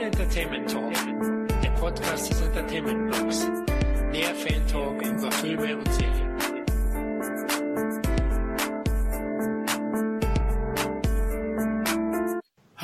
Cine Entertainment Talk, der Podcast des Entertainment Blogs. Der Fan Talk über Filme und Serien.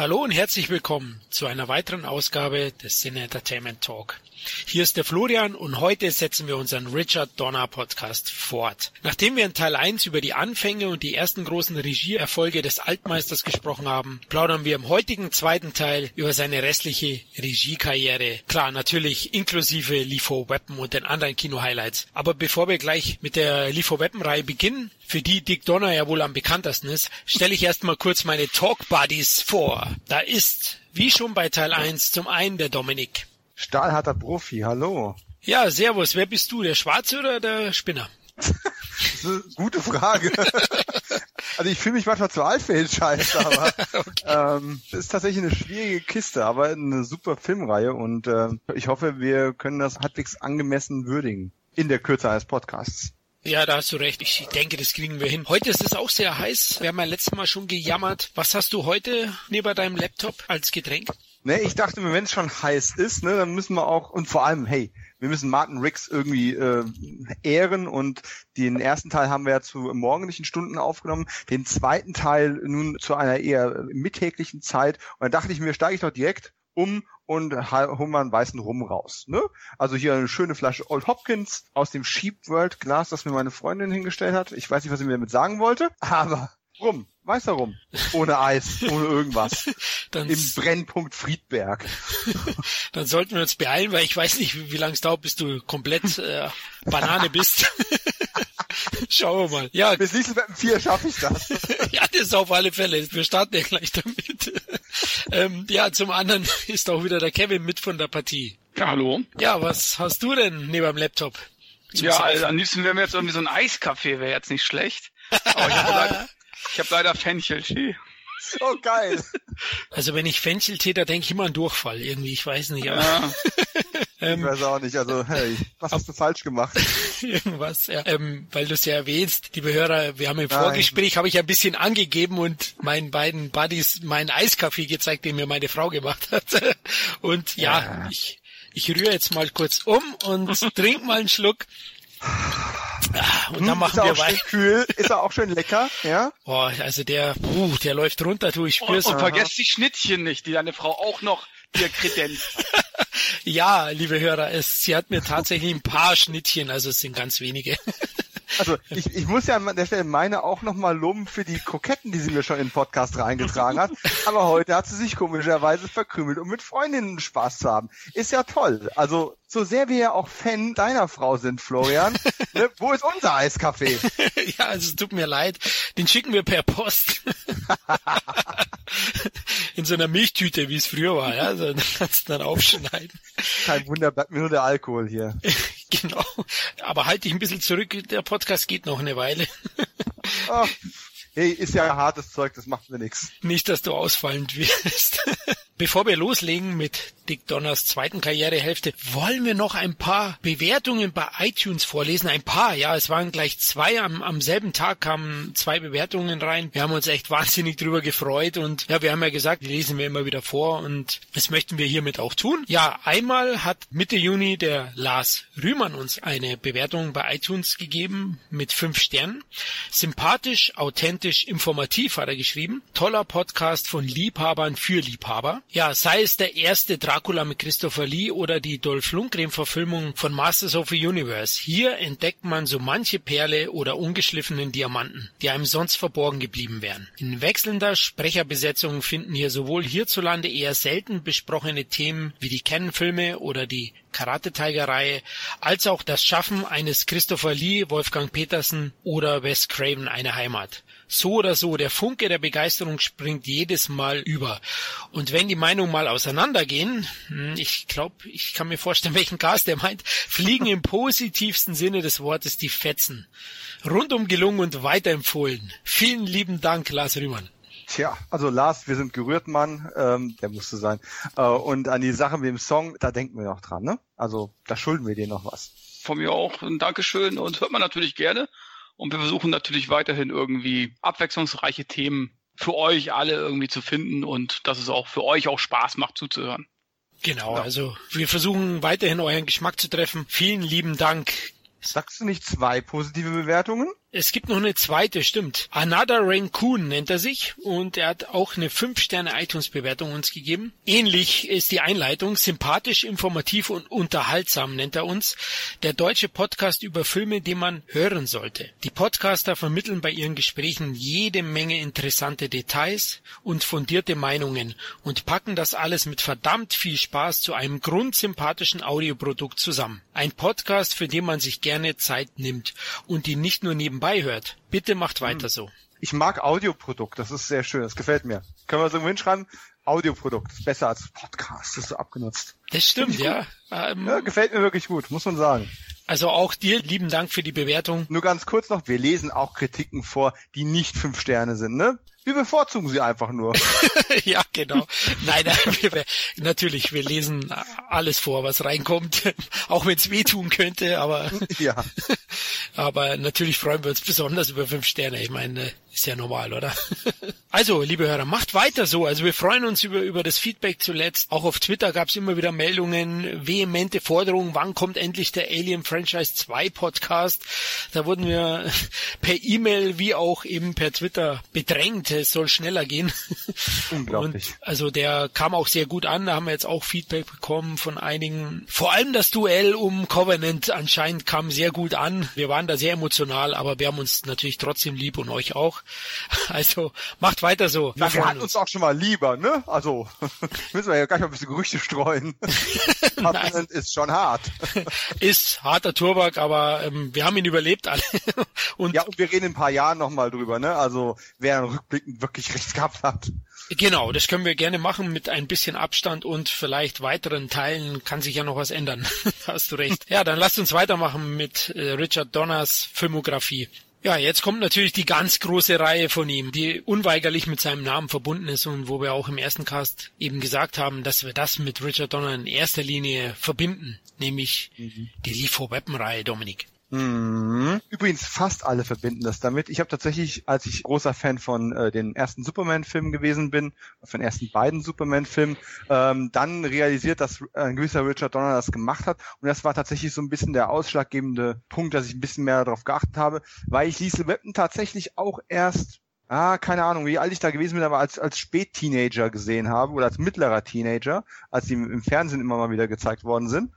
Hallo und herzlich willkommen zu einer weiteren Ausgabe des Cine Entertainment Talk. Hier ist der Florian und heute setzen wir unseren Richard Donner Podcast fort. Nachdem wir in Teil 1 über die Anfänge und die ersten großen Regieerfolge des Altmeisters gesprochen haben, plaudern wir im heutigen zweiten Teil über seine restliche Regiekarriere. Klar, natürlich inklusive LIFO Weapon und den anderen Kino-Highlights. Aber bevor wir gleich mit der LIFO Weapon Reihe beginnen, für die Dick Donner ja wohl am bekanntesten ist, stelle ich erstmal kurz meine Talk Buddies vor. Da ist, wie schon bei Teil 1, zum einen der Dominik. Stahlharter Profi, hallo. Ja, servus. Wer bist du, der Schwarze oder der Spinner? gute Frage. also ich fühle mich manchmal zu alt für den Scheiß, aber okay. ähm, ist tatsächlich eine schwierige Kiste, aber eine super Filmreihe und äh, ich hoffe, wir können das halbwegs angemessen würdigen in der Kürze eines Podcasts. Ja, da hast du recht. Ich denke, das kriegen wir hin. Heute ist es auch sehr heiß. Wir haben ja letztes Mal schon gejammert. Was hast du heute neben deinem Laptop als Getränk? Ne, ich dachte mir, wenn es schon heiß ist, ne, dann müssen wir auch, und vor allem, hey, wir müssen Martin Riggs irgendwie äh, ehren und den ersten Teil haben wir ja zu morgendlichen Stunden aufgenommen, den zweiten Teil nun zu einer eher mittäglichen Zeit. Und dann dachte ich mir, steige ich doch direkt um und hol mal einen weißen Rum raus. Ne? Also hier eine schöne Flasche Old Hopkins aus dem Sheep World Glas, das mir meine Freundin hingestellt hat. Ich weiß nicht, was sie mir damit sagen wollte, aber Rum, weißer Rum. Ohne Eis, ohne irgendwas. Dann Im Brennpunkt Friedberg. Dann sollten wir uns beeilen, weil ich weiß nicht, wie, wie lange es dauert, bis du komplett äh, Banane bist. Schauen wir mal. Ja. Bis nächstes Mal vier schaffe ich das. ja, das ist auf alle Fälle. Wir starten ja gleich damit. ähm, ja, zum anderen ist auch wieder der Kevin mit von der Partie. Ja, hallo. Ja, was hast du denn neben dem Laptop? Ja, also am liebsten wäre mir jetzt irgendwie so ein Eiskaffee, wäre jetzt nicht schlecht. Aber ich habe leider, ich habe leider Fencheltee. Oh, geil. Also wenn ich Fencheltee, da denke ich immer an Durchfall irgendwie, ich weiß nicht. Aber ja. Ähm, ich weiß auch nicht, also hey, was hast du falsch gemacht? Irgendwas, ja. Ähm, weil du es ja erwähnst, liebe Hörer, wir haben im Nein. Vorgespräch, habe ich ein bisschen angegeben und meinen beiden Buddies meinen Eiskaffee gezeigt, den mir meine Frau gemacht hat. Und ja, ja. ich, ich rühre jetzt mal kurz um und trink mal einen Schluck. Ah, und hm, dann machen wir weiter. Kühl, ist er auch schön lecker, ja? Boah, also der, uh, der läuft runter, du, ich spür's. Und, und vergesst die Schnittchen nicht, die deine Frau auch noch dir kredenzt. ja, liebe Hörer, es, sie hat mir tatsächlich ein paar Schnittchen, also es sind ganz wenige. Also ich, ich muss ja an der Stelle meine auch nochmal loben für die Kroketten, die sie mir schon in den Podcast reingetragen hat. Aber heute hat sie sich komischerweise verkrümelt, um mit Freundinnen Spaß zu haben. Ist ja toll. Also so sehr wir ja auch Fan deiner Frau sind, Florian, ne, wo ist unser Eiskaffee? ja, also es tut mir leid. Den schicken wir per Post. in so einer Milchtüte, wie es früher war. Ja? Also, kannst du dann aufschneiden. Kein Wunder, bleibt mir nur der Alkohol hier. genau. Aber halt dich ein bisschen zurück, der Podcast geht noch eine Weile. Ach, hey, ist ja hartes Zeug, das macht mir nichts. Nicht, dass du ausfallend wirst. Bevor wir loslegen mit Dick Donners zweiten Karrierehälfte, wollen wir noch ein paar Bewertungen bei iTunes vorlesen. Ein paar, ja, es waren gleich zwei. Am, am selben Tag kamen zwei Bewertungen rein. Wir haben uns echt wahnsinnig drüber gefreut und ja, wir haben ja gesagt, die lesen wir immer wieder vor und das möchten wir hiermit auch tun. Ja, einmal hat Mitte Juni der Lars Rühmann uns eine Bewertung bei iTunes gegeben mit fünf Sternen. Sympathisch, authentisch, informativ hat er geschrieben. Toller Podcast von Liebhabern für Liebhaber. Ja, sei es der erste Dracula mit Christopher Lee oder die Dolph Lundgren Verfilmung von Masters of the Universe. Hier entdeckt man so manche Perle oder ungeschliffenen Diamanten, die einem sonst verborgen geblieben wären. In wechselnder Sprecherbesetzung finden hier sowohl hierzulande eher selten besprochene Themen wie die Canon-Filme oder die Karate Tiger Reihe, als auch das Schaffen eines Christopher Lee, Wolfgang Petersen oder Wes Craven eine Heimat so oder so, der Funke der Begeisterung springt jedes Mal über. Und wenn die Meinungen mal auseinandergehen, hm, ich glaube, ich kann mir vorstellen, welchen Cast der meint, fliegen im positivsten Sinne des Wortes die Fetzen. Rundum gelungen und weiterempfohlen. Vielen lieben Dank, Lars Rühmann. Tja, also Lars, wir sind gerührt, Mann, ähm, der musste sein. Äh, und an die Sache mit dem Song, da denken wir noch dran, ne? Also da schulden wir dir noch was. Von mir auch ein Dankeschön und hört man natürlich gerne. Und wir versuchen natürlich weiterhin irgendwie abwechslungsreiche Themen für euch alle irgendwie zu finden und dass es auch für euch auch Spaß macht zuzuhören. Genau, ja. also wir versuchen weiterhin euren Geschmack zu treffen. Vielen lieben Dank. Sagst du nicht zwei positive Bewertungen? Es gibt noch eine zweite, stimmt. Another Raccoon nennt er sich und er hat auch eine 5-Sterne-iTunes-Bewertung uns gegeben. Ähnlich ist die Einleitung. Sympathisch, informativ und unterhaltsam nennt er uns. Der deutsche Podcast über Filme, die man hören sollte. Die Podcaster vermitteln bei ihren Gesprächen jede Menge interessante Details und fundierte Meinungen und packen das alles mit verdammt viel Spaß zu einem grundsympathischen Audioprodukt zusammen. Ein Podcast, für den man sich gerne Zeit nimmt und die nicht nur nebenbei nebenbei hört. Bitte macht weiter hm. so. Ich mag Audioprodukt, das ist sehr schön, das gefällt mir. Können wir so hinschreiben? Audioprodukt, ist besser als Podcast, das ist so abgenutzt. Das stimmt, ja. Ähm, ja. Gefällt mir wirklich gut, muss man sagen. Also auch dir lieben Dank für die Bewertung. Nur ganz kurz noch, wir lesen auch Kritiken vor, die nicht fünf Sterne sind, ne? Wir bevorzugen sie einfach nur. ja, genau. Nein, wir, natürlich, wir lesen alles vor, was reinkommt, auch wenn es wehtun könnte, aber ja. aber natürlich freuen wir uns besonders über fünf Sterne. Ich meine, ist ja normal, oder? also, liebe Hörer, macht weiter so. Also wir freuen uns über, über das Feedback zuletzt. Auch auf Twitter gab es immer wieder Meldungen, vehemente Forderungen, wann kommt endlich der Alien Franchise 2 Podcast? Da wurden wir per E-Mail wie auch eben per Twitter bedrängt es soll schneller gehen. Unglaublich. Und also der kam auch sehr gut an, da haben wir jetzt auch Feedback bekommen von einigen. Vor allem das Duell um Covenant anscheinend kam sehr gut an. Wir waren da sehr emotional, aber wir haben uns natürlich trotzdem lieb und euch auch. Also macht weiter so. Wir, wir hatten uns. uns auch schon mal lieber, ne? Also müssen wir ja gleich mal ein bisschen Gerüchte streuen. Covenant ist schon hart. ist harter Turbak, aber ähm, wir haben ihn überlebt alle. und ja, und wir reden in ein paar Jahren nochmal drüber, ne? Also wer rückblickend wirklich recht gehabt hat. Genau, das können wir gerne machen mit ein bisschen Abstand und vielleicht weiteren Teilen kann sich ja noch was ändern. Hast du recht. Ja, dann lasst uns weitermachen mit äh, Richard Donners Filmografie. Ja, jetzt kommt natürlich die ganz große Reihe von ihm, die unweigerlich mit seinem Namen verbunden ist und wo wir auch im ersten Cast eben gesagt haben, dass wir das mit Richard Donner in erster Linie verbinden, nämlich mhm. die Lethal Weapon Reihe, Dominik. Mhm. Übrigens, fast alle verbinden das damit. Ich habe tatsächlich, als ich großer Fan von äh, den ersten Superman-Filmen gewesen bin, von den ersten beiden Superman-Filmen, ähm, dann realisiert, dass ein gewisser Richard Donner das gemacht hat. Und das war tatsächlich so ein bisschen der ausschlaggebende Punkt, dass ich ein bisschen mehr darauf geachtet habe, weil ich Liesel Weapon tatsächlich auch erst ah, keine Ahnung, wie alt ich da gewesen bin, aber als, als Spätteenager gesehen habe oder als mittlerer Teenager, als die im Fernsehen immer mal wieder gezeigt worden sind.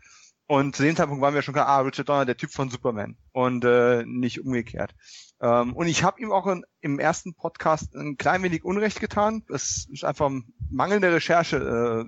Und zu dem Zeitpunkt waren wir schon klar, ah, Richard Donner, der Typ von Superman und äh, nicht umgekehrt. Ähm, und ich habe ihm auch in, im ersten Podcast ein klein wenig Unrecht getan. Es ist einfach mangelnde Recherche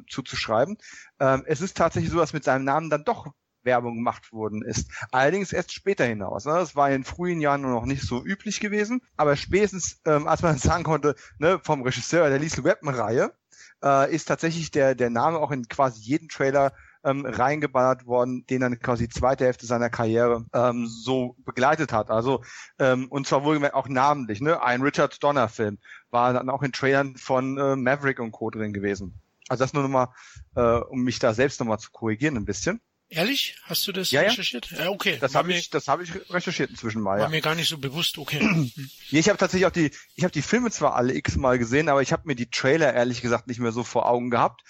äh, zuzuschreiben. Ähm, es ist tatsächlich so, dass mit seinem Namen dann doch Werbung gemacht worden ist. Allerdings erst später hinaus. Ne? Das war in frühen Jahren noch nicht so üblich gewesen. Aber spätestens, ähm, als man sagen konnte, ne, vom Regisseur der Liesl Weapon-Reihe, äh, ist tatsächlich der, der Name auch in quasi jeden Trailer ähm, reingeballert worden, den dann quasi zweite Hälfte seiner Karriere ähm, so begleitet hat. Also ähm, und zwar wohlgemerkt auch namentlich, ne? Ein Richard Donner Film war dann auch in Trailern von äh, Maverick und Co. drin gewesen. Also das nur nochmal, äh, um mich da selbst nochmal zu korrigieren ein bisschen. Ehrlich? Hast du das ja, recherchiert? Ja, okay. Das habe ich, das habe ich recherchiert inzwischen mal. War ja. mir gar nicht so bewusst. Okay. ja, ich habe tatsächlich auch die, ich habe die Filme zwar alle x-mal gesehen, aber ich habe mir die Trailer ehrlich gesagt nicht mehr so vor Augen gehabt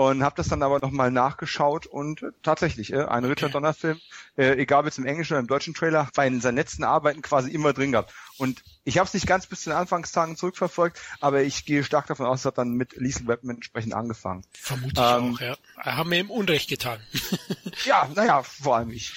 und habe das dann aber nochmal nachgeschaut und äh, tatsächlich, äh, ein okay. Richard Donner Film, äh, egal ob jetzt im englischen oder im deutschen Trailer, war in seinen letzten Arbeiten quasi immer drin gehabt. Und ich habe es nicht ganz bis zu den Anfangstagen zurückverfolgt, aber ich gehe stark davon aus, dass hat dann mit Liesel Webman entsprechend angefangen. Vermute ich ähm, auch, ja. Haben wir ihm Unrecht getan. ja, naja, vor allem ich.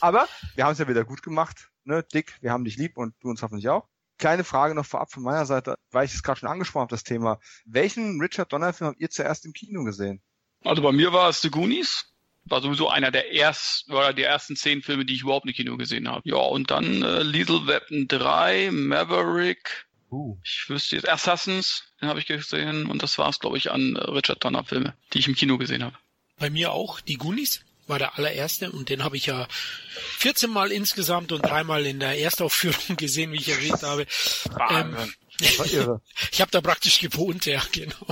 aber wir haben es ja wieder gut gemacht. Ne, Dick, wir haben dich lieb und du uns hoffentlich auch. Kleine Frage noch vorab von meiner Seite, weil ich es gerade schon angesprochen habe, das Thema. Welchen Richard Donner Film habt ihr zuerst im Kino gesehen? Also bei mir war es The Goonies. War sowieso einer der ersten, oder der ersten zehn Filme, die ich überhaupt im Kino gesehen habe. Ja, und dann äh, Lethal Weapon 3, Maverick, Uh. Ich wüsste jetzt Assassins, den habe ich gesehen und das war es, glaube ich, an äh, Richard Donner Filme, die ich im Kino gesehen habe. Bei mir auch die Goonies war der allererste und den habe ich ja 14 Mal insgesamt und dreimal in der Erstaufführung gesehen, wie ich erwähnt habe. Ähm, ich habe da praktisch gewohnt, ja, genau,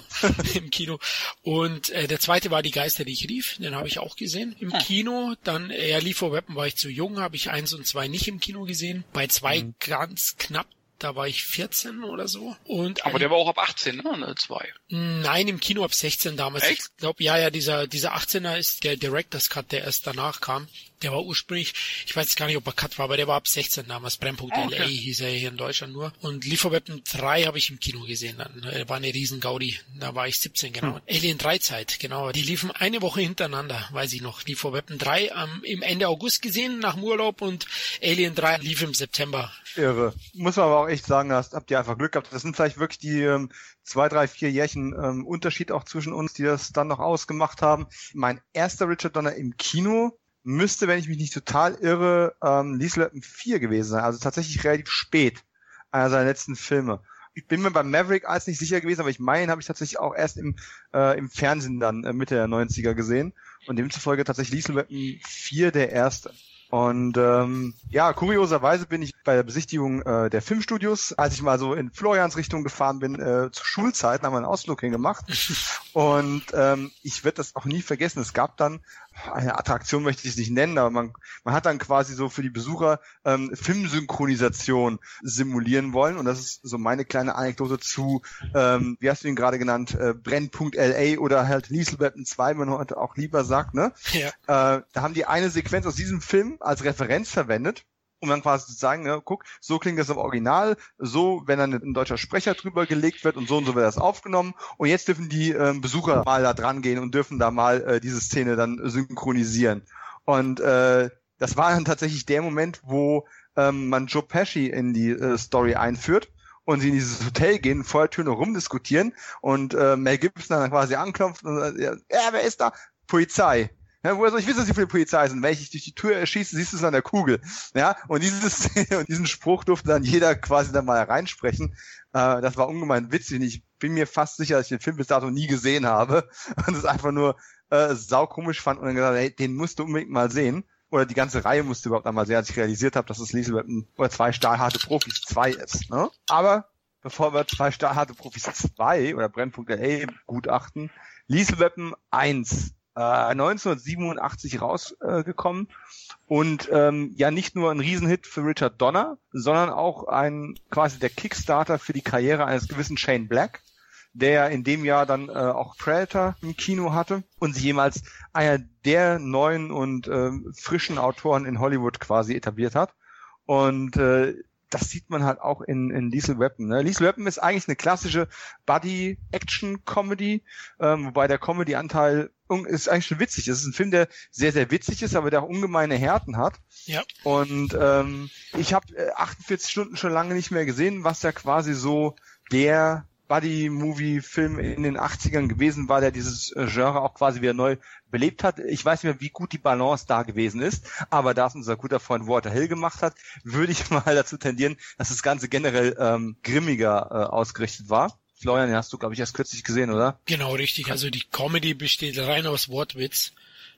im Kino. Und äh, der zweite war Die Geister, die ich rief, den habe ich auch gesehen im hm. Kino. Dann, er lief vor Weapon, war ich zu jung, habe ich eins und zwei nicht im Kino gesehen. Bei zwei mhm. ganz knapp da war ich 14 oder so. Und Aber der war auch ab 18, ne? Zwei. Nein, im Kino ab 16 damals. Echt? Ich glaube, ja, ja, dieser, dieser 18er ist der Director's Cut, der erst danach kam. Der war ursprünglich, ich weiß gar nicht, ob er Cut war, aber der war ab 16 damals. Brennpunkt okay. LA hieß er hier in Deutschland nur. Und Lieferweapon 3 habe ich im Kino gesehen. Dann äh, war eine riesen Gaudi. Da war ich 17, genau. Hm. Alien 3 Zeit, genau. Die liefen eine Woche hintereinander, weiß ich noch. Lieferweapon 3 ähm, im Ende August gesehen, nach dem Urlaub und Alien 3 lief im September. Irre. Muss man aber auch echt sagen, da habt ihr einfach Glück gehabt. Das sind vielleicht wirklich die ähm, zwei, drei, vier Jährchen ähm, Unterschied auch zwischen uns, die das dann noch ausgemacht haben. Mein erster Richard Donner im Kino müsste, wenn ich mich nicht total irre, ähm, Liesletten 4 gewesen sein. Also tatsächlich relativ spät. Einer seiner letzten Filme. Ich bin mir beim Maverick als nicht sicher gewesen, aber ich meine, habe ich tatsächlich auch erst im, äh, im Fernsehen dann äh, Mitte der 90er gesehen. Und demzufolge tatsächlich Liesletten 4 der erste. Und ähm, ja, kurioserweise bin ich bei der Besichtigung äh, der Filmstudios, als ich mal so in Florians Richtung gefahren bin, äh, zur Schulzeit, haben wir einen Ausflug hingemacht. Und ähm, ich werde das auch nie vergessen. Es gab dann eine Attraktion möchte ich es nicht nennen, aber man, man hat dann quasi so für die Besucher ähm, Filmsynchronisation simulieren wollen. Und das ist so meine kleine Anekdote zu, ähm, wie hast du ihn gerade genannt, äh, Brennpunkt.la oder halt Liesel Weapon 2, wenn man heute auch lieber sagt, ne? Ja. Äh, da haben die eine Sequenz aus diesem Film als Referenz verwendet um dann quasi zu sagen, ne, guck, so klingt das im Original, so, wenn dann ein deutscher Sprecher drüber gelegt wird und so und so wird das aufgenommen. Und jetzt dürfen die ähm, Besucher mal da dran gehen und dürfen da mal äh, diese Szene dann synchronisieren. Und äh, das war dann tatsächlich der Moment, wo ähm, man Joe Pesci in die äh, Story einführt und sie in dieses Hotel gehen, vor der Tür noch rumdiskutieren und äh, Mel Gibson dann quasi anklopft und sagt, ja, wer ist da? Polizei. Ja, woher soll ich wissen, dass sie für die Polizei sind? Wenn ich durch die Tür erschieße, siehst du es an der Kugel. Ja, und dieses, und diesen Spruch durfte dann jeder quasi dann mal reinsprechen. Äh, das war ungemein witzig. Ich bin mir fast sicher, dass ich den Film bis dato nie gesehen habe und es einfach nur äh, saukomisch fand und dann gesagt, hey, den musst du unbedingt mal sehen. Oder die ganze Reihe musste überhaupt einmal sehen, als ich realisiert habe, dass es Liesel oder zwei stahlharte Profis 2 ist. Ne? Aber bevor wir zwei stahlharte Profis 2 oder Brennpunkt.la gutachten, Liesel 1 1987 rausgekommen äh, und ähm, ja nicht nur ein Riesenhit für Richard Donner, sondern auch ein quasi der Kickstarter für die Karriere eines gewissen Shane Black, der in dem Jahr dann äh, auch Predator im Kino hatte und sich jemals einer der neuen und äh, frischen Autoren in Hollywood quasi etabliert hat. Und äh, das sieht man halt auch in, in Liesel Weapon. Ne? Liesel Weapon ist eigentlich eine klassische Buddy-Action-Comedy, ähm, wobei der Comedy-Anteil ist eigentlich schon witzig. Es ist ein Film, der sehr, sehr witzig ist, aber der auch ungemeine Härten hat. Ja. Und ähm, ich habe 48 äh, Stunden schon lange nicht mehr gesehen, was ja quasi so der Buddy-Movie-Film in den 80ern gewesen war, der dieses äh, Genre auch quasi wieder neu belebt hat. Ich weiß nicht mehr, wie gut die Balance da gewesen ist, aber da es unser guter Freund Walter Hill gemacht hat, würde ich mal dazu tendieren, dass das Ganze generell ähm, grimmiger äh, ausgerichtet war. Florian, den hast du, glaube ich, erst kürzlich gesehen, oder? Genau, richtig. Also die Comedy besteht rein aus Wortwitz.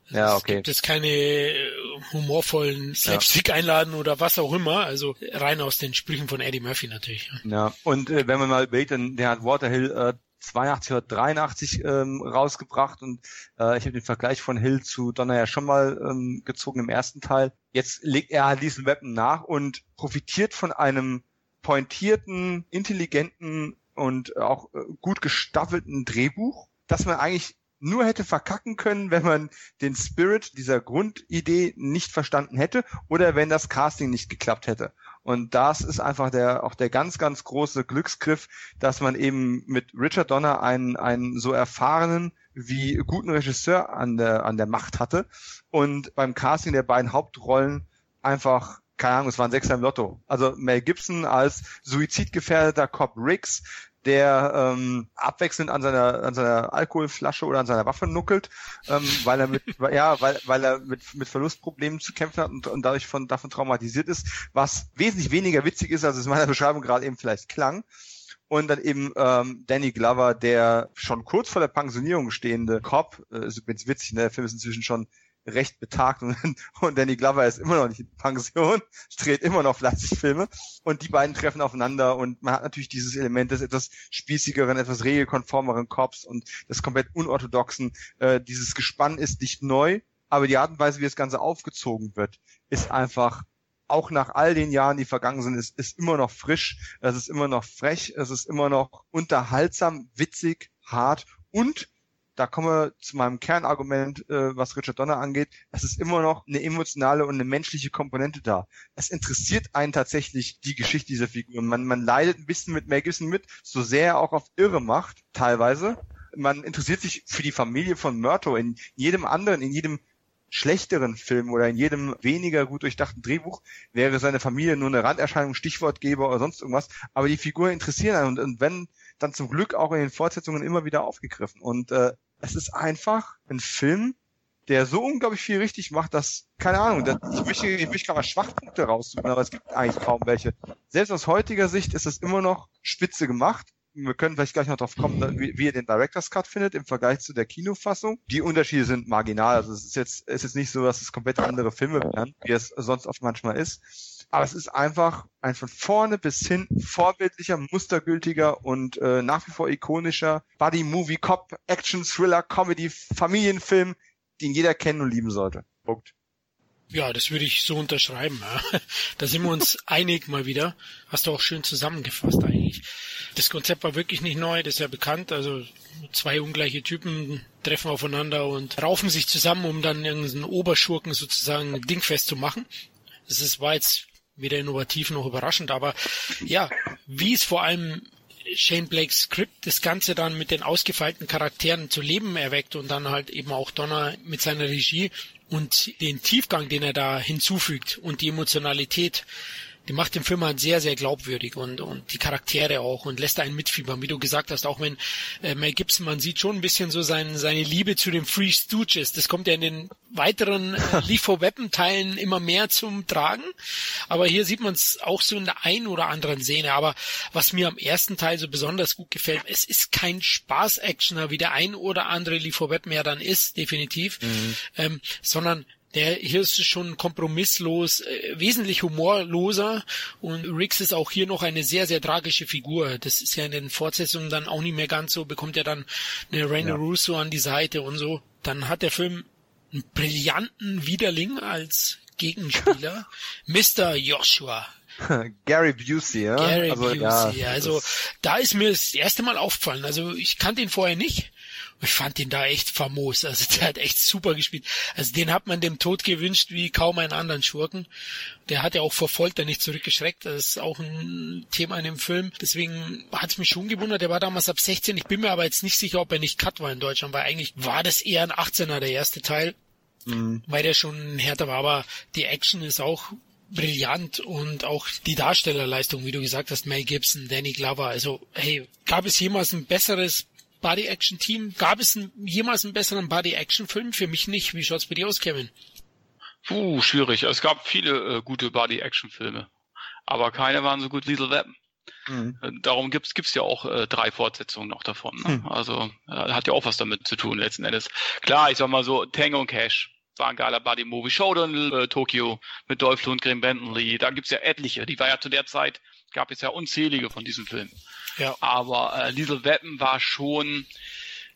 Also ja, okay. Es gibt jetzt keine äh, humorvollen Slapstick-Einladen oder was auch immer. Also rein aus den Sprüchen von Eddie Murphy natürlich. Ja, und äh, wenn man mal überlegt, dann der hat Waterhill äh, 82 oder 83 ähm, rausgebracht und äh, ich habe den Vergleich von Hill zu Donner ja schon mal ähm, gezogen im ersten Teil. Jetzt legt er halt diesen Weapon nach und profitiert von einem pointierten, intelligenten und auch äh, gut gestaffelten Drehbuch, dass man eigentlich nur hätte verkacken können, wenn man den Spirit dieser Grundidee nicht verstanden hätte oder wenn das Casting nicht geklappt hätte. Und das ist einfach der, auch der ganz, ganz große Glücksgriff, dass man eben mit Richard Donner einen, einen so erfahrenen wie guten Regisseur an der, an der Macht hatte und beim Casting der beiden Hauptrollen einfach keine Ahnung, es waren Sechser im Lotto. Also Mel Gibson als suizidgefährdeter Cop Riggs, der ähm, abwechselnd an seiner an seiner Alkoholflasche oder an seiner Waffe nuckelt, ähm, weil er mit ja weil weil er mit mit Verlustproblemen zu kämpfen hat und, und dadurch von davon traumatisiert ist, was wesentlich weniger witzig ist, als es in meiner Beschreibung gerade eben vielleicht klang. Und dann eben ähm, Danny Glover, der schon kurz vor der Pensionierung stehende Cop, äh, ist übrigens witzig, ne? der Film ist inzwischen schon recht betagt und, und Danny Glover ist immer noch nicht in Pension, dreht immer noch fleißig Filme und die beiden treffen aufeinander und man hat natürlich dieses Element des etwas spießigeren, etwas regelkonformeren Cops und des komplett unorthodoxen. Äh, dieses Gespann ist nicht neu, aber die Art und Weise, wie das Ganze aufgezogen wird, ist einfach auch nach all den Jahren, die vergangen sind, ist, ist immer noch frisch, es ist immer noch frech, es ist immer noch unterhaltsam, witzig, hart und da kommen wir zu meinem Kernargument, äh, was Richard Donner angeht. Es ist immer noch eine emotionale und eine menschliche Komponente da. Es interessiert einen tatsächlich die Geschichte dieser Figur. Man, man leidet ein bisschen mit Mel mit, so sehr er auch auf Irre macht, teilweise. Man interessiert sich für die Familie von Murto in jedem anderen, in jedem schlechteren Film oder in jedem weniger gut durchdachten Drehbuch wäre seine Familie nur eine Randerscheinung, Stichwortgeber oder sonst irgendwas. Aber die Figuren interessieren einen und, und wenn dann zum Glück auch in den Fortsetzungen immer wieder aufgegriffen. Und äh, es ist einfach ein Film, der so unglaublich viel richtig macht, dass, keine Ahnung, dass, ich möchte, ich möchte gerade mal Schwachpunkte raussuchen, aber es gibt eigentlich kaum welche. Selbst aus heutiger Sicht ist es immer noch spitze gemacht. Wir können vielleicht gleich noch drauf kommen, wie, wie ihr den Director's Cut findet im Vergleich zu der Kinofassung. Die Unterschiede sind marginal. Also es ist jetzt, es ist nicht so, dass es komplett andere Filme wären, wie es sonst oft manchmal ist. Aber es ist einfach ein von vorne bis hin vorbildlicher, mustergültiger und äh, nach wie vor ikonischer Buddy-Movie, Cop, Action, Thriller, Comedy, Familienfilm, den jeder kennen und lieben sollte. Punkt. Ja, das würde ich so unterschreiben. Ja. Da sind wir uns einig mal wieder. Hast du auch schön zusammengefasst eigentlich. Das Konzept war wirklich nicht neu, das ist ja bekannt. Also zwei ungleiche Typen treffen aufeinander und raufen sich zusammen, um dann irgendeinen Oberschurken sozusagen dingfest zu machen. Das ist, war jetzt weder innovativ noch überraschend, aber ja, wie es vor allem Shane Blakes Skript das Ganze dann mit den ausgefeilten Charakteren zu Leben erweckt und dann halt eben auch Donner mit seiner Regie und den Tiefgang, den er da hinzufügt und die Emotionalität, die macht den Film halt sehr, sehr glaubwürdig und, und die Charaktere auch und lässt einen mitfiebern, wie du gesagt hast, auch wenn äh, Mel Gibson, man sieht schon ein bisschen so sein, seine Liebe zu den Free Stooges. Das kommt ja in den weiteren äh, for Weapon Teilen immer mehr zum Tragen. Aber hier sieht man es auch so in der einen oder anderen Szene. Aber was mir am ersten Teil so besonders gut gefällt, es ist kein Spaß-Actioner, wie der ein oder andere for Weapon ja dann ist, definitiv, mhm. ähm, sondern der hier ist schon kompromisslos, äh, wesentlich humorloser und Riggs ist auch hier noch eine sehr, sehr tragische Figur. Das ist ja in den Fortsetzungen dann auch nicht mehr ganz so, bekommt er dann eine Rainer ja. Russo an die Seite und so. Dann hat der Film einen brillanten Widerling als Gegenspieler, Mr. Joshua. Gary Busey, ja. Gary also, Busey, ja, also da ist mir das erste Mal aufgefallen. Also ich kannte ihn vorher nicht ich fand ihn da echt famos. Also der hat echt super gespielt. Also den hat man dem Tod gewünscht wie kaum einen anderen Schurken. Der hat ja auch vor Folter nicht zurückgeschreckt. Das ist auch ein Thema in dem Film. Deswegen hat es mich schon gewundert. Der war damals ab 16. Ich bin mir aber jetzt nicht sicher, ob er nicht Cut war in Deutschland, weil eigentlich war das eher ein 18er, der erste Teil. Mhm. Weil der schon härter war. Aber die Action ist auch brillant und auch die Darstellerleistung, wie du gesagt hast, Mel Gibson, Danny Glover. Also, hey, gab es jemals ein besseres Body-Action-Team. Gab es ein, jemals einen besseren Body-Action-Film? Für mich nicht. Wie schaut's bei dir aus, Kevin? Puh, schwierig. Es gab viele äh, gute Body-Action-Filme, aber keine waren so gut Little Weapon. Mhm. Äh, darum gibt's gibt's ja auch äh, drei Fortsetzungen noch davon. Ne? Mhm. Also äh, hat ja auch was damit zu tun letzten Endes. Klar, ich sag mal so Tango und Cash war ein geiler Buddy Movie. Showdown äh, Tokyo mit Dolph Lundgren, Bentley. Da gibt's ja etliche. Die war ja zu der Zeit gab es ja unzählige von diesen Filmen. Ja. Aber äh, Little Weapon war schon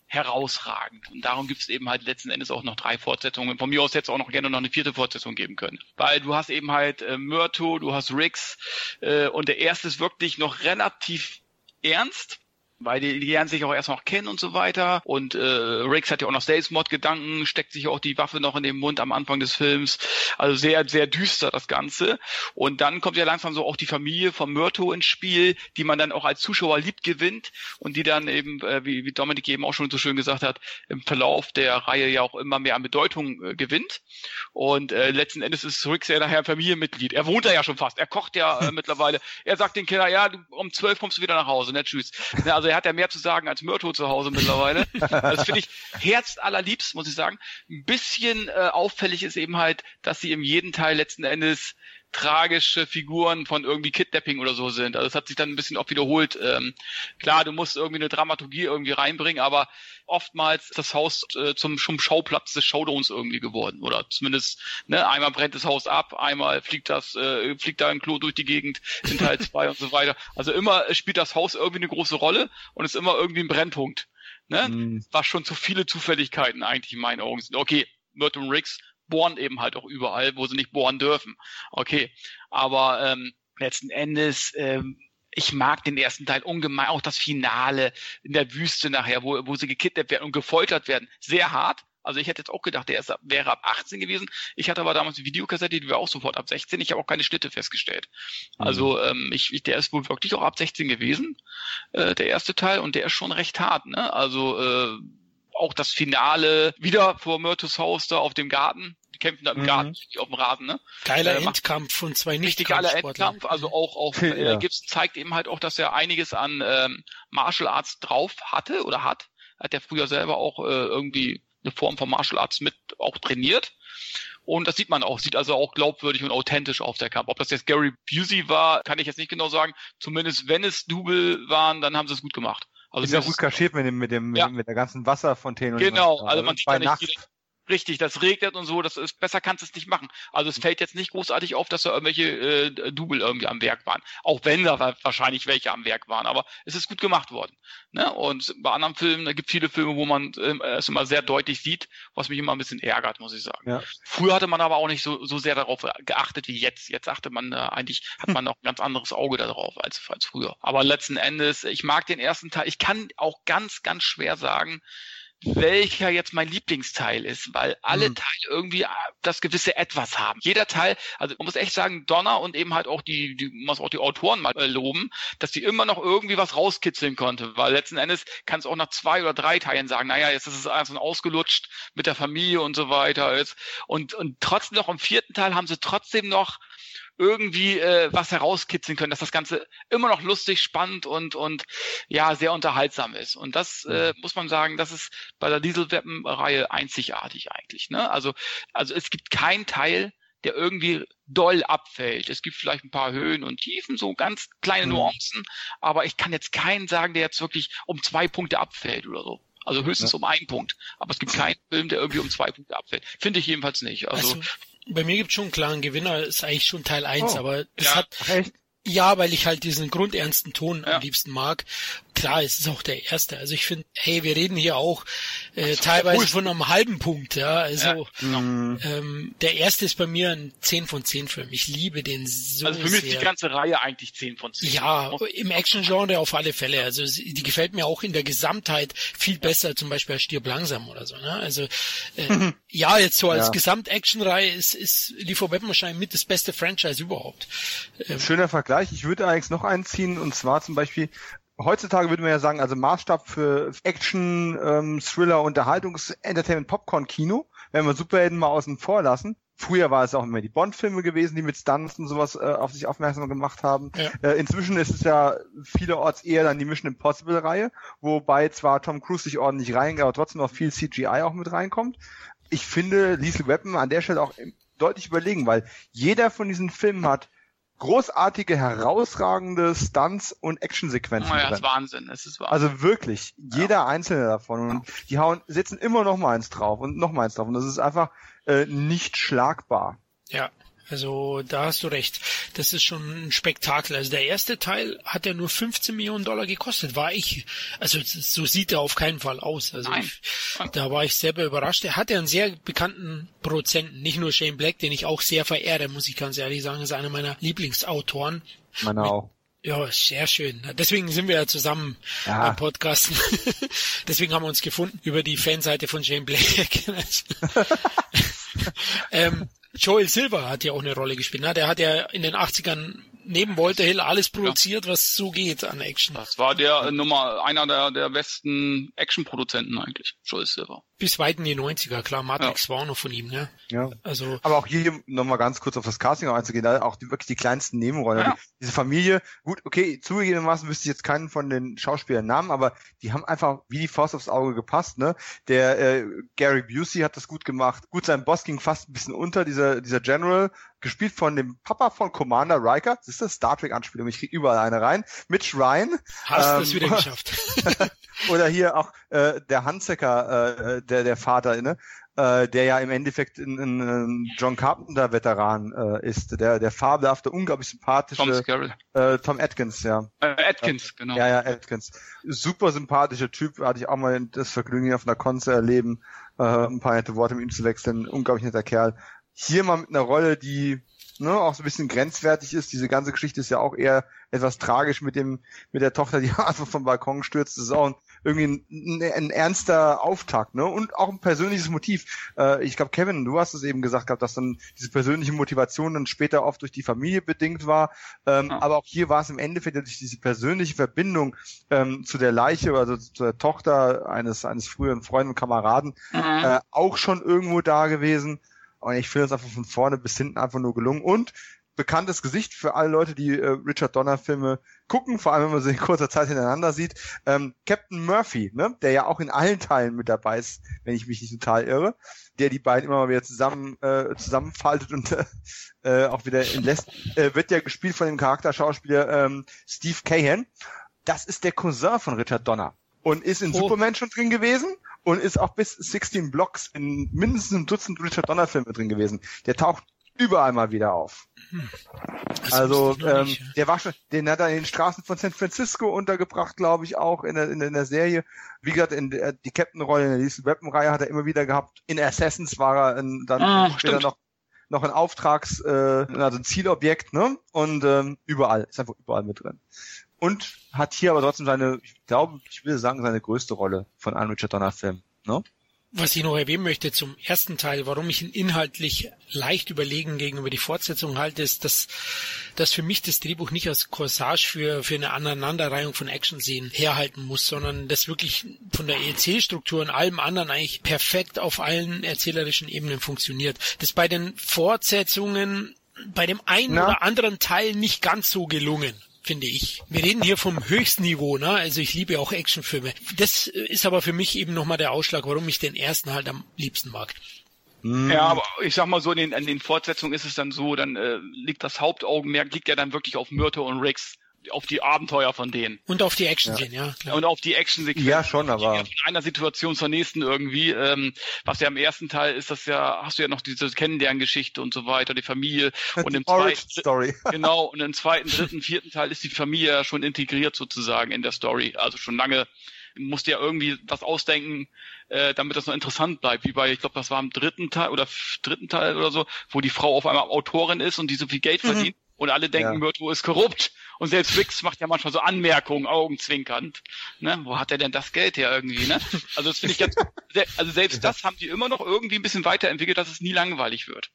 herausragend. Und darum gibt es eben halt letzten Endes auch noch drei Fortsetzungen. Von mir aus hätte es auch noch gerne noch eine vierte Fortsetzung geben können. Weil du hast eben halt äh, Myrto, du hast Riggs äh, und der erste ist wirklich noch relativ ernst weil die, lernen sich auch erst noch kennen und so weiter. Und äh, Riggs hat ja auch noch Selbstmordgedanken, steckt sich auch die Waffe noch in den Mund am Anfang des Films. Also sehr, sehr düster das Ganze. Und dann kommt ja langsam so auch die Familie von Myrto ins Spiel, die man dann auch als Zuschauer liebt gewinnt und die dann eben, äh, wie, wie Dominik eben auch schon so schön gesagt hat, im Verlauf der Reihe ja auch immer mehr an Bedeutung äh, gewinnt. Und äh, letzten Endes ist Riggs ja nachher ein Familienmitglied. Er wohnt da ja schon fast. Er kocht ja äh, mittlerweile. Er sagt den Kindern, ja, um zwölf kommst du wieder nach Hause, ne? Tschüss. Ja, also also er hat ja mehr zu sagen als Myrto zu Hause mittlerweile. das finde ich herz allerliebst, muss ich sagen. Ein bisschen äh, auffällig ist eben halt, dass sie im jeden Teil letzten Endes tragische Figuren von irgendwie Kidnapping oder so sind. Also es hat sich dann ein bisschen oft wiederholt. Ähm, klar, du musst irgendwie eine Dramaturgie irgendwie reinbringen, aber oftmals das Haus äh, zum, zum Schauplatz des Showdowns irgendwie geworden. Oder zumindest, ne, einmal brennt das Haus ab, einmal fliegt das, äh, fliegt da ein Klo durch die Gegend in Teil 2 und so weiter. Also immer spielt das Haus irgendwie eine große Rolle und ist immer irgendwie ein Brennpunkt. Ne? Mhm. Was schon zu viele Zufälligkeiten eigentlich in meinen Augen sind. Okay, Merton Riggs bohren eben halt auch überall, wo sie nicht bohren dürfen. Okay, aber ähm, letzten Endes ähm, ich mag den ersten Teil ungemein, auch das Finale in der Wüste nachher, wo, wo sie gekidnappt werden und gefoltert werden. Sehr hart. Also ich hätte jetzt auch gedacht, der ist, wäre ab 18 gewesen. Ich hatte aber damals die Videokassette, die war auch sofort ab 16. Ich habe auch keine Schnitte festgestellt. Mhm. Also ähm, ich, ich, der ist wohl wirklich auch ab 16 gewesen, äh, der erste Teil, und der ist schon recht hart. Ne? Also äh, auch das Finale wieder vor Myrtus Haus da auf dem Garten die kämpfen da im mhm. Garten, auf dem Rasen, ne? Geiler äh, Endkampf von zwei nicht Richtig geiler Endkampf, also auch, auch äh, ja. Gibson zeigt eben halt auch, dass er einiges an ähm, Martial Arts drauf hatte oder hat. Hat er früher selber auch äh, irgendwie eine Form von Martial Arts mit auch trainiert. Und das sieht man auch, sieht also auch glaubwürdig und authentisch auf der Kampf. Ob das jetzt Gary Busey war, kann ich jetzt nicht genau sagen. Zumindest wenn es Double waren, dann haben sie es gut gemacht. Also ist ja gut kaschiert mit dem, mit dem, ja. mit der ganzen Wasserfontäne. Genau, also man sieht ja nicht, Nacht. Richtig, das regnet und so, das ist besser kannst du es nicht machen. Also es fällt jetzt nicht großartig auf, dass da irgendwelche äh, Double irgendwie am Werk waren. Auch wenn da wahrscheinlich welche am Werk waren, aber es ist gut gemacht worden. Ne? Und bei anderen Filmen, da gibt viele Filme, wo man äh, es immer sehr deutlich sieht, was mich immer ein bisschen ärgert, muss ich sagen. Ja. Früher hatte man aber auch nicht so, so sehr darauf geachtet wie jetzt. Jetzt achte man äh, eigentlich, hat man noch ein ganz anderes Auge darauf als, als früher. Aber letzten Endes, ich mag den ersten Teil. Ich kann auch ganz, ganz schwer sagen, welcher jetzt mein Lieblingsteil ist, weil alle mhm. Teile irgendwie äh, das gewisse Etwas haben. Jeder Teil, also man muss echt sagen, Donner und eben halt auch die, die muss auch die Autoren mal äh, loben, dass die immer noch irgendwie was rauskitzeln konnte, weil letzten Endes kann es auch nach zwei oder drei Teilen sagen, naja, jetzt ist es einfach so ausgelutscht mit der Familie und so weiter ist. Und, und trotzdem noch im vierten Teil haben sie trotzdem noch irgendwie äh, was herauskitzeln können, dass das Ganze immer noch lustig, spannend und und ja sehr unterhaltsam ist. Und das äh, muss man sagen, das ist bei der Dieselweapon-Reihe einzigartig eigentlich. Ne? Also also es gibt keinen Teil, der irgendwie doll abfällt. Es gibt vielleicht ein paar Höhen und Tiefen, so ganz kleine mhm. Nuancen, aber ich kann jetzt keinen sagen, der jetzt wirklich um zwei Punkte abfällt oder so. Also höchstens ja. um einen Punkt. Aber es gibt keinen Film, der irgendwie um zwei Punkte abfällt. Finde ich jedenfalls nicht. Also, also bei mir gibt es schon einen klaren Gewinner, ist eigentlich schon Teil 1, oh, aber das ja, hat. Echt? Ja, weil ich halt diesen grundernsten Ton ja. am liebsten mag klar, es ist auch der erste. Also ich finde, hey, wir reden hier auch äh, teilweise cool. von einem halben Punkt, ja. Also ja, genau. ähm, der erste ist bei mir ein 10 von 10 Film. Ich liebe den so Also für mich sehr. ist die ganze Reihe eigentlich 10 von 10. Ja, im Action-Genre auf alle Fälle. Also die gefällt mir auch in der Gesamtheit viel besser, zum Beispiel als Stirb langsam oder so. Ne? Also äh, ja, jetzt so als ja. Gesamt-Action-Reihe ist, ist Liefer Weapon wahrscheinlich mit das beste Franchise überhaupt. Ähm, Schöner Vergleich. Ich würde eigentlich noch einziehen und zwar zum Beispiel heutzutage würde man ja sagen, also Maßstab für Action, ähm, Thriller, Unterhaltungs-, Entertainment, Popcorn-Kino, wenn wir Superhelden mal außen vor lassen. Früher war es auch immer die Bond-Filme gewesen, die mit Stunts und sowas äh, auf sich aufmerksam gemacht haben. Ja. Äh, inzwischen ist es ja vielerorts eher dann die Mission Impossible-Reihe, wobei zwar Tom Cruise sich ordentlich reingeht, aber trotzdem noch viel CGI auch mit reinkommt. Ich finde Lethal Weapon an der Stelle auch deutlich überlegen, weil jeder von diesen Filmen hat großartige, herausragende Stunts und Actionsequenzen. Oh ja, das ist Wahnsinn, es ist Wahnsinn. Also wirklich, jeder ja. einzelne davon. Und die hauen, setzen immer noch mal eins drauf und noch mal eins drauf. Und das ist einfach äh, nicht schlagbar. Ja. Also da hast du recht. Das ist schon ein Spektakel. Also der erste Teil hat ja nur 15 Millionen Dollar gekostet. War ich, also so sieht er auf keinen Fall aus. Also ich, da war ich selber überrascht. Er hat ja einen sehr bekannten Produzenten, nicht nur Shane Black, den ich auch sehr verehre, muss ich ganz ehrlich sagen, ist einer meiner Lieblingsautoren. Meiner auch. Ja, sehr schön. Deswegen sind wir ja zusammen ja. beim Podcasten. Deswegen haben wir uns gefunden über die Fanseite von Shane Black. ähm, Joel Silver hat ja auch eine Rolle gespielt. Ne? Der hat ja in den 80ern neben Walter Hill alles produziert, ja. was so geht an Action. Das war der Nummer einer der, der besten Action-Produzenten eigentlich, Joel Silver bis weit in die 90er, klar, Matrix ja. war auch noch von ihm, ne? Ja. Also. Aber auch hier nochmal ganz kurz auf das Casting einzugehen, da auch die, wirklich die kleinsten Nebenrollen. Ja. diese Familie, gut, okay, zugegebenermaßen wüsste ich jetzt keinen von den Schauspielern Namen, aber die haben einfach wie die Faust aufs Auge gepasst, ne? Der äh, Gary Busey hat das gut gemacht. Gut, sein Boss ging fast ein bisschen unter, dieser, dieser General, gespielt von dem Papa von Commander Riker. Das ist das Star Trek Anspielung. Ich krieg überall eine rein. Mitch Ryan. Hast ähm, es wieder geschafft. oder hier auch äh, der Handzecker, äh, der, der Vater, ne? Äh, der ja im Endeffekt ein, ein, John Carpenter-Veteran äh, ist, der, der fabelhafte, unglaublich sympathische Tom, äh, Tom Atkins, ja. Äh, Atkins, genau. Ja, ja, Atkins. Super sympathischer Typ, hatte ich auch mal das Vergnügen, auf einer Con zu erleben, äh, ein paar nette Worte mit ihm zu wechseln, unglaublich netter Kerl. Hier mal mit einer Rolle, die ne, auch so ein bisschen grenzwertig ist. Diese ganze Geschichte ist ja auch eher etwas tragisch mit dem, mit der Tochter, die einfach vom Balkon stürzt. Das ist auch ein, irgendwie ein, ein, ernster Auftakt, ne? Und auch ein persönliches Motiv. Äh, ich glaube, Kevin, du hast es eben gesagt gehabt, dass dann diese persönliche Motivation dann später oft durch die Familie bedingt war. Ähm, ja. Aber auch hier war es im Endeffekt durch diese persönliche Verbindung ähm, zu der Leiche, also zu der Tochter eines, eines früheren Freundes und Kameraden, mhm. äh, auch schon irgendwo da gewesen. Und ich finde es einfach von vorne bis hinten einfach nur gelungen. Und bekanntes Gesicht für alle Leute, die äh, Richard Donner Filme gucken, vor allem wenn man sie in kurzer Zeit hintereinander sieht. Ähm, Captain Murphy, ne, der ja auch in allen Teilen mit dabei ist, wenn ich mich nicht total irre, der die beiden immer mal wieder zusammen äh, zusammenfaltet und äh, auch wieder entlässt, äh, wird ja gespielt von dem Charakterschauspieler ähm, Steve Cahan. Das ist der Cousin von Richard Donner und ist in oh. Superman schon drin gewesen und ist auch bis 16 Blocks in mindestens einem Dutzend Richard Donner Filme drin gewesen. Der taucht überall mal wieder auf. Hm. Also ähm, nicht, ja. der war schon, den hat er in den Straßen von San Francisco untergebracht, glaube ich, auch in der, in, in der Serie. Wie gesagt, in der, die Captain-Rolle in der nächsten Weapon-Reihe hat er immer wieder gehabt. In Assassins war er in, dann ah, später noch noch ein Auftrags, äh, also ein Zielobjekt, ne? Und ähm, überall, ist einfach überall mit drin und hat hier aber trotzdem seine, ich glaube, ich will sagen, seine größte Rolle von einem Richard Donner Film. Ne? Was ich noch erwähnen möchte zum ersten Teil, warum ich ihn inhaltlich leicht überlegen gegenüber die Fortsetzung halte, ist, dass, dass für mich das Drehbuch nicht als Corsage für, für eine Aneinanderreihung von Action-Szenen herhalten muss, sondern das wirklich von der EC-Struktur und allem anderen eigentlich perfekt auf allen erzählerischen Ebenen funktioniert. Das bei den Fortsetzungen bei dem einen Na? oder anderen Teil nicht ganz so gelungen finde ich. Wir reden hier vom Höchstniveau, ne? Also ich liebe auch Actionfilme. Das ist aber für mich eben nochmal der Ausschlag, warum ich den ersten halt am liebsten mag. Hm. Ja, aber ich sag mal so, in den, in den Fortsetzungen ist es dann so, dann äh, liegt das Hauptaugenmerk, liegt ja dann wirklich auf Myrtle und Riggs auf die Abenteuer von denen. Und auf die Action sehen, ja. ja und auf die Action Sequenz. Ja, schon, aber. Von einer Situation zur nächsten irgendwie. Ähm, was ja im ersten Teil ist, das ja, hast du ja noch diese Kennenlerngeschichte und so weiter, die Familie. und im zweiten, Story. genau, und im zweiten, dritten, vierten Teil ist die Familie ja schon integriert sozusagen in der Story. Also schon lange musste ja irgendwie was ausdenken, äh, damit das noch interessant bleibt. Wie bei, ich glaube, das war im dritten Teil oder dritten Teil oder so, wo die Frau auf einmal Autorin ist und die so viel Geld mhm. Und alle denken, ja. Myrtle ist korrupt. Und selbst Wix macht ja manchmal so Anmerkungen, augenzwinkernd. Ne? Wo hat er denn das Geld her irgendwie? Ne? Also das finde ich ganz, also selbst das haben die immer noch irgendwie ein bisschen weiterentwickelt, dass es nie langweilig wird.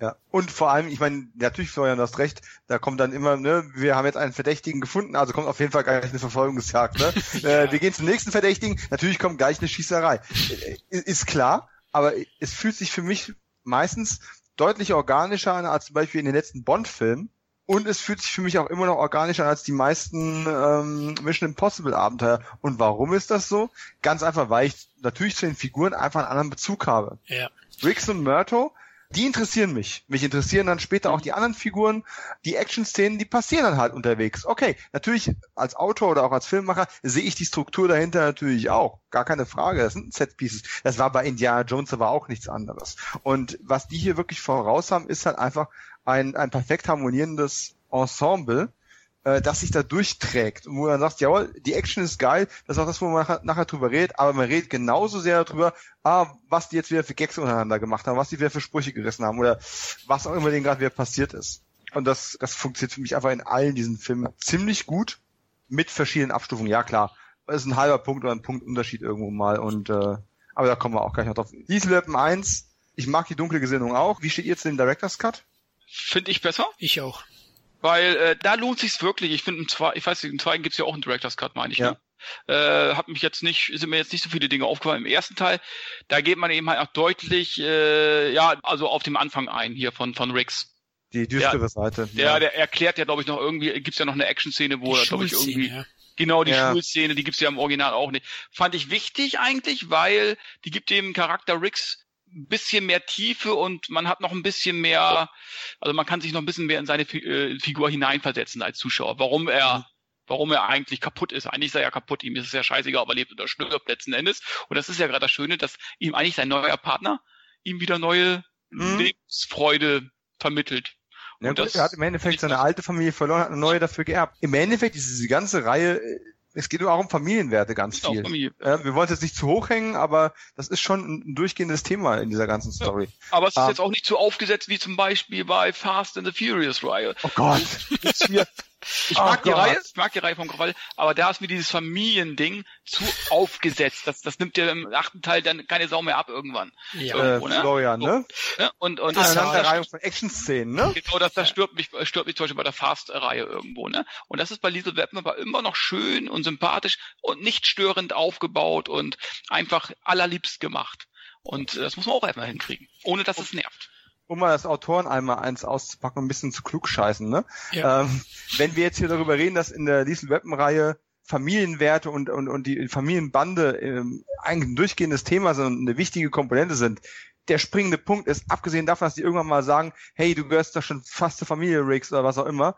Ja, und vor allem, ich meine, natürlich, Florian, du hast recht, da kommt dann immer, ne, wir haben jetzt einen Verdächtigen gefunden, also kommt auf jeden Fall gleich eine Verfolgungsjagd, ne? äh, wir gehen zum nächsten Verdächtigen, natürlich kommt gleich eine Schießerei. Äh, ist klar, aber es fühlt sich für mich meistens deutlich organischer an als zum Beispiel in den letzten Bond-Filmen, und es fühlt sich für mich auch immer noch organischer an als die meisten ähm, Mission Impossible Abenteuer. Und warum ist das so? Ganz einfach, weil ich natürlich zu den Figuren einfach einen anderen Bezug habe. Ja. Riggs und Myrto, die interessieren mich. Mich interessieren dann später auch die anderen Figuren. Die Action-Szenen, die passieren dann halt unterwegs. Okay, natürlich als Autor oder auch als Filmemacher sehe ich die Struktur dahinter natürlich auch. Gar keine Frage. Das sind Set-Pieces. Das war bei Indiana Jones aber auch nichts anderes. Und was die hier wirklich voraus haben, ist halt einfach ein, ein perfekt harmonierendes Ensemble, äh, das sich da durchträgt und wo man sagt, jawohl, die Action ist geil, das ist auch das, wo man nachher, nachher drüber redet, aber man redet genauso sehr darüber, ah, was die jetzt wieder für Gags untereinander gemacht haben, was die wieder für Sprüche gerissen haben oder was auch immer denen gerade wieder passiert ist. Und das, das funktioniert für mich einfach in allen diesen Filmen ziemlich gut mit verschiedenen Abstufungen. Ja klar, es ist ein halber Punkt oder ein Punktunterschied irgendwo mal und äh, aber da kommen wir auch gleich noch drauf. Dieselöppen 1, ich mag die dunkle Gesinnung auch. Wie steht ihr zu dem Director's Cut? Finde ich besser. Ich auch. Weil äh, da lohnt sich's wirklich. Ich finde, ich weiß nicht, im zweiten gibt's ja auch einen Director's Cut, meine ich. Ja. Ne? Äh, hat mich jetzt nicht, sind mir jetzt nicht so viele Dinge aufgefallen. Im ersten Teil, da geht man eben halt auch deutlich, äh, ja, also auf dem Anfang ein hier von von Riggs. Die düstere der, Seite. Ja, der, der erklärt ja, glaube ich, noch irgendwie, gibt's ja noch eine Action-Szene, wo er, glaube ich, irgendwie. Ja. Genau, die ja. Schulszene, die gibt's ja im Original auch nicht. Fand ich wichtig eigentlich, weil die gibt dem Charakter Riggs ein bisschen mehr Tiefe und man hat noch ein bisschen mehr, also man kann sich noch ein bisschen mehr in seine äh, Figur hineinversetzen als Zuschauer. Warum er warum er eigentlich kaputt ist. Eigentlich ist er ja kaputt, ihm ist es ja scheißegal, ob er lebt oder stirbt letzten Endes. Und das ist ja gerade das Schöne, dass ihm eigentlich sein neuer Partner ihm wieder neue mhm. Lebensfreude vermittelt. Ja, und das, er hat im Endeffekt seine alte Familie verloren, hat eine neue dafür geerbt. Im Endeffekt ist diese ganze Reihe äh, es geht auch um Familienwerte ganz viel. Familie. Ja, wir wollen es jetzt nicht zu hoch hängen, aber das ist schon ein durchgehendes Thema in dieser ganzen Story. Ja, aber es ist um, ah. jetzt auch nicht so aufgesetzt wie zum Beispiel bei Fast and the Furious Reihe. Oh Gott. Ich mag oh die Reihe, ich mag die Reihe vom Krawall, aber da ist mir dieses Familiending zu aufgesetzt. Das, das nimmt ja im achten Teil dann keine Sau mehr ab irgendwann. Ja, Irgendwo, ne? Florian, ne? So, ne? Und, und das Reihe von Action-Szenen, ne? Genau, das, das stört mich, stört mich zum Beispiel bei der Fast-Reihe irgendwo, ne? Und das ist bei Lethal Weapon aber immer noch schön und sympathisch und nicht störend aufgebaut und einfach allerliebst gemacht. Und das muss man auch einfach hinkriegen, ohne dass es nervt um mal das Autoren einmal eins auszupacken und ein bisschen zu klug scheißen, ne? Ja. Ähm, wenn wir jetzt hier darüber reden, dass in der Liesel Weapon Reihe Familienwerte und, und, und die Familienbande ähm, eigentlich ein durchgehendes Thema sind und eine wichtige Komponente sind. Der springende Punkt ist, abgesehen davon, dass die irgendwann mal sagen, hey, du gehörst doch schon fast zur Familie Riggs oder was auch immer,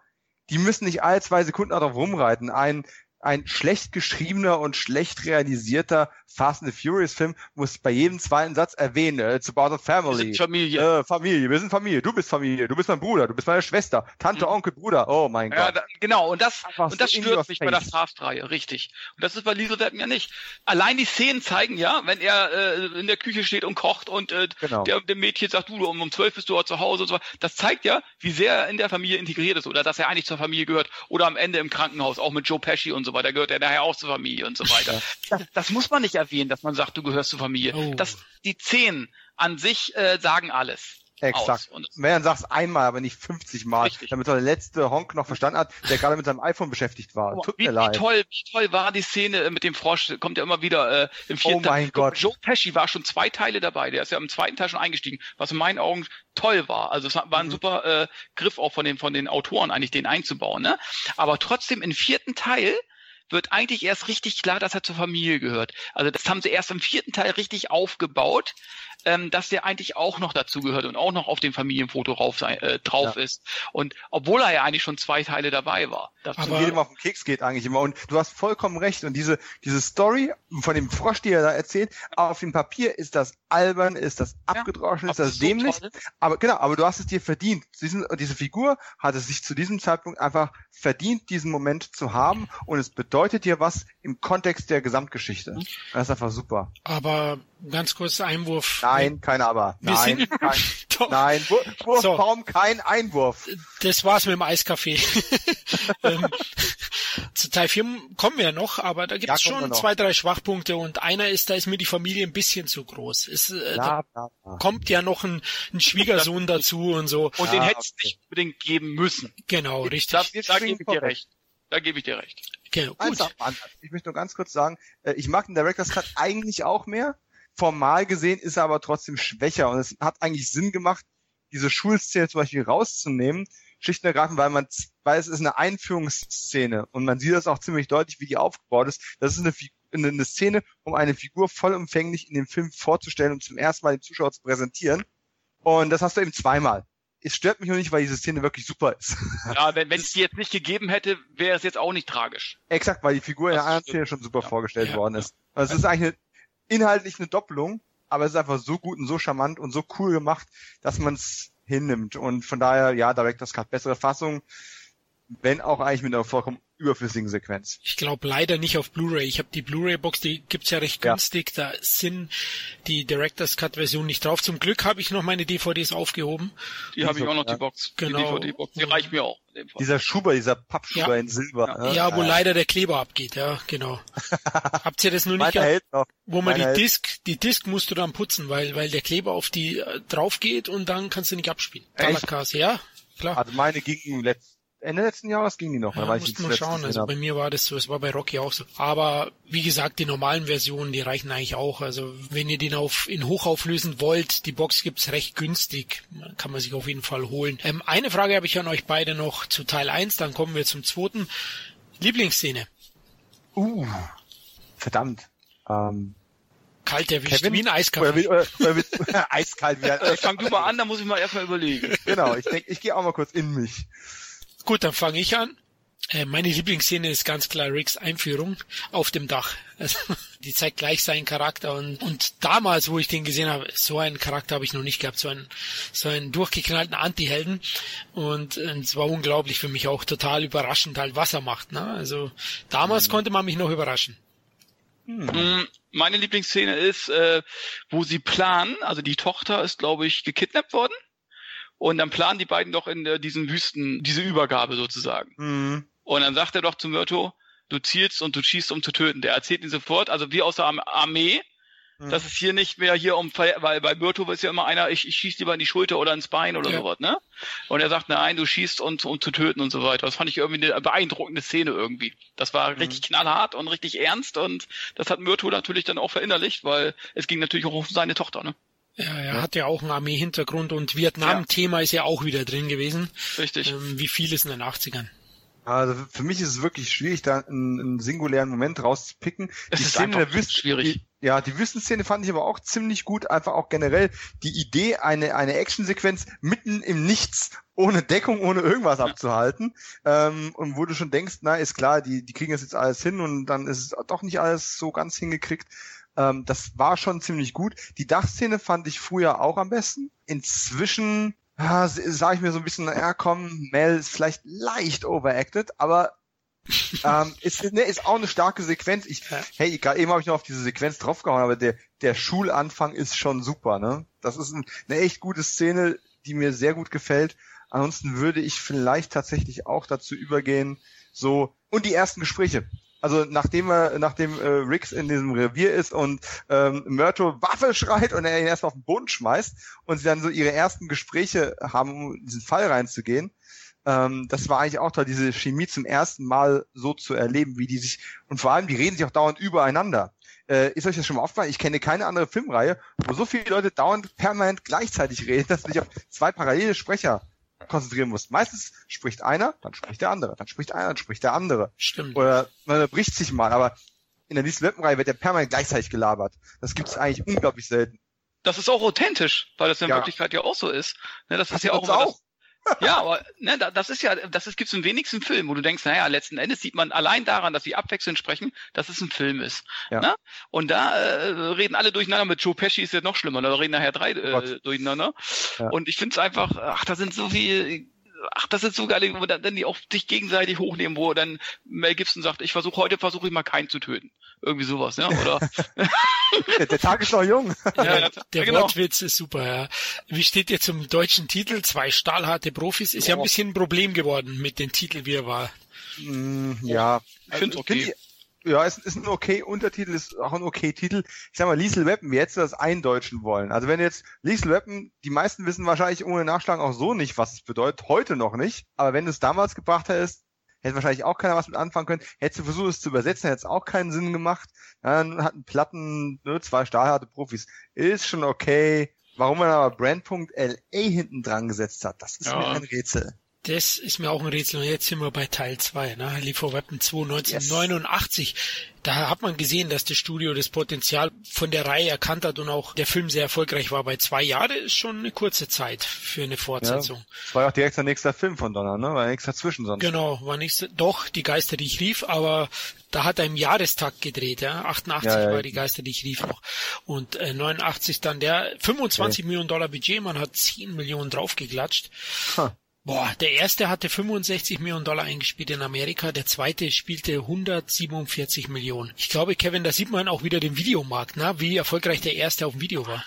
die müssen nicht alle zwei Sekunden darauf rumreiten. Ein ein schlecht geschriebener und schlecht realisierter Fast and the Furious Film muss bei jedem zweiten Satz erwähnen, äh, it's about a family. Wir sind Familie. Äh, Familie, wir sind Familie. Du bist Familie, du bist mein Bruder, du bist meine Schwester, Tante, mhm. Onkel, Bruder. Oh mein ja, Gott. Da, genau, und das, und das stört mich bei der Fast-Reihe, richtig. Und das ist bei Lieselwerken ja nicht. Allein die Szenen zeigen ja, wenn er äh, in der Küche steht und kocht und äh, genau. der, dem Mädchen sagt, du, um, um zwölf bist du zu Hause und so Das zeigt ja, wie sehr er in der Familie integriert ist oder dass er eigentlich zur Familie gehört. Oder am Ende im Krankenhaus, auch mit Joe Pesci und so weiter, gehört er daher auch zur Familie und so weiter. Das, das muss man nicht erwähnen, dass man sagt, du gehörst zur Familie. Oh. Das, die zehn an sich äh, sagen alles. Exakt. Megan sagt es einmal, aber nicht 50 Mal, Richtig. damit der letzte Honk noch verstanden hat, der gerade mit seinem iPhone beschäftigt war. Tut wie, mir leid. Wie toll, wie toll war die Szene äh, mit dem Frosch, kommt ja immer wieder äh, im vierten Oh mein Teil. Gott. Joe Pesci war schon zwei Teile dabei, der ist ja im zweiten Teil schon eingestiegen, was in meinen Augen toll war. Also es war ein mhm. super äh, Griff auch von den, von den Autoren eigentlich, den einzubauen. Ne? Aber trotzdem im vierten Teil wird eigentlich erst richtig klar, dass er zur Familie gehört. Also das haben sie erst im vierten Teil richtig aufgebaut, ähm, dass der eigentlich auch noch dazu gehört und auch noch auf dem Familienfoto rauf sein, äh, drauf ja. ist. Und obwohl er ja eigentlich schon zwei Teile dabei war. Das Aber jedem auf den Keks geht eigentlich immer. Und du hast vollkommen recht. Und diese, diese Story von dem Frosch, die er da erzählt, auf dem Papier ist das albern, ist das abgedroschen, ja, ist das dämlich. So aber genau, aber du hast es dir verdient. Diesen, diese Figur hat es sich zu diesem Zeitpunkt einfach verdient, diesen Moment zu haben. Und es bedeutet dir was im Kontext der Gesamtgeschichte. Mhm. Das ist einfach super. Aber ganz kurz Einwurf. Nein, kein Aber. Wir nein, kein, nein, Wurfbaum, so. kein Einwurf. Das war's mit dem Eiskaffee. ähm, zu Teil 4 kommen wir noch, aber da gibt's ja, schon zwei, drei Schwachpunkte und einer ist, da ist mir die Familie ein bisschen zu groß. Es, äh, ja, da ja, kommt ja noch ein, ein Schwiegersohn dazu und so. Und den hätte es nicht unbedingt geben müssen. Genau, richtig. Da, da gebe ich dir recht. Da gebe ich dir recht. Genau, gut. Ich möchte nur ganz kurz sagen, äh, ich mag den Director's Cut eigentlich auch mehr. Formal gesehen ist er aber trotzdem schwächer und es hat eigentlich Sinn gemacht, diese Schulszene zum Beispiel rauszunehmen, schlicht und ergreifend, weil man, weil es ist eine Einführungsszene und man sieht das auch ziemlich deutlich, wie die aufgebaut ist. Das ist eine, eine Szene, um eine Figur vollumfänglich in dem Film vorzustellen und zum ersten Mal dem Zuschauer zu präsentieren. Und das hast du eben zweimal es stört mich nur nicht, weil diese Szene wirklich super ist. Ja, wenn es die jetzt nicht gegeben hätte, wäre es jetzt auch nicht tragisch. Exakt, weil die Figur in der anderen Szene schon super ja. vorgestellt ja. worden ist. Also es ist eigentlich eine, inhaltlich eine Doppelung, aber es ist einfach so gut und so charmant und so cool gemacht, dass man es hinnimmt. Und von daher, ja, Director's Cut, bessere Fassung, wenn auch eigentlich mit einer vollkommen überflüssigen Sequenz. Ich glaube leider nicht auf Blu-ray. Ich habe die Blu-ray-Box, die gibt's ja recht günstig. Ja. Da sind die Director's Cut-Version nicht drauf. Zum Glück habe ich noch meine DVDs aufgehabt. Die habe ich auch noch, ja. die Box. Genau. Die DVD-Box, die reicht mir auch. Dieser Schuber, dieser Pappschuber ja. in Silber. Ja, ne? ja wo leider der Kleber abgeht, ja, genau. Habt ihr das nur nicht hält noch. Wo man Meine die Disc, die Disc musst du dann putzen, weil, weil der Kleber auf die äh, drauf geht und dann kannst du nicht abspielen. Talakas, ja, klar. Also meine ging letzt Ende letzten Jahres ging die noch. Ja, mussten wir schauen. Also bei mir war das so, es war bei Rocky auch so. Aber wie gesagt, die normalen Versionen, die reichen eigentlich auch. Also wenn ihr den auf in hoch auflösen wollt, die Box gibt's recht günstig. Kann man sich auf jeden Fall holen. Ähm, eine Frage habe ich an euch beide noch zu Teil 1, dann kommen wir zum zweiten. Lieblingsszene. Uh, verdammt. Ähm, Kalt erwischt, Kevin, wie ein Eiskaffee. Oder, oder, oder, eiskalt wie ein Eiskaffee. Fang du mal an, da muss ich mal erstmal überlegen. Genau, ich denke, ich gehe auch mal kurz in mich. Gut, dann fange ich an. Äh, meine Lieblingsszene ist ganz klar Ricks Einführung auf dem Dach. Also, die zeigt gleich seinen Charakter und, und damals, wo ich den gesehen habe, so einen Charakter habe ich noch nicht gehabt, so einen, so einen durchgeknallten Anti-Helden und, und es war unglaublich für mich auch total überraschend halt, was er macht. Ne? Also damals mhm. konnte man mich noch überraschen. Hm. Meine Lieblingsszene ist, äh, wo sie planen, also die Tochter ist, glaube ich, gekidnappt worden. Und dann planen die beiden doch in äh, diesen Wüsten diese Übergabe sozusagen. Mhm. Und dann sagt er doch zu Myrto, du zielst und du schießt, um zu töten. Der erzählt ihn sofort, also wie aus der Armee, mhm. dass es hier nicht mehr hier um, weil bei Myrto ist ja immer einer, ich, ich schieße lieber in die Schulter oder ins Bein oder ja. sowas, ne? Und er sagt, nein, du schießt, um, um zu töten und so weiter. Das fand ich irgendwie eine beeindruckende Szene irgendwie. Das war mhm. richtig knallhart und richtig ernst und das hat Myrto natürlich dann auch verinnerlicht, weil es ging natürlich auch um seine Tochter, ne? Ja, er ja. hat ja auch einen Armee-Hintergrund und Vietnam-Thema ja. ist ja auch wieder drin gewesen. Richtig. Ähm, wie viel ist in den 80ern? Also für mich ist es wirklich schwierig, da einen, einen singulären Moment rauszupicken. Es die ist Szene der Wüsten, schwierig. Die, ja, die Wüstenszene fand ich aber auch ziemlich gut. Einfach auch generell die Idee, eine, eine Actionsequenz mitten im Nichts, ohne Deckung, ohne irgendwas ja. abzuhalten. Ähm, und wo du schon denkst, na, ist klar, die, die kriegen das jetzt alles hin und dann ist es doch nicht alles so ganz hingekriegt. Ähm, das war schon ziemlich gut. Die Dachszene fand ich früher auch am besten. Inzwischen ja, sage ich mir so ein bisschen, ja komm, Mel ist vielleicht leicht overacted, aber ähm, ist, ne, ist auch eine starke Sequenz. Ich, hey, gerade eben habe ich noch auf diese Sequenz draufgehauen, aber der, der Schulanfang ist schon super, ne? Das ist ein, eine echt gute Szene, die mir sehr gut gefällt. Ansonsten würde ich vielleicht tatsächlich auch dazu übergehen, so, und die ersten Gespräche also nachdem er, nachdem äh, Rix in diesem Revier ist und ähm, Myrto Waffe schreit und er ihn erstmal auf den Boden schmeißt und sie dann so ihre ersten Gespräche haben, um in diesen Fall reinzugehen. Ähm, das war eigentlich auch toll, diese Chemie zum ersten Mal so zu erleben, wie die sich, und vor allem, die reden sich auch dauernd übereinander. Äh, ist euch das schon mal aufgefallen? Ich kenne keine andere Filmreihe, wo so viele Leute dauernd permanent gleichzeitig reden, dass sich auf zwei parallele Sprecher konzentrieren musst. Meistens spricht einer, dann spricht der andere, dann spricht einer, dann spricht der andere. Stimmt. Oder man bricht sich mal, aber in der nächsten Webreihe wird ja permanent gleichzeitig gelabert. Das gibt es eigentlich unglaublich selten. Das ist auch authentisch, weil das in ja. Wirklichkeit ja auch so ist. Ne, das, das ist ja auch, auch ja, aber ne, das ist ja, das ist, gibt's im wenigsten Film, wo du denkst, naja, letzten Endes sieht man allein daran, dass sie abwechselnd sprechen, dass es ein Film ist. Ja. Ne? Und da äh, reden alle durcheinander. Mit Joe Pesci ist jetzt noch schlimmer, da reden nachher drei äh, durcheinander. Ja. Und ich finde es einfach, ach, da sind so viele ach, das ist so geil, wo dann, dann die auch sich gegenseitig hochnehmen, wo dann Mel Gibson sagt, ich versuche heute versuche ich mal keinen zu töten. Irgendwie sowas, ja, oder? der, der Tag ist noch jung. Ja, ja, der genau. Wortwitz ist super, ja. Wie steht ihr zum deutschen Titel? Zwei stahlharte Profis ist oh. ja ein bisschen ein Problem geworden mit dem Titel, wie er war. Mm, ja, ich finde also, okay. Ja, es ist ein okay Untertitel, ist auch ein okay Titel. Ich sag mal, Liesel Weapon, wie hättest du das eindeutschen wollen? Also wenn jetzt Liesel Weapon, die meisten wissen wahrscheinlich ohne Nachschlagen auch so nicht, was es bedeutet, heute noch nicht. Aber wenn du es damals gebracht hättest, hätte wahrscheinlich auch keiner was mit anfangen können. Hättest du versucht, es zu übersetzen, hätte es auch keinen Sinn gemacht. Dann hatten Platten, ne, zwei stahlharte Profis. Ist schon okay. Warum man aber Brand.la hinten dran gesetzt hat, das ist ja. mir ein Rätsel. Das ist mir auch ein Rätsel. Und jetzt sind wir bei Teil 2, ne? Liefer Weapon 2 1989. Yes. Da hat man gesehen, dass das Studio das Potenzial von der Reihe erkannt hat und auch der Film sehr erfolgreich war. Bei zwei Jahre ist schon eine kurze Zeit für eine Fortsetzung. Ja, das war ja auch direkt der nächste Film von Donner, ne? War nichts dazwischen sonst. Genau, war nichts, doch, die Geister, die ich rief, aber da hat er im Jahrestag gedreht, ja. 88 ja, ja, war die Geister, die ich rief noch. Und äh, 89 dann der 25 okay. Millionen Dollar Budget, man hat 10 Millionen draufgeklatscht. Huh. Boah, der erste hatte 65 Millionen Dollar eingespielt in Amerika, der zweite spielte 147 Millionen. Ich glaube, Kevin, da sieht man auch wieder den Videomarkt, ne? wie erfolgreich der erste auf dem Video war.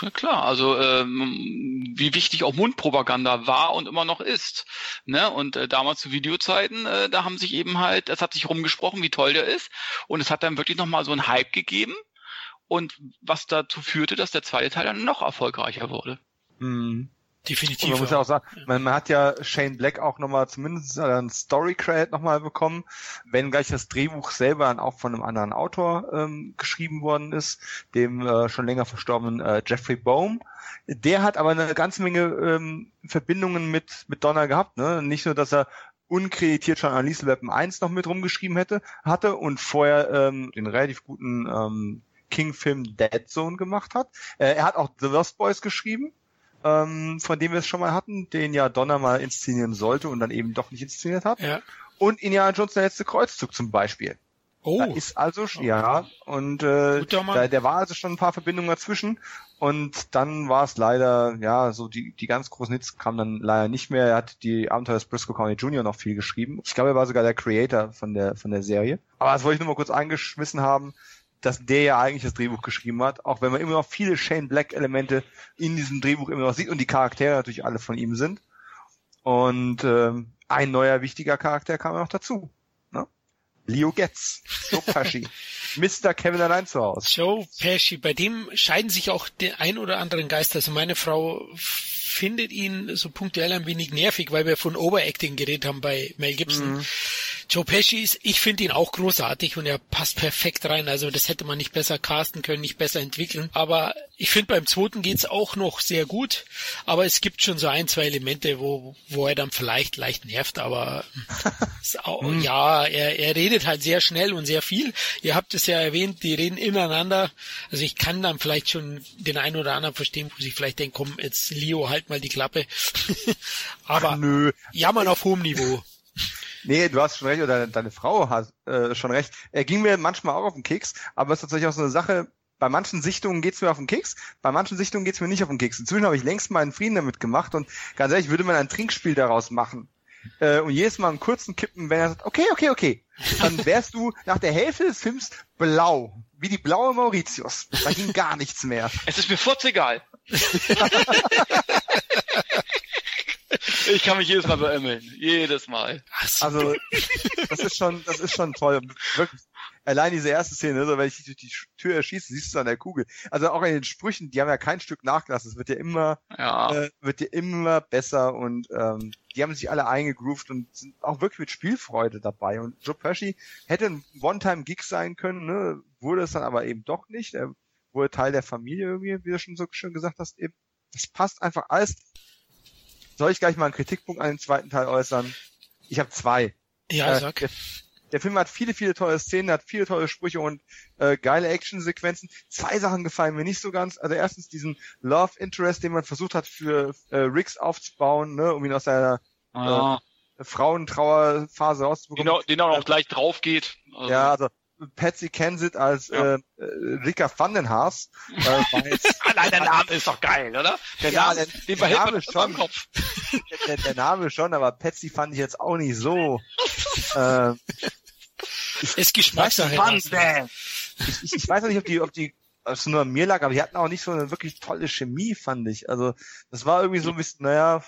Ja klar, also ähm, wie wichtig auch Mundpropaganda war und immer noch ist. Ne? Und äh, damals zu Videozeiten, äh, da haben sich eben halt, es hat sich rumgesprochen, wie toll der ist. Und es hat dann wirklich nochmal so einen Hype gegeben. Und was dazu führte, dass der zweite Teil dann noch erfolgreicher wurde. Mhm. Definitiv. Und man muss ja auch sagen, man, man hat ja Shane Black auch nochmal zumindest einen Story Credit nochmal bekommen, wenn gleich das Drehbuch selber dann auch von einem anderen Autor ähm, geschrieben worden ist, dem äh, schon länger verstorbenen äh, Jeffrey Bohm. Der hat aber eine ganze Menge ähm, Verbindungen mit, mit Donner gehabt. Ne? Nicht nur, dass er unkreditiert schon an Liesel Weapon 1 noch mit rumgeschrieben hätte, hatte und vorher ähm, den relativ guten ähm, King-Film Dead Zone gemacht hat. Äh, er hat auch The Lost Boys geschrieben ähm, von dem wir es schon mal hatten, den ja Donner mal inszenieren sollte und dann eben doch nicht inszeniert hat. Ja. Und Indiana Jones der letzte Kreuzzug zum Beispiel. Oh. Da ist also, ja, und äh, da, der war also schon ein paar Verbindungen dazwischen. Und dann war es leider, ja, so die, die ganz großen Hits kamen dann leider nicht mehr. Er hat die Abenteuer des Briscoe County Jr. noch viel geschrieben. Ich glaube, er war sogar der Creator von der, von der Serie. Aber das wollte ich nur mal kurz eingeschmissen haben, dass der ja eigentlich das Drehbuch geschrieben hat, auch wenn man immer noch viele Shane Black Elemente in diesem Drehbuch immer noch sieht und die Charaktere natürlich alle von ihm sind. Und ähm, ein neuer wichtiger Charakter kam noch dazu. Leo Getz, Joe Pesci, Mr. Kevin allein zu Hause. Joe Pesci, bei dem scheiden sich auch die ein oder anderen Geister. Also meine Frau findet ihn so punktuell ein wenig nervig, weil wir von Overacting geredet haben bei Mel Gibson. Mhm. Joe Pesci ist, ich finde ihn auch großartig und er passt perfekt rein. Also das hätte man nicht besser casten können, nicht besser entwickeln. Aber ich finde beim zweiten geht's auch noch sehr gut. Aber es gibt schon so ein, zwei Elemente, wo, wo er dann vielleicht leicht nervt. Aber auch, hm. ja, er, er redet halt sehr schnell und sehr viel. Ihr habt es ja erwähnt, die reden ineinander. Also ich kann dann vielleicht schon den einen oder anderen verstehen, wo sie vielleicht denken, komm, jetzt Leo, halt mal die Klappe. Aber Ach, nö. jammern auf hohem Niveau. Nee, du hast schon recht, oder deine Frau hat äh, schon recht. Er ging mir manchmal auch auf den Keks, aber es ist tatsächlich auch so eine Sache, bei manchen Sichtungen geht's mir auf den Keks, bei manchen Sichtungen geht's mir nicht auf den Keks. Inzwischen habe ich längst mal einen Frieden damit gemacht und ganz ehrlich, würde man ein Trinkspiel daraus machen. Äh, und jedes Mal einen kurzen Kippen, wenn er sagt, okay, okay, okay, dann wärst du nach der Hälfte des Films blau, wie die blaue Mauritius. Da ging gar nichts mehr. Es ist mir furzegal. Ich kann mich jedes Mal beömmeln. Jedes Mal. Also, das ist schon, das ist schon toll. Wirklich. Allein diese erste Szene, also wenn ich dich durch die Tür erschieße, siehst du an der Kugel. Also auch in den Sprüchen, die haben ja kein Stück nachgelassen. Es wird ja immer, ja. Äh, wird ja immer besser und ähm, die haben sich alle eingegroovt und sind auch wirklich mit Spielfreude dabei. Und Joe Pesci hätte ein One-Time-Gig sein können, ne? wurde es dann aber eben doch nicht. Er wurde Teil der Familie irgendwie, wie du schon so schön gesagt hast, eben. Das passt einfach alles soll ich gleich mal einen Kritikpunkt an den zweiten Teil äußern? Ich habe zwei. Ja, äh, sag. Der, der, Film hat viele, viele tolle Szenen, hat viele tolle Sprüche und äh, geile Actionsequenzen. Zwei Sachen gefallen mir nicht so ganz. Also erstens diesen Love Interest, den man versucht hat für äh, Riggs aufzubauen, ne, um ihn aus seiner ah. äh, Frauentrauerphase rauszubekommen. Den, den auch gleich drauf geht. Also. Ja, also Patsy Kensit als ja. äh, äh Rika Vandenhaas. Äh, Allein der Name ist doch geil, oder? Der ja, Name, der, der Name schon. Der, der, Name schon, aber Patsy fand ich jetzt auch nicht so. äh, ist Geschmackssache. Ich, ich, ich weiß noch nicht, ob die, ob die ob es nur an mir lag, aber die hatten auch nicht so eine wirklich tolle Chemie, fand ich. Also das war irgendwie so ein bisschen, naja,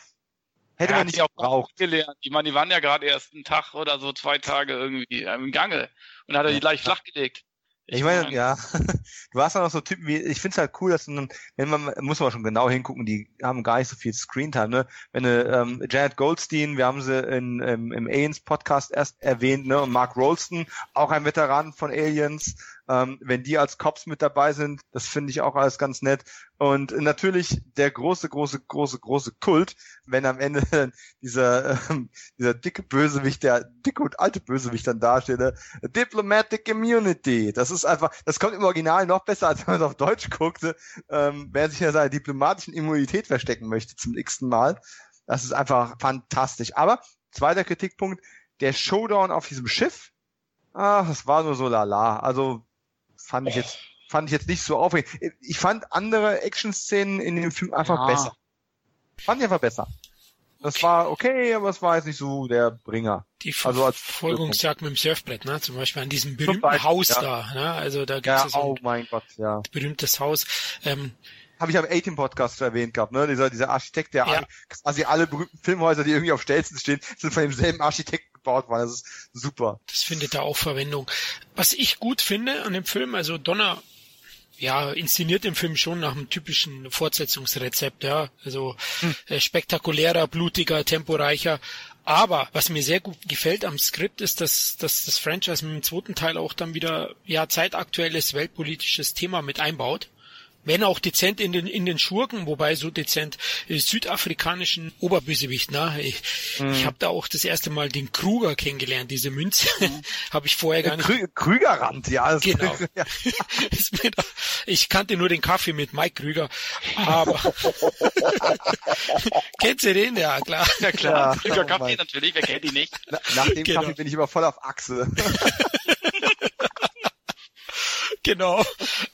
hätte ja, man nicht auch braucht. Gelernt. Ich meine, die waren ja gerade erst einen Tag oder so zwei Tage irgendwie im Gange und hat er die gleich flachgelegt. Ich meine, ja, du hast ja noch so Typen wie, ich finde es halt cool, dass du, wenn man, muss man schon genau hingucken, die haben gar nicht so viel Screentime, ne? Wenn du, ähm, Janet Goldstein, wir haben sie in, im, im Aliens Podcast erst erwähnt, ne? Und Mark Rolston, auch ein Veteran von Aliens, ähm, wenn die als Cops mit dabei sind, das finde ich auch alles ganz nett. Und natürlich der große, große, große, große Kult, wenn am Ende dieser, ähm, dieser dicke Bösewicht, der dicke und alte Bösewicht dann dasteht, ne? Diplomatic Immunity. Das ist einfach, das kommt im Original noch besser, als wenn man es auf Deutsch guckte, ähm, wer sich ja seiner diplomatischen Immunität verstecken möchte zum x-ten Mal. Das ist einfach fantastisch. Aber, zweiter Kritikpunkt, der Showdown auf diesem Schiff, ah, das war nur so lala. Also, fand ich jetzt, fand ich jetzt nicht so aufregend. Ich fand andere Action-Szenen in dem Film einfach ja. besser. Fand ich einfach besser. Das war okay, aber es war jetzt nicht so der Bringer. Die also als Verfolgungsjagd mit dem Surfbrett, ne? Zum Beispiel an diesem berühmten Beispiel, Haus ja. da, ne? Also da gibt's ja, ja so oh mein Gott, ja. berühmtes Haus. Ähm, habe ich am 18 Podcast erwähnt gehabt, ne? Dieser, dieser Architekt, der ja. quasi alle berühmten Filmhäuser, die irgendwie auf Stelzen stehen, sind von demselben Architekten gebaut worden. Das ist super. Das findet da auch Verwendung. Was ich gut finde an dem Film, also Donner ja, inszeniert den Film schon nach einem typischen Fortsetzungsrezept, ja. Also hm. äh, spektakulärer, blutiger, temporeicher. Aber was mir sehr gut gefällt am Skript ist, dass, dass das Franchise mit dem zweiten Teil auch dann wieder ja zeitaktuelles weltpolitisches Thema mit einbaut wenn auch dezent in den in den Schurken, wobei so dezent äh, südafrikanischen Oberbösewicht. Ne? Ich, mhm. ich habe da auch das erste Mal den Kruger kennengelernt, diese Münze. Mhm. habe ich vorher gar nicht. Krü Krügerrand, ja. Genau. ja. ich kannte nur den Kaffee mit Mike Krüger, aber kennst du den? Ja, klar. Ja, klar. Ja, Krüger Kaffee natürlich, wer kennt ihn nicht? Na, nach dem genau. Kaffee bin ich immer voll auf Achse. Genau.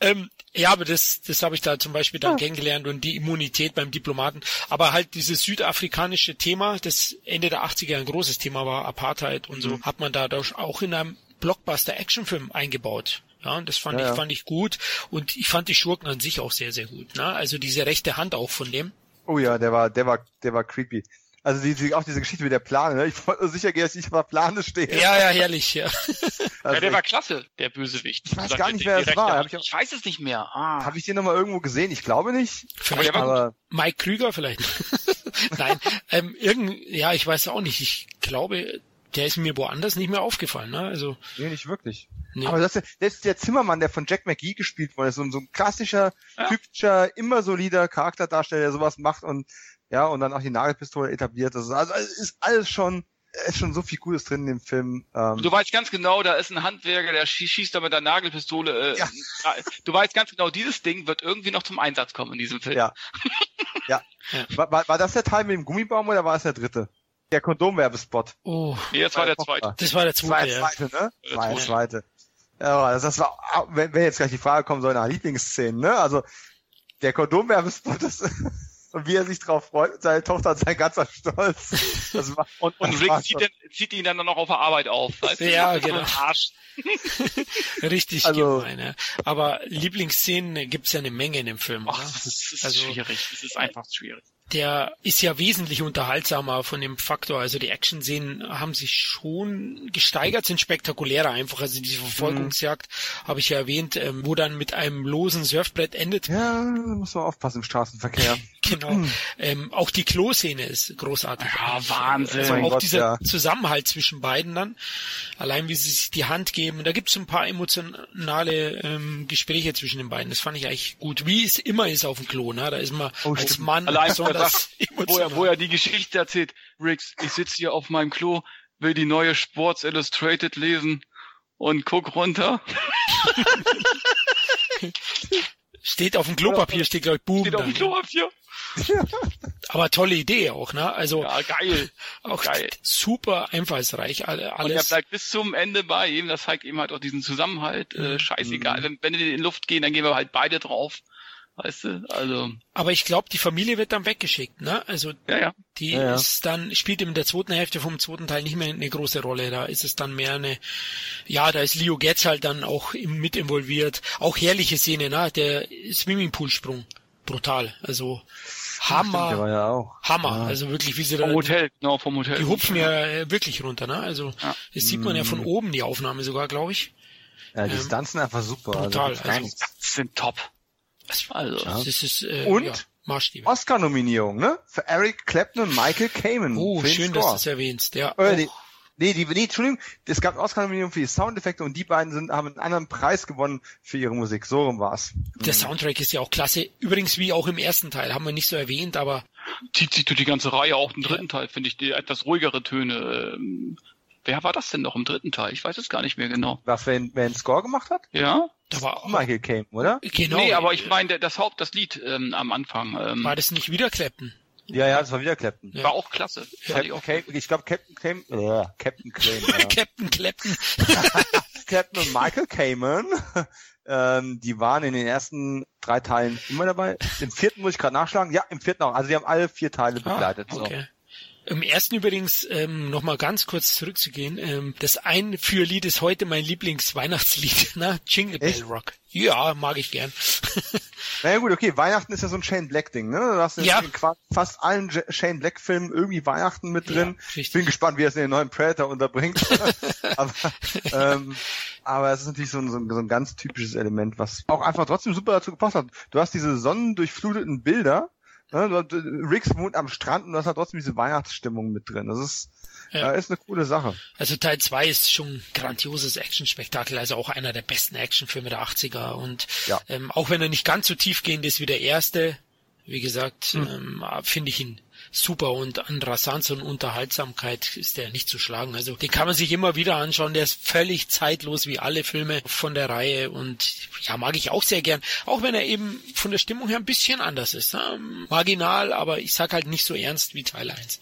Ähm, ja, aber das, das habe ich da zum Beispiel dann ja. kennengelernt und die Immunität beim Diplomaten. Aber halt dieses südafrikanische Thema, das Ende der 80er ein großes Thema war, Apartheid und so, mhm. hat man da auch in einem Blockbuster-Actionfilm eingebaut. Ja, und das fand ja, ich, fand ich gut. Und ich fand die Schurken an sich auch sehr, sehr gut. Ne? Also diese rechte Hand auch von dem. Oh ja, der war, der war, der war creepy. Also die, die, auch diese Geschichte mit der Plane, ne? Ich wollte sicher gehen, dass ich auf Plane stehe. Ja, ja, herrlich, ja. Also ja, der war klasse, der Bösewicht. Ich weiß gar nicht, wer es war. Ich, ich, weiß es nicht mehr. Ah. Habe ich den nochmal irgendwo gesehen? Ich glaube nicht. Vielleicht aber Mike Krüger vielleicht. Nein, ähm, irgend, ja, ich weiß auch nicht. Ich glaube, der ist mir woanders nicht mehr aufgefallen. Ne? Also nee, nicht wirklich. Nee. Aber das ist, das ist der Zimmermann, der von Jack McGee gespielt wurde. So, so ein klassischer, ja. typischer, immer solider Charakterdarsteller, der sowas macht und ja, und dann auch die Nagelpistole etabliert. Das ist, also ist alles schon, ist schon so viel Gutes drin in dem Film. Ähm. Du weißt ganz genau, da ist ein Handwerker, der schießt da mit der Nagelpistole. Äh, ja. Du weißt ganz genau, dieses Ding wird irgendwie noch zum Einsatz kommen in diesem Film. Ja. ja. War, war, war das der Teil mit dem Gummibaum oder war es der dritte? Der Kondomwerbespot. Oh. Nee, das war der zweite. Das war der zweite, ja. zweite, ne? Das war der zweite. Ja, das, das war, wenn, wenn jetzt gleich die Frage kommen soll nach Lieblingsszenen, ne? Also, der Kondomwerbespot, das, und wie er sich drauf freut, seine Tochter und sein ganzer Stolz. Das war, und und Rick zieht, den, zieht, ihn dann noch auf der Arbeit auf. Weißt du? Ja, genau. Arsch. Richtig also, gemein. Ja. Aber Lieblingsszenen gibt's ja eine Menge in dem Film. Ach, das ist, das ist also, schwierig. Das ist einfach schwierig der ist ja wesentlich unterhaltsamer von dem Faktor. Also die Action-Szenen haben sich schon gesteigert, sind spektakulärer einfach. Also diese Verfolgungsjagd mhm. habe ich ja erwähnt, ähm, wo dann mit einem losen Surfbrett endet. Ja, muss man aufpassen im Straßenverkehr. genau. Mhm. Ähm, auch die Klo-Szene ist großartig. Ja, Wahnsinn. Also auch Gott, dieser ja. Zusammenhalt zwischen beiden dann. Allein wie sie sich die Hand geben. Da gibt es ein paar emotionale ähm, Gespräche zwischen den beiden. Das fand ich eigentlich gut. Wie es immer ist auf dem Klo. Ne? Da ist man oh, als Mann Allein das, wo er, wo er die Geschichte erzählt. Riggs, ich sitze hier auf meinem Klo, will die neue Sports Illustrated lesen und guck runter. steht auf dem Klopapier, steht glaube ich Boom. Steht auf dem Klopapier. Aber tolle Idee auch, ne? Also ja, geil. Auch geil. super einfallsreich alles. Und er bleibt bis zum Ende bei ihm. Das zeigt eben halt auch diesen Zusammenhalt. Äh, mhm. scheißegal. Mhm. Wenn, wenn die in Luft gehen, dann gehen wir halt beide drauf. Weißt du, also. Aber ich glaube, die Familie wird dann weggeschickt, ne? Also ja, ja. die ja, ja. ist dann, spielt in der zweiten Hälfte vom zweiten Teil nicht mehr eine große Rolle. Da ist es dann mehr eine, ja, da ist Leo Getz halt dann auch mit involviert. Auch herrliche Szene, ne? Der Swimmingpool-Sprung. Brutal. Also Hammer. Der war ja auch. Hammer. Ja. Also wirklich, wie sie da. Vom Hotel, genau, vom Hotel. Die hupfen ja wirklich runter, ne? Also das sieht man ja von mm. oben, die Aufnahme sogar, glaube ich. Ja, die ähm, Stunts sind einfach super. Brutal. Also, also, sind top. Also, ja. das ist, äh, und ja, Oscar-Nominierung, ne? Für Eric Clapton und Michael Kamen. Oh, schön, Score. dass du es erwähnst, ja. Äh, nee, nee, die, nee, Entschuldigung, es gab Oscar-Nominierung für die Soundeffekte und die beiden sind, haben einen anderen Preis gewonnen für ihre Musik. So rum war's. Der mhm. Soundtrack ist ja auch klasse. Übrigens wie auch im ersten Teil, haben wir nicht so erwähnt, aber zieht sich durch die ganze Reihe, auch im dritten ja. Teil, finde ich, die etwas ruhigere Töne. Ähm, wer war das denn noch im dritten Teil? Ich weiß es gar nicht mehr genau. Was, wer, wer einen Score gemacht hat? Ja. Da war auch Michael Caine, oder? Genau. Nee, aber ich meine, das Haupt, das Lied ähm, am Anfang. Ähm, war das nicht wieder Clapton? Ja, ja, das war wieder Clapton. Ja. War auch klasse. Captain, ich, Cape, ich glaube Captain Caine, äh, Captain Caine. Ja. Captain Clapton. Captain und Michael Kamen, ähm, die waren in den ersten drei Teilen immer dabei. Im vierten muss ich gerade nachschlagen. Ja, im vierten auch. Also die haben alle vier Teile ah, begleitet. Ah, okay. So. Im ersten übrigens, ähm, nochmal ganz kurz zurückzugehen, ähm, das Einführlied ist heute mein Lieblingsweihnachtslied, ne? Jingle Bell Echt? Rock. Ja, mag ich gern. naja gut, okay, Weihnachten ist ja so ein Shane Black-Ding, ne? Du hast ja. in fast allen Shane Black-Filmen irgendwie Weihnachten mit drin. Ja, ich bin gespannt, wie er es in den neuen Predator unterbringt. aber, ähm, aber es ist natürlich so ein, so, ein, so ein ganz typisches Element, was auch einfach trotzdem super dazu gepasst hat. Du hast diese sonnendurchfluteten Bilder, Ne? Ricks wohnt am Strand und du hast halt trotzdem diese Weihnachtsstimmung mit drin. Das ist, ja. äh, ist eine coole Sache. Also Teil 2 ist schon ein grandioses Actionspektakel, also auch einer der besten Actionfilme der 80er. Und ja. ähm, auch wenn er nicht ganz so tiefgehend ist wie der erste, wie gesagt, hm. ähm, finde ich ihn super und an Rasanz und Unterhaltsamkeit ist der nicht zu schlagen. Also den kann man sich immer wieder anschauen. Der ist völlig zeitlos wie alle Filme von der Reihe und ja, mag ich auch sehr gern. Auch wenn er eben von der Stimmung her ein bisschen anders ist. Ne? Marginal, aber ich sag halt nicht so ernst wie Teil 1.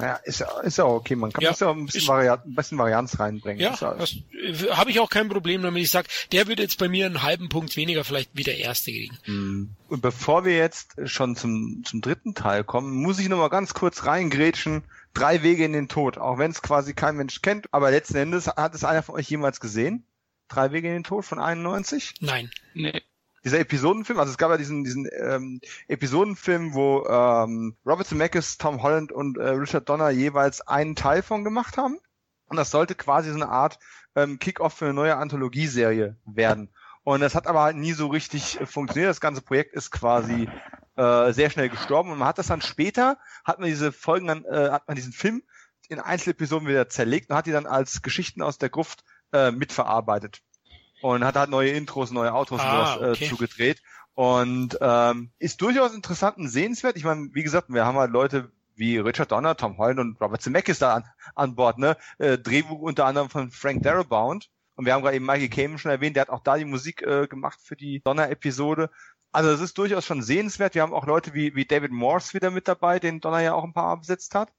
Naja, ist ja, ist ja okay. Man kann ja, ja ein bisschen, Varianz, ein bisschen Varianz reinbringen. Ja, das äh, habe ich auch kein Problem damit. Ich sag, der würde jetzt bei mir einen halben Punkt weniger vielleicht wie der erste kriegen. Mhm. Und bevor wir jetzt schon zum, zum dritten Teil kommen, muss ich nochmal ganz kurz reingrätschen. Drei Wege in den Tod, auch wenn es quasi kein Mensch kennt. Aber letzten Endes hat es einer von euch jemals gesehen? Drei Wege in den Tod von 91? Nein. Nee dieser Episodenfilm, also es gab ja diesen, diesen ähm, Episodenfilm, wo ähm, Robert Zemeckis, Tom Holland und äh, Richard Donner jeweils einen Teil von gemacht haben. Und das sollte quasi so eine Art ähm, Kick-Off für eine neue Anthologieserie werden. Und das hat aber halt nie so richtig äh, funktioniert. Das ganze Projekt ist quasi äh, sehr schnell gestorben. Und man hat das dann später, hat man diese Folgen dann, äh, hat man diesen Film in Einzelepisoden wieder zerlegt und hat die dann als Geschichten aus der Gruft äh, mitverarbeitet und hat halt neue Intros, neue Outros ah, äh, okay. zugedreht und ähm, ist durchaus interessant und sehenswert. Ich meine, wie gesagt, wir haben halt Leute wie Richard Donner, Tom Holland und Robert Zemeckis da an, an Bord, ne? Äh, Drehbuch unter anderem von Frank Darabont. Und wir haben gerade eben Michael Kamen schon erwähnt, der hat auch da die Musik äh, gemacht für die Donner-Episode. Also es ist durchaus schon sehenswert. Wir haben auch Leute wie, wie David Morse wieder mit dabei, den Donner ja auch ein paar besetzt hat.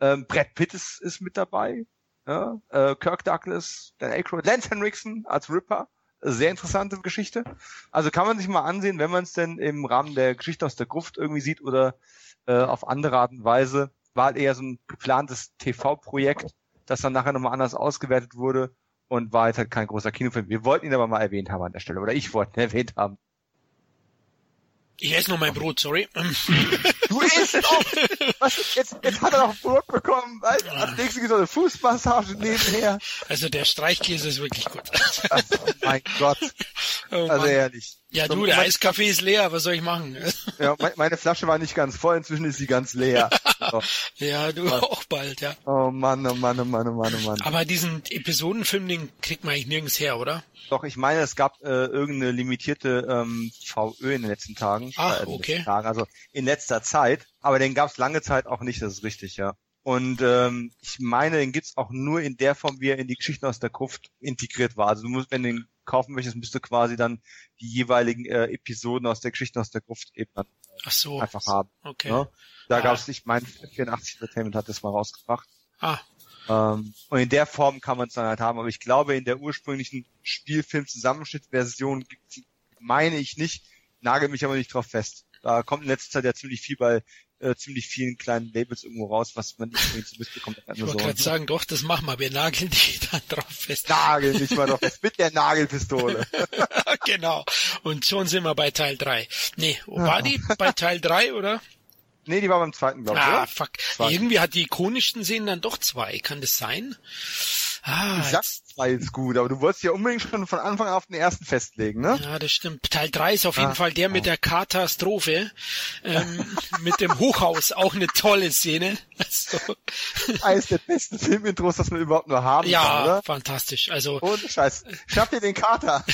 Ähm, Brad Pitt ist, ist mit dabei. Ja, äh, Kirk Douglas, Dan Aykroyd, Lance Henriksen als Ripper. Sehr interessante Geschichte. Also kann man sich mal ansehen, wenn man es denn im Rahmen der Geschichte aus der Gruft irgendwie sieht oder äh, auf andere Art und Weise. War halt eher so ein geplantes TV-Projekt, das dann nachher nochmal anders ausgewertet wurde und war halt, halt kein großer Kinofilm. Wir wollten ihn aber mal erwähnt haben an der Stelle. Oder ich wollte ihn erwähnt haben. Ich esse noch mein Brot, sorry. Du isst doch! Was, jetzt, jetzt hat er noch Brot bekommen. Weißt, als nächstes so eine Fußmassage nebenher. Also der Streichkäse ist wirklich gut. Also, mein Gott. Oh also ehrlich. Ja, du, der Eiskaffee ist leer, was soll ich machen? Ja, meine Flasche war nicht ganz voll, inzwischen ist sie ganz leer. So. ja, du was? auch bald, ja. Oh Mann, oh Mann, oh Mann, oh Mann, oh Mann. Aber diesen Episodenfilm, den kriegt man eigentlich nirgends her, oder? Doch, ich meine, es gab äh, irgendeine limitierte ähm, VÖ in den letzten Tagen. Ah, äh, okay. Tagen, also in letzter Zeit. Aber den gab es lange Zeit auch nicht, das ist richtig, ja. Und ähm, ich meine, den gibt's auch nur in der Form, wie er in die Geschichten aus der Gruft integriert war. Also du musst, wenn du den kaufen möchtest, müsst du quasi dann die jeweiligen äh, Episoden aus der Geschichte aus der Gruft eben dann Ach so. einfach haben. Okay. Ne? Da ah. gab's nicht, mein 84 Entertainment hat das mal rausgebracht. Ah. Ähm, und in der Form kann man es dann halt haben. Aber ich glaube, in der ursprünglichen Spielfilm-Zusammenschnittversion meine ich nicht, nagel mich aber nicht drauf fest. Da kommt in letzter Zeit ja ziemlich viel bei äh, ziemlich vielen kleinen Labels irgendwo raus, was man nicht unbedingt so mitbekommt. Ich wollte gerade sagen, doch, das machen wir. Wir nageln die dann drauf fest. Nageln dich mal drauf fest mit der Nagelpistole. genau. Und schon sind wir bei Teil 3. Nee, war die bei Teil 3, oder? Nee, die war beim zweiten, glaube ich. Ah, oder? fuck. Zweiten. Irgendwie hat die ikonischsten Szenen dann doch zwei. Kann das sein? Ah, ich sag, zwei ist gut, aber du wolltest ja unbedingt schon von Anfang an auf den ersten festlegen, ne? Ja, das stimmt. Teil drei ist auf jeden ah, Fall der mit der Katastrophe, ähm, mit dem Hochhaus, auch eine tolle Szene. Also. Eines der besten Filmintros, das man überhaupt nur haben ja, kann, oder? fantastisch. Also. Ohne Scheiß. Schnapp dir den Kater.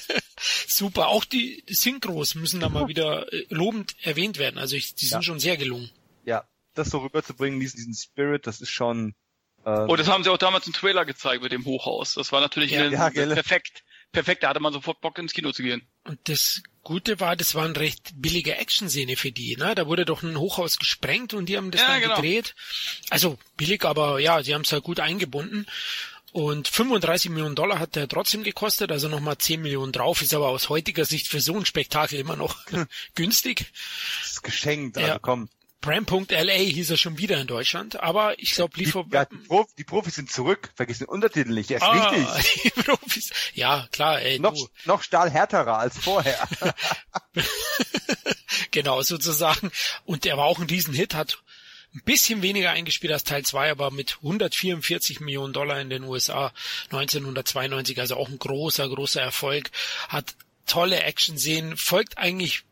Super. Auch die Synchros müssen da mal wieder äh, lobend erwähnt werden. Also ich, die sind ja. schon sehr gelungen. Ja, das so rüberzubringen, diesen, diesen Spirit, das ist schon, ähm, oh, das haben sie auch damals im Trailer gezeigt mit dem Hochhaus. Das war natürlich ja, eine, ja, perfekt. Perfekt, da hatte man sofort Bock ins Kino zu gehen. Und das Gute war, das war eine recht billige Action-Szene für die, ne? Da wurde doch ein Hochhaus gesprengt und die haben das ja, dann genau. gedreht. Also billig, aber ja, sie haben es halt gut eingebunden. Und 35 Millionen Dollar hat der trotzdem gekostet, also nochmal 10 Millionen drauf, ist aber aus heutiger Sicht für so ein Spektakel immer noch günstig. Das ist geschenkt, also ja. komm. Bram.la hieß er schon wieder in Deutschland, aber ich glaube Liefer... Ja, die, Prof, die, Profis sind zurück, vergiss den Untertitel nicht, er ist ah, wichtig. Die Profis, ja klar, ey, noch, du. noch stahlhärterer als vorher. genau, sozusagen. Und er war auch ein Riesenhit, hat ein bisschen weniger eingespielt als Teil 2, aber mit 144 Millionen Dollar in den USA 1992, also auch ein großer, großer Erfolg, hat tolle Action-Szenen, folgt eigentlich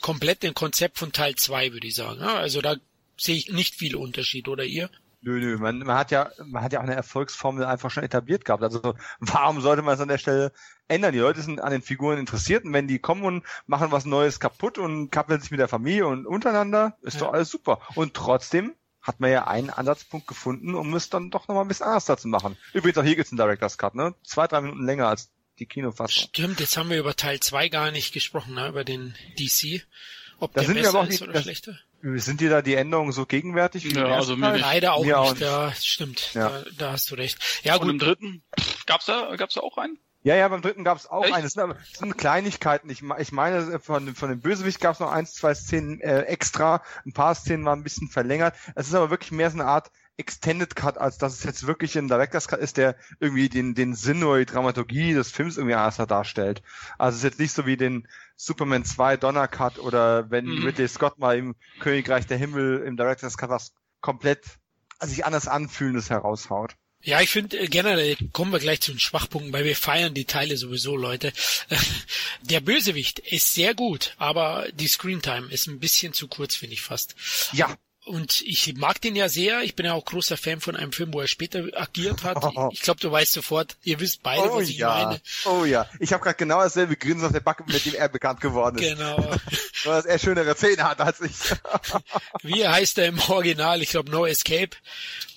komplett dem Konzept von Teil 2, würde ich sagen. Also da sehe ich nicht viel Unterschied, oder ihr? Nö, nö, man, man hat ja, man hat ja auch eine Erfolgsformel einfach schon etabliert gehabt. Also warum sollte man es an der Stelle ändern? Die Leute sind an den Figuren interessiert und wenn die kommen und machen was Neues kaputt und kappeln sich mit der Familie und untereinander, ist ja. doch alles super. Und trotzdem hat man ja einen Ansatzpunkt gefunden, um es dann doch nochmal ein bisschen anders zu machen. Übrigens auch hier gibt's einen Director's Cut, ne? Zwei, drei Minuten länger als die Kinofassung. Stimmt, jetzt haben wir über Teil 2 gar nicht gesprochen, ne? über den DC. Ob da der sind besser wir aber auch ist oder das, schlechter? Sind dir da die Änderungen so gegenwärtig? Ja, also mir. Leider auch Mir nicht, auch nicht. ja, stimmt. Ja. Da, da hast du recht. Ja, Und im gut. dritten gab's da, gab's da auch einen? Ja, ja, beim dritten gab es auch Echt? eines. Das sind, aber- das sind Kleinigkeiten. Ich, ich meine, von, von dem Bösewicht gab es noch eins, zwei Szenen äh, extra. Ein paar Szenen waren ein bisschen verlängert. Es ist aber wirklich mehr so eine Art Extended Cut, als dass es jetzt wirklich ein Director's Cut ist, der irgendwie den, den Sinn oder die Dramaturgie des Films irgendwie anders darstellt. Also es ist jetzt nicht so wie den Superman 2 Donner Cut oder wenn Mhm. Ridley Scott mal im Königreich der Himmel im Director's Cut was komplett sich anders anfühlendes heraushaut. Ja, ich finde äh, generell kommen wir gleich zu den Schwachpunkten, weil wir feiern die Teile sowieso, Leute. Der Bösewicht ist sehr gut, aber die Screentime ist ein bisschen zu kurz, finde ich fast. Ja, Und ich mag den ja sehr. Ich bin ja auch großer Fan von einem Film, wo er später agiert hat. Ich glaube, du weißt sofort, ihr wisst beide, oh was ich ja, meine. oh ja. Ich habe gerade genau dasselbe Grinsen auf der Backe, mit dem er bekannt geworden ist. Genau. Nur, dass er schönere Zähne hat als ich. Wie heißt er im Original? Ich glaube No Escape.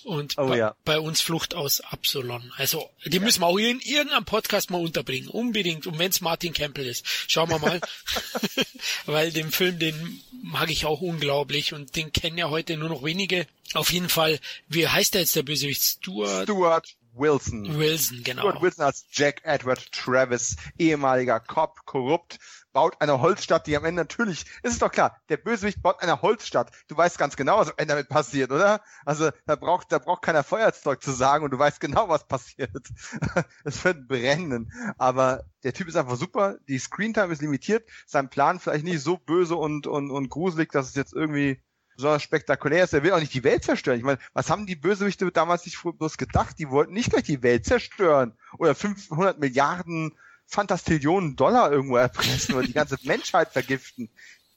Und Oh bei, ja. bei uns Flucht aus Absalon. Also, die müssen wir auch in irgendeinem Podcast mal unterbringen. Unbedingt. Und wenn es Martin Campbell ist. Schauen wir mal. Weil den Film, den mag ich auch unglaublich. Und den kennen ja heute nur noch wenige. Auf jeden Fall, wie heißt der jetzt der Bösewicht? Stuart Stuart Wilson. Wilson, genau. Stuart Wilson als Jack Edward Travis, ehemaliger Cop, korrupt, baut eine Holzstadt, die am Ende natürlich, ist es doch klar, der Bösewicht baut eine Holzstadt. Du weißt ganz genau, was am Ende damit passiert, oder? Also da braucht, da braucht keiner Feuerzeug zu sagen und du weißt genau, was passiert. Es wird brennen. Aber der Typ ist einfach super, die Screentime ist limitiert, sein Plan vielleicht nicht so böse und, und, und gruselig, dass es jetzt irgendwie besonders spektakulär ist. Er will auch nicht die Welt zerstören. Ich meine, was haben die Bösewichte damals nicht bloß gedacht? Die wollten nicht gleich die Welt zerstören oder 500 Milliarden Fantastillionen Dollar irgendwo erpressen oder die ganze Menschheit vergiften.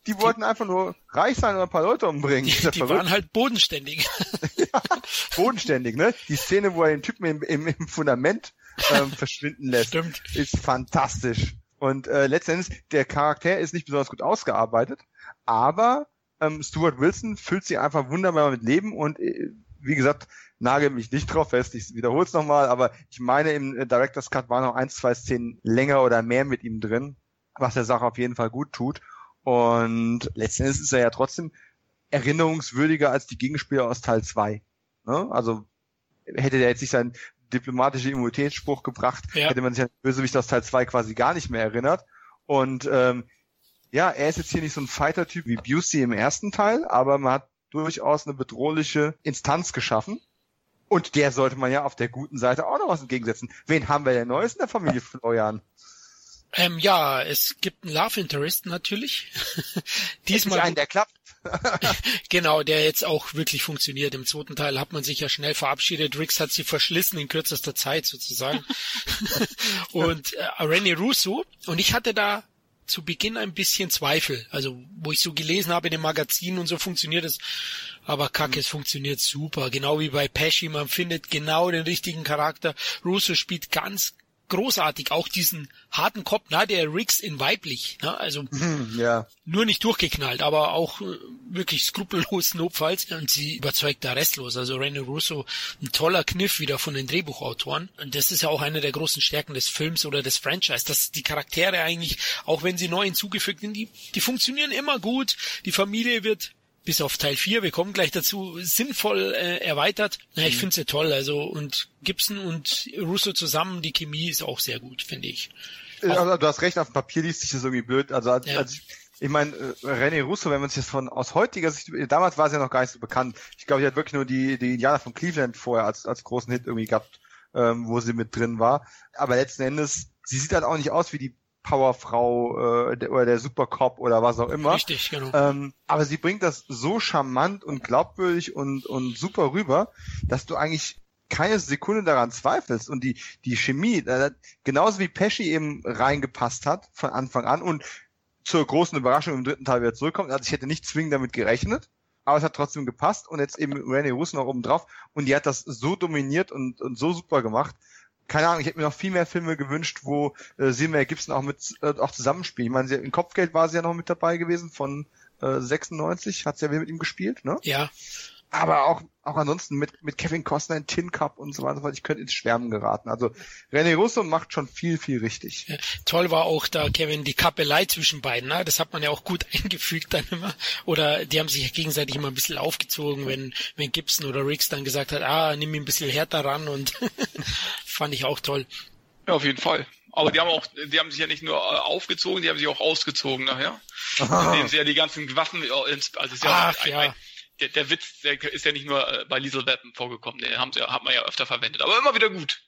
Die wollten einfach nur reich sein und ein paar Leute umbringen. Die, die waren halt bodenständig. bodenständig, ne? Die Szene, wo er den Typen im, im, im Fundament ähm, verschwinden lässt, Stimmt. ist fantastisch. Und äh, letztendlich, der Charakter ist nicht besonders gut ausgearbeitet, aber ähm, Stuart Wilson füllt sie einfach wunderbar mit Leben und äh, wie gesagt, nagel mich nicht drauf fest, ich wiederhole es nochmal, aber ich meine, im äh, Director's Cut waren noch ein, zwei Szenen länger oder mehr mit ihm drin, was der Sache auf jeden Fall gut tut. Und letztendlich ist er ja trotzdem erinnerungswürdiger als die Gegenspieler aus Teil 2. Ne? Also hätte der jetzt nicht seinen diplomatischen Immunitätsspruch gebracht, Ja. hätte man sich an den Bösewicht aus Teil 2 quasi gar nicht mehr erinnert. Und ähm, ja, er ist jetzt hier nicht so ein Fighter-Typ wie Busey im ersten Teil, aber man hat durchaus eine bedrohliche Instanz geschaffen. Und der sollte man ja auf der guten Seite auch noch was entgegensetzen. Wen haben wir denn Neues in der Familie Florian? Ähm, ja, es gibt einen Love Interest natürlich. Diesmal einen, der klappt. Genau, der jetzt auch wirklich funktioniert. Im zweiten Teil hat man sich ja schnell verabschiedet. Riggs hat sie verschlissen in kürzester Zeit sozusagen. und äh, René Russo. Und ich hatte da zu Beginn ein bisschen Zweifel. Also, wo ich so gelesen habe in dem Magazin und so funktioniert es. Aber kacke, es funktioniert super. Genau wie bei Pesci. Man findet genau den richtigen Charakter. Russo spielt ganz großartig auch diesen harten Kopf, na, der Riggs in weiblich, ne? also Hm, ja. nur nicht durchgeknallt, aber auch äh, wirklich skrupellos notfalls und sie überzeugt da restlos. Also Rene Russo, ein toller Kniff wieder von den Drehbuchautoren und das ist ja auch eine der großen Stärken des Films oder des Franchise, dass die Charaktere eigentlich, auch wenn sie neu hinzugefügt sind, die, die funktionieren immer gut, die Familie wird bis auf Teil 4, wir kommen gleich dazu, sinnvoll äh, erweitert. Ja, ich finde sie toll, also und Gibson und Russo zusammen, die Chemie ist auch sehr gut, finde ich. Äh, Also, du hast recht, auf dem Papier liest sich das irgendwie blöd. Also als, Ja. als ich, ich meine, äh, René Russo, wenn man sich das von aus heutiger Sicht, damals war es ja noch gar nicht so bekannt. Ich glaube, die hat wirklich nur die, die Indianer von Cleveland vorher als, als großen Hit irgendwie gehabt, ähm, wo sie mit drin war. Aber letzten Endes, sie sieht halt auch nicht aus wie die Powerfrau äh, der, oder der Supercop oder was auch immer. Richtig, genau. Ähm, aber sie bringt das so charmant und glaubwürdig und, und super rüber, dass du eigentlich keine Sekunde daran zweifelst. Und die, die Chemie, äh, genauso wie Pesci eben reingepasst hat von Anfang an und zur großen Überraschung im dritten Teil wieder zurückkommt. Also ich hätte nicht zwingend damit gerechnet, aber es hat trotzdem gepasst und jetzt eben René Russo noch oben drauf und die hat das so dominiert und, und so super gemacht. Keine Ahnung, ich hätte mir noch viel mehr Filme gewünscht, wo äh, Silmar Gibson auch mit äh, auch zusammenspielt. Ich meine, sie, in Kopfgeld war sie ja noch mit dabei gewesen von äh, 96, hat sie ja mit ihm gespielt, ne? Ja aber auch, auch ansonsten mit, mit Kevin Costner in Tin Cup und so weiter, ich könnte ins Schwärmen geraten. Also René Russo macht schon viel, viel richtig. Ja, toll war auch da, Kevin, die Kappelei zwischen beiden, ne? das hat man ja auch gut eingefügt dann immer. Oder die haben sich ja gegenseitig immer ein bisschen aufgezogen, wenn, wenn Gibson oder Riggs dann gesagt hat, ah, nimm ihn ein bisschen härter ran und fand ich auch toll. Ja, auf jeden Fall. Aber die haben auch, die haben sich ja nicht nur äh, aufgezogen, die haben sich auch ausgezogen nachher. Indem sie ja die ganzen Waffen, äh, ins, also ist ja, Ach, ein, ja der, der Witz, der ist ja nicht nur äh, bei Liesel Weapon vorgekommen, den haben sie, hat man ja öfter verwendet, aber immer wieder gut.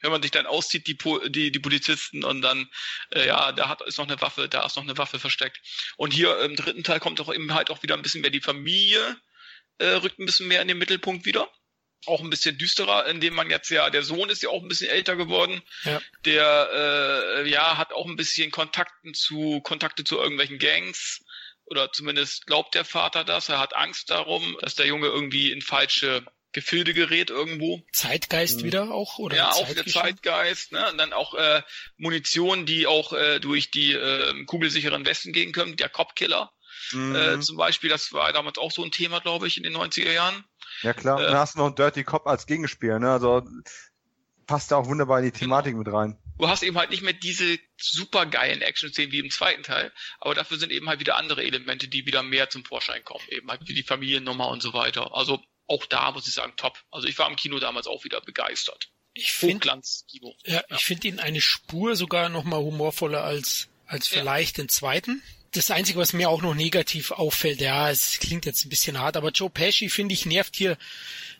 Wenn man sich dann auszieht, die, die, die Polizisten und dann, äh, ja, da hat, ist noch eine Waffe, da ist noch eine Waffe versteckt. Und hier im dritten Teil kommt auch eben halt auch wieder ein bisschen mehr die Familie, äh, rückt ein bisschen mehr in den Mittelpunkt wieder auch ein bisschen düsterer, indem man jetzt ja, der Sohn ist ja auch ein bisschen älter geworden. Ja. Der äh, ja hat auch ein bisschen Kontakten zu Kontakte zu irgendwelchen Gangs oder zumindest glaubt der Vater das. Er hat Angst darum, dass der Junge irgendwie in falsche Gefilde gerät irgendwo. Zeitgeist mhm. wieder auch oder? Ja, auch der Zeitgeist. Ne? Und dann auch äh, Munition, die auch äh, durch die äh, kugelsicheren Westen gehen können. Der Copkiller mhm. äh, zum Beispiel, das war damals auch so ein Thema, glaube ich, in den 90er Jahren. Ja klar. Äh, dann hast du noch einen Dirty Cop als Gegenspiel. Ne? Also passt da auch wunderbar in die Thematik genau. mit rein du hast eben halt nicht mehr diese super geilen Action-Szenen wie im zweiten Teil, aber dafür sind eben halt wieder andere Elemente, die wieder mehr zum Vorschein kommen, eben halt wie die Familiennummer und so weiter. Also auch da muss ich sagen, top. Also ich war im Kino damals auch wieder begeistert. Ich finde, ja, ja, ich finde ihn eine Spur sogar noch mal humorvoller als als vielleicht ja. den zweiten. Das Einzige, was mir auch noch negativ auffällt, ja, es klingt jetzt ein bisschen hart, aber Joe Pesci, finde ich, nervt hier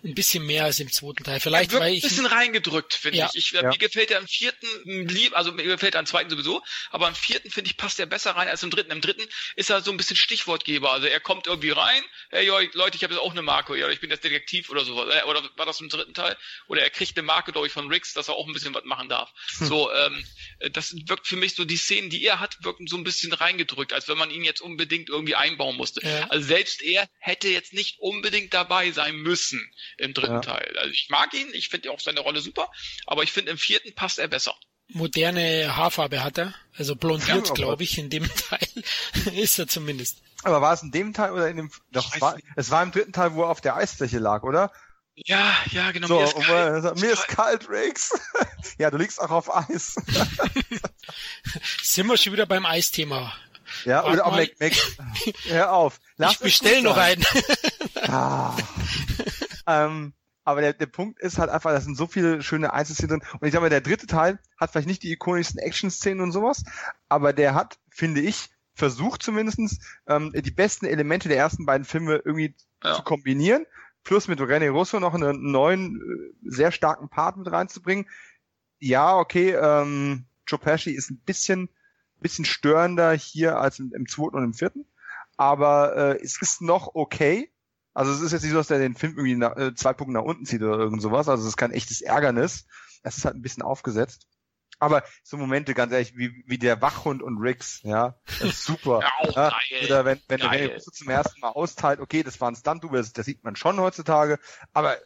ein bisschen mehr als im zweiten Teil. Vielleicht, weil ich. Ein bisschen reingedrückt, finde ja. ich. ich ja. Mir gefällt er im vierten lieb, also mir gefällt er im zweiten sowieso, aber im vierten, finde ich, passt er besser rein als im dritten. Im dritten ist er so ein bisschen Stichwortgeber. Also er kommt irgendwie rein, hey Leute, ich habe jetzt auch eine Marke, ja, ich bin jetzt Detektiv oder so. Äh, oder war das im dritten Teil? Oder er kriegt eine Marke, glaube ich, von Riggs, dass er auch ein bisschen was machen darf. Hm. So, ähm, das wirkt für mich so, die Szenen, die er hat, wirken so ein bisschen reingedrückt, als wenn man ihn jetzt unbedingt irgendwie einbauen musste. Ja. Also selbst er hätte jetzt nicht unbedingt dabei sein müssen im dritten ja. Teil. Also ich mag ihn, ich finde auch seine Rolle super, aber ich finde im vierten passt er besser. Moderne Haarfarbe hat er, also blondiert, ja, glaube ich, in dem Teil ist er zumindest. Aber war es in dem Teil oder in dem? Doch, es war, es war im dritten Teil, wo er auf der Eisfläche lag, oder? Ja, ja, genau. So, mir ist kalt, sagt, mir ist kalt Riggs. ja, du liegst auch auf Eis. Sind wir schon wieder beim Eisthema? Ja, Wart oder auch Mac, Mac, hör auf. Lass ich bestell noch einen. ah. ähm, aber der, der Punkt ist halt einfach, da sind so viele schöne Einzelszenen drin. Und ich sag mal, der dritte Teil hat vielleicht nicht die ikonischsten Action-Szenen und sowas, aber der hat, finde ich, versucht zumindestens ähm, die besten Elemente der ersten beiden Filme irgendwie ja. zu kombinieren, plus mit René Russo noch einen neuen, äh, sehr starken Part mit reinzubringen. Ja, okay, ähm, Joe Pesci ist ein bisschen, bisschen störender hier als im, im zweiten und im vierten, aber äh, es ist noch okay also es ist jetzt nicht so, dass der den Film irgendwie nach, äh, zwei Punkte nach unten zieht oder irgend sowas. Also es ist kein echtes Ärgernis. Es ist halt ein bisschen aufgesetzt. Aber so Momente, ganz ehrlich, wie, wie der Wachhund und Riggs, ja, super. ja, ja. Geil. Oder wenn, wenn geil. der zum ersten Mal austeilt, okay, das war ein Stunt, das, das sieht man schon heutzutage, aber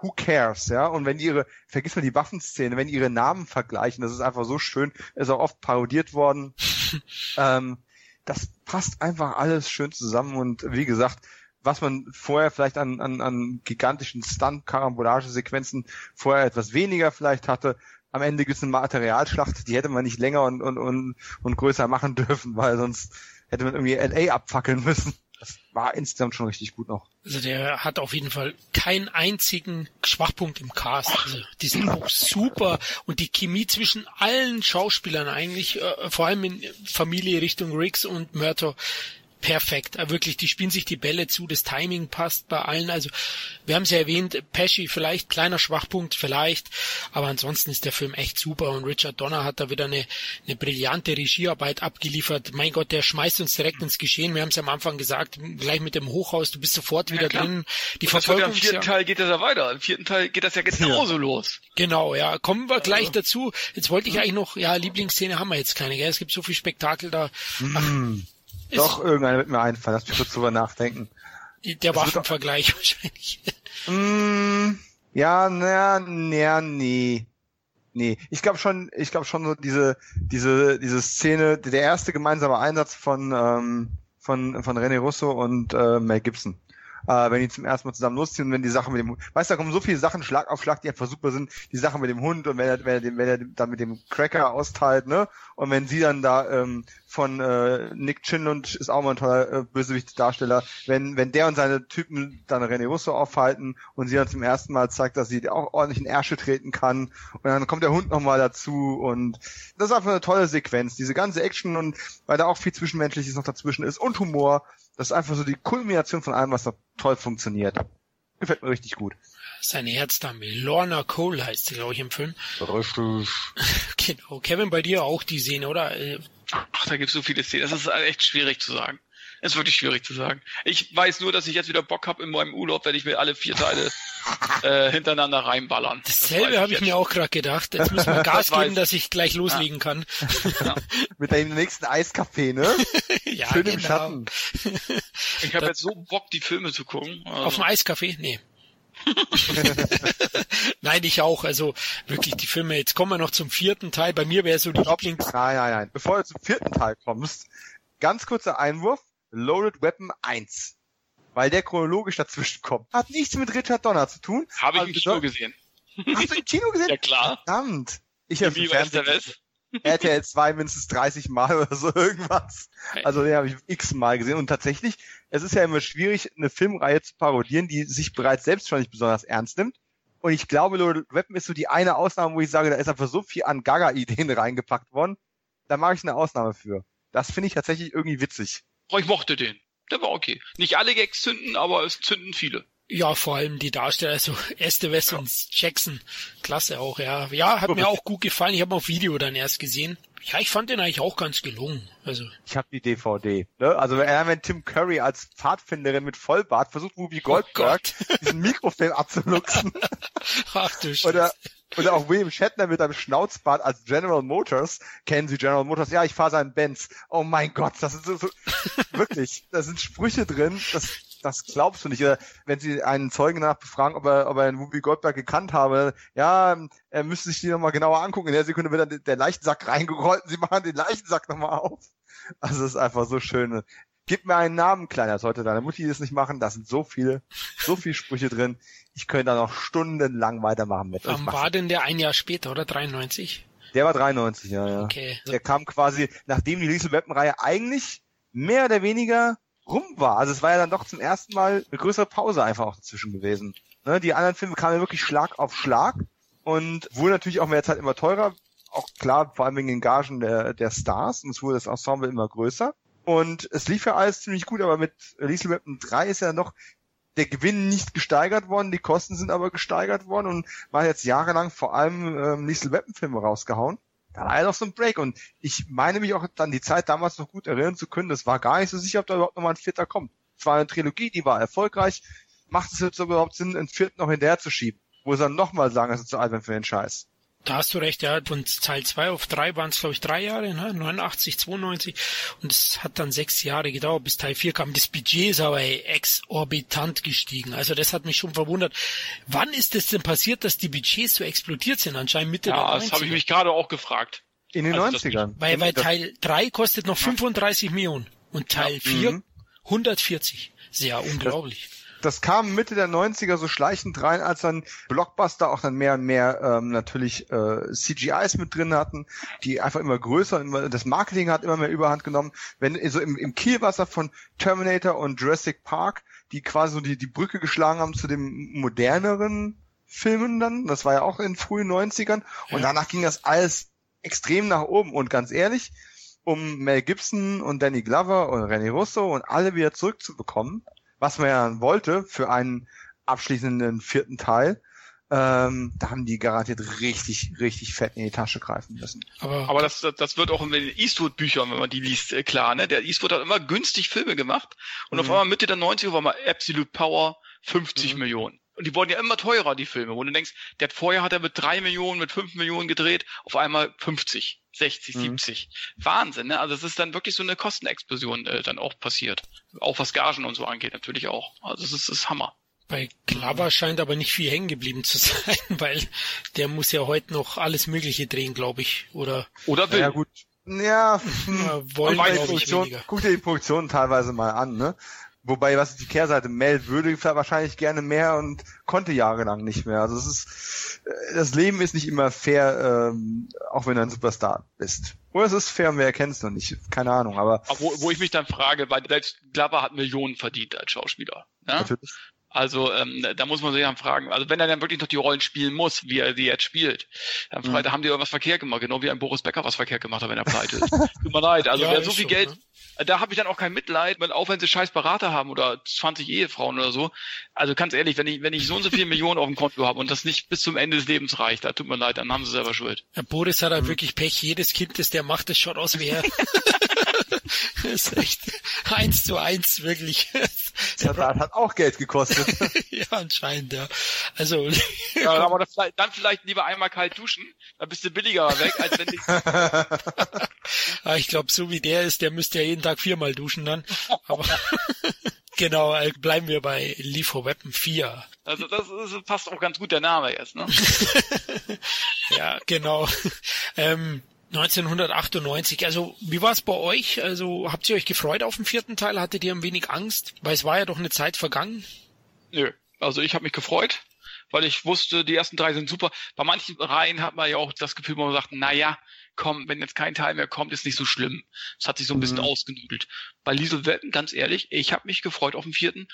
who cares, ja? Und wenn die ihre, vergiss mal die Waffenszene, wenn die ihre Namen vergleichen, das ist einfach so schön, ist auch oft parodiert worden. ähm, das passt einfach alles schön zusammen und wie gesagt, was man vorher vielleicht an, an, an gigantischen Stunt-Karambolage-Sequenzen vorher etwas weniger vielleicht hatte. Am Ende gibt es eine Materialschlacht, die hätte man nicht länger und, und, und, und größer machen dürfen, weil sonst hätte man irgendwie LA abfackeln müssen. Das war insgesamt schon richtig gut noch. Also der hat auf jeden Fall keinen einzigen Schwachpunkt im Cast. Also die sind auch super und die Chemie zwischen allen Schauspielern eigentlich, äh, vor allem in Familie Richtung Riggs und Murtaugh, perfekt. Wirklich, die spielen sich die Bälle zu, das Timing passt bei allen. Also wir haben es ja erwähnt, Pesci vielleicht kleiner Schwachpunkt, vielleicht, aber ansonsten ist der Film echt super und Richard Donner hat da wieder eine, eine brillante Regiearbeit abgeliefert. Mein Gott, der schmeißt uns direkt ins Geschehen. Wir haben es am Anfang gesagt, gleich mit dem Hochhaus, du bist sofort wieder ja, drin. Die Verfolgung. Im vierten Teil geht das ja weiter. Im vierten Teil geht das ja genauso ja. los. Genau, ja. Kommen wir gleich also. dazu. Jetzt wollte ich eigentlich noch, ja, Lieblingsszene haben wir jetzt keine, gell? Es gibt so viel Spektakel da. Ach, mm. Doch, irgendeiner wird mir einfallen. Lass mich kurz drüber nachdenken. Der Waffenvergleich wahrscheinlich. Mm, ja, naja, naja, nee. Nee, ich glaube schon, ich glaube schon so diese, diese, diese Szene, der erste gemeinsame Einsatz von, ähm, von, von René Russo und äh, Mel Gibson äh, wenn die zum ersten Mal zusammen losziehen und wenn die Sache mit dem, weißt du, da kommen so viele Sachen Schlag auf Schlag, die einfach super sind, die Sache mit dem Hund und wenn er, wenn er, wenn er dann mit dem Cracker austeilt, ne, und wenn sie dann da ähm, von äh, Nick Chinlund ist auch mal ein toller äh, Bösewicht-Darsteller, wenn, wenn der und seine Typen dann René Russo aufhalten und sie dann zum ersten Mal zeigt, dass sie auch ordentlich in Ärsche treten kann und dann kommt der Hund nochmal dazu und das ist einfach eine tolle Sequenz, diese ganze Action und weil da auch viel Zwischenmenschliches noch dazwischen ist und Humor, das ist einfach so die Kulmination von allem, was da toll funktioniert. Gefällt mir richtig gut. Seine Herzdame, Lorna Cole heißt sie, glaube ich, im Film. Richtig. genau. Kevin, bei dir auch die Szene, oder? Ach, da gibt es so viele Szenen. Das ist echt schwierig zu sagen. Das ist wirklich schwierig zu sagen. Ich weiß nur, dass ich jetzt wieder Bock habe in meinem Urlaub, wenn ich mir alle vier Teile äh, hintereinander reinballern. Dasselbe das habe ich mir auch gerade gedacht. Jetzt müssen wir Gas das geben, dass ich gleich loslegen ja. kann. Ja. Mit deinem nächsten Eiskaffee, ne? ja, Schön genau. im Schatten. Ich habe jetzt so Bock, die Filme zu gucken. Also. Auf dem Eiskaffee? Nee. nein, ich auch. Also wirklich die Filme. Jetzt kommen wir noch zum vierten Teil. Bei mir wäre so die Lieblings. Nein, nein, nein. Bevor du zum vierten Teil kommst, ganz kurzer Einwurf. Loaded Weapon 1 weil der chronologisch dazwischen kommt. Hat nichts mit Richard Donner zu tun. Habe ich also im Kino gesehen. Hast du im Kino gesehen? ja klar. Verdammt. Ich habe RTL 2 mindestens 30 Mal oder so irgendwas. Also den habe ich x Mal gesehen. Und tatsächlich, es ist ja immer schwierig, eine Filmreihe zu parodieren, die sich bereits selbst schon nicht besonders ernst nimmt. Und ich glaube, Lord Weapon ist so die eine Ausnahme, wo ich sage, da ist einfach so viel an Gaga-Ideen reingepackt worden. Da mache ich eine Ausnahme für. Das finde ich tatsächlich irgendwie witzig. Oh, ich mochte den der war okay. Nicht alle Gags zünden, aber es zünden viele. Ja, vor allem die Darsteller, also Estevez ja. und Jackson, klasse auch, ja. Ja, hat mir auch gut gefallen. Ich habe auf Video dann erst gesehen. Ja, ich fand den eigentlich auch ganz gelungen. Also ich habe die DVD. Ne? Also wenn Tim Curry als Pfadfinderin mit Vollbart versucht, Ruby Goldberg oh diesen Mikrofilm abzuluxen. Ach du Scheiße. Oder oder auch William Shatner mit einem Schnauzbart als General Motors. Kennen Sie General Motors? Ja, ich fahre seinen Benz. Oh mein Gott, das ist so, so wirklich, da sind Sprüche drin, das, das glaubst du nicht. Oder wenn Sie einen Zeugen nach befragen, ob er, ob er einen Whoopi Goldberg gekannt habe, ja, er müsste sich die nochmal genauer angucken. In der Sekunde wird dann der Leichensack reingerollt und Sie machen den Leichensack nochmal auf. Also es ist einfach so schön. Gib mir einen Namen, Kleiner. Sollte deine Mutti das nicht machen. Da sind so viele, so viele Sprüche drin. Ich könnte da noch stundenlang weitermachen mit. Wann war denn der ein Jahr später, oder? 93? Der war 93, ja, ja. Okay. Der kam quasi, nachdem die Liesel Weapon-Reihe eigentlich mehr oder weniger rum war. Also es war ja dann doch zum ersten Mal eine größere Pause einfach auch dazwischen gewesen. Ne? Die anderen Filme kamen ja wirklich Schlag auf Schlag und wurden natürlich auch mehr Zeit immer teurer. Auch klar, vor allem wegen den Gagen der, der Stars. Und es wurde das Ensemble immer größer. Und es lief ja alles ziemlich gut, aber mit Liesel Weapon 3 ist ja noch der Gewinn nicht gesteigert worden, die Kosten sind aber gesteigert worden und war jetzt jahrelang vor allem ähm, Liesel Weapon Filme rausgehauen. Da war ja noch so ein Break und ich meine mich auch dann die Zeit damals noch gut erinnern zu können, das war gar nicht so sicher, ob da überhaupt nochmal ein vierter kommt. Es war eine Trilogie, die war erfolgreich. Macht es jetzt überhaupt Sinn, einen vierten noch hinterher zu schieben? Wo sie dann nochmal sagen, es ist zu albern für den Scheiß. Da hast du recht, ja, von Teil 2 auf 3 waren es, glaube ich, drei Jahre, ne? 89, 92. Und es hat dann sechs Jahre gedauert, bis Teil 4 kam. Das Budget ist aber ey, exorbitant gestiegen. Also das hat mich schon verwundert. Wann ist es denn passiert, dass die Budgets so explodiert sind? Anscheinend Mitte ja, der 90er. Ja, das habe ich mich gerade auch gefragt. In den also 90ern. Weil, weil Teil 3 kostet noch 35 Millionen und Teil ja. 4 mhm. 140. Sehr unglaublich das kam Mitte der 90er so schleichend rein, als dann Blockbuster auch dann mehr und mehr ähm, natürlich äh, CGIs mit drin hatten, die einfach immer größer, immer, das Marketing hat immer mehr Überhand genommen. Wenn so im, im Kielwasser von Terminator und Jurassic Park, die quasi so die, die Brücke geschlagen haben zu den moderneren Filmen dann, das war ja auch in frühen 90ern, und danach ging das alles extrem nach oben und ganz ehrlich, um Mel Gibson und Danny Glover und René Russo und alle wieder zurückzubekommen, was man ja wollte für einen abschließenden vierten Teil. Ähm, da haben die garantiert richtig, richtig fett in die Tasche greifen müssen. Aber, aber das, das wird auch in den Eastwood-Büchern, wenn man die liest, äh, klar. Ne? Der Eastwood hat immer günstig Filme gemacht und mhm. auf einmal Mitte der 90er war mal Absolute Power 50 mhm. Millionen. Und die wurden ja immer teurer, die Filme, wo du denkst, der hat vorher hat er mit drei Millionen, mit fünf Millionen gedreht, auf einmal 50, 60, mhm. 70. Wahnsinn, ne? Also es ist dann wirklich so eine Kostenexplosion äh, dann auch passiert. Auch was Gagen und so angeht, natürlich auch. Also es ist, ist Hammer. Bei Glover scheint aber nicht viel hängen geblieben zu sein, weil der muss ja heute noch alles Mögliche drehen, glaube ich, oder? Oder will. Ja gut. Ja, hm, wollen wir guck dir die Produktion teilweise mal an, ne? Wobei, was ist die Kehrseite? Mel würde wahrscheinlich gerne mehr und konnte jahrelang nicht mehr. Also es ist, äh, das Leben ist nicht immer fair, ähm, auch wenn du ein Superstar bist. Oder es ist fair und wer erkennt es noch nicht. Keine Ahnung, aber. aber wo, wo ich mich dann frage, weil selbst Glover hat Millionen verdient als Schauspieler. Ne? Natürlich. Also ähm, da muss man sich dann fragen, also wenn er dann wirklich noch die Rollen spielen muss, wie er sie jetzt spielt, dann mhm. haben die irgendwas verkehrt gemacht, genau wie ein Boris Becker was verkehrt gemacht hat, wenn er pleite ist. Tut mir leid, also ja, wer so viel schon, Geld, ne? da habe ich dann auch kein Mitleid, wenn auch wenn sie scheiß Berater haben oder 20 Ehefrauen oder so. Also ganz ehrlich, wenn ich wenn ich so und so viele Millionen auf dem Konto habe und das nicht bis zum Ende des Lebens reicht, da tut mir leid, dann haben sie selber Schuld. Ja, Boris hat halt mhm. wirklich Pech, jedes Kind, das der macht, das schaut aus wie er. das ist echt eins zu eins, wirklich. Der hat auch Geld gekostet. ja, anscheinend, ja. Also. ja, aber vielleicht, dann vielleicht lieber einmal kalt duschen, dann bist du billiger weg, als wenn ah, ich glaube, so wie der ist, der müsste ja jeden Tag viermal duschen dann. Aber genau, äh, bleiben wir bei for Weapon 4. Also das, das passt auch ganz gut der Name jetzt, ne? ja, genau. Ähm, 1998. Also wie war es bei euch? Also habt ihr euch gefreut auf den vierten Teil? Hattet ihr ein wenig Angst? Weil es war ja doch eine Zeit vergangen. Nö, also ich habe mich gefreut, weil ich wusste, die ersten drei sind super. Bei manchen Reihen hat man ja auch das Gefühl, wo man sagt, na ja, komm, wenn jetzt kein Teil mehr kommt, ist nicht so schlimm. Es hat sich so ein bisschen mhm. ausgenudelt. Bei Liesel Wetten, ganz ehrlich, ich habe mich gefreut auf den vierten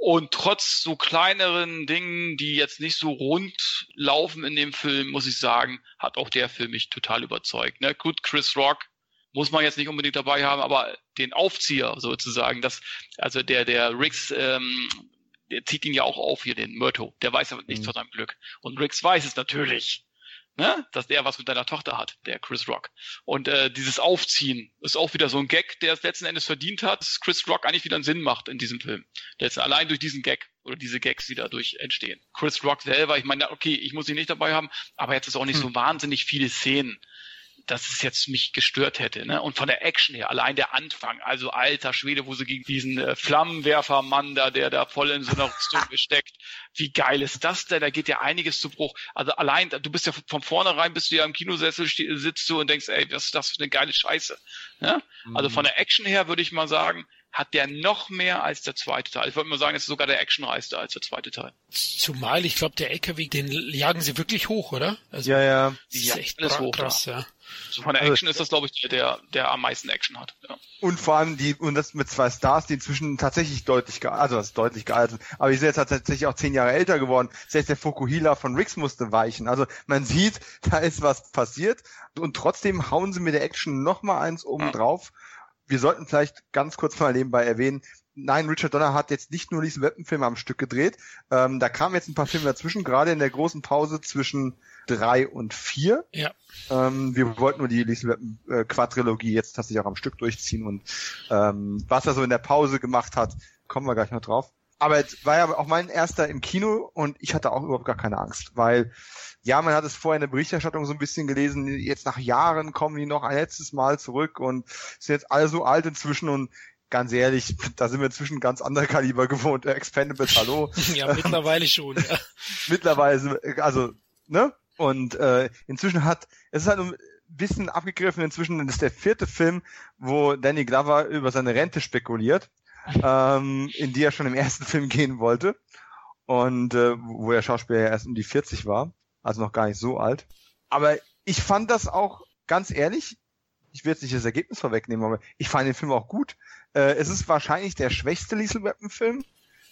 und trotz so kleineren Dingen, die jetzt nicht so rund laufen in dem Film, muss ich sagen, hat auch der Film mich total überzeugt. Ne? Gut, Chris Rock muss man jetzt nicht unbedingt dabei haben, aber den Aufzieher sozusagen, das, also der, der Riggs, ähm, der zieht ihn ja auch auf hier, den Myrto. Der weiß aber nichts mhm. von seinem Glück. Und Riggs weiß es natürlich ne? dass der was mit deiner Tochter hat, der Chris Rock. Und äh, dieses Aufziehen ist auch wieder so ein Gag, der es letzten Endes verdient hat, dass Chris Rock eigentlich wieder einen Sinn macht in diesem Film. Jetzt allein durch diesen Gag oder diese Gags, die dadurch entstehen. Chris Rock selber, ich meine, okay, ich muss ihn nicht dabei haben, aber jetzt ist auch nicht hm. so wahnsinnig viele Szenen dass es jetzt mich gestört hätte. Ne? Und von der Action her, allein der Anfang, also alter Schwede, wo sie gegen diesen äh, Flammenwerfermann da, der da voll in so einer Rüstung steckt, wie geil ist das denn? Da geht ja einiges zu Bruch. Also allein, du bist ja von vornherein, bist du ja im Kinosessel, sitzt du und denkst, ey, was ist das für eine geile Scheiße. Ne? Also von der Action her würde ich mal sagen, hat der noch mehr als der zweite Teil. Ich würde mal sagen, es ist sogar der actionreichste als der zweite Teil. Zumal, ich glaube, der LKW, den jagen sie wirklich hoch, oder? Also, ja, ja. Das ist echt alles hoch, krass, ja. So von der also Action also, ist das, glaube ich, der, der, der am meisten Action hat. Ja. Und vor allem die, und das mit zwei Stars, die inzwischen tatsächlich deutlich gealtert, also das ist deutlich gealtert, aber die sind jetzt tatsächlich auch zehn Jahre älter geworden. Selbst der Fokuhila von Rix musste weichen. Also man sieht, da ist was passiert und trotzdem hauen sie mit der Action noch mal eins oben ja. drauf wir sollten vielleicht ganz kurz mal nebenbei erwähnen, nein, Richard Donner hat jetzt nicht nur diesen Webpenfilm am Stück gedreht. Ähm, da kamen jetzt ein paar Filme dazwischen, gerade in der großen Pause zwischen drei und vier. Ja. Ähm, wir wollten nur die Lisa Weapon äh, Quadrilogie jetzt tatsächlich auch am Stück durchziehen und ähm, was er so in der Pause gemacht hat, kommen wir gleich noch drauf. Aber jetzt war ja auch mein erster im Kino und ich hatte auch überhaupt gar keine Angst, weil ja, man hat es vorher in der Berichterstattung so ein bisschen gelesen, jetzt nach Jahren kommen die noch ein letztes Mal zurück und sind jetzt alle so alt inzwischen und ganz ehrlich, da sind wir inzwischen ganz anderer Kaliber gewohnt. Expendables, hallo. ja, mittlerweile schon, ja. mittlerweile, also, ne? Und äh, inzwischen hat, es ist halt ein bisschen abgegriffen, inzwischen ist der vierte Film, wo Danny Glover über seine Rente spekuliert, ähm, in die er schon im ersten Film gehen wollte. Und äh, wo der Schauspieler ja erst um die 40 war also noch gar nicht so alt. Aber ich fand das auch, ganz ehrlich, ich will jetzt nicht das Ergebnis vorwegnehmen, aber ich fand den Film auch gut. Äh, es ist wahrscheinlich der schwächste Liesel Weapon Film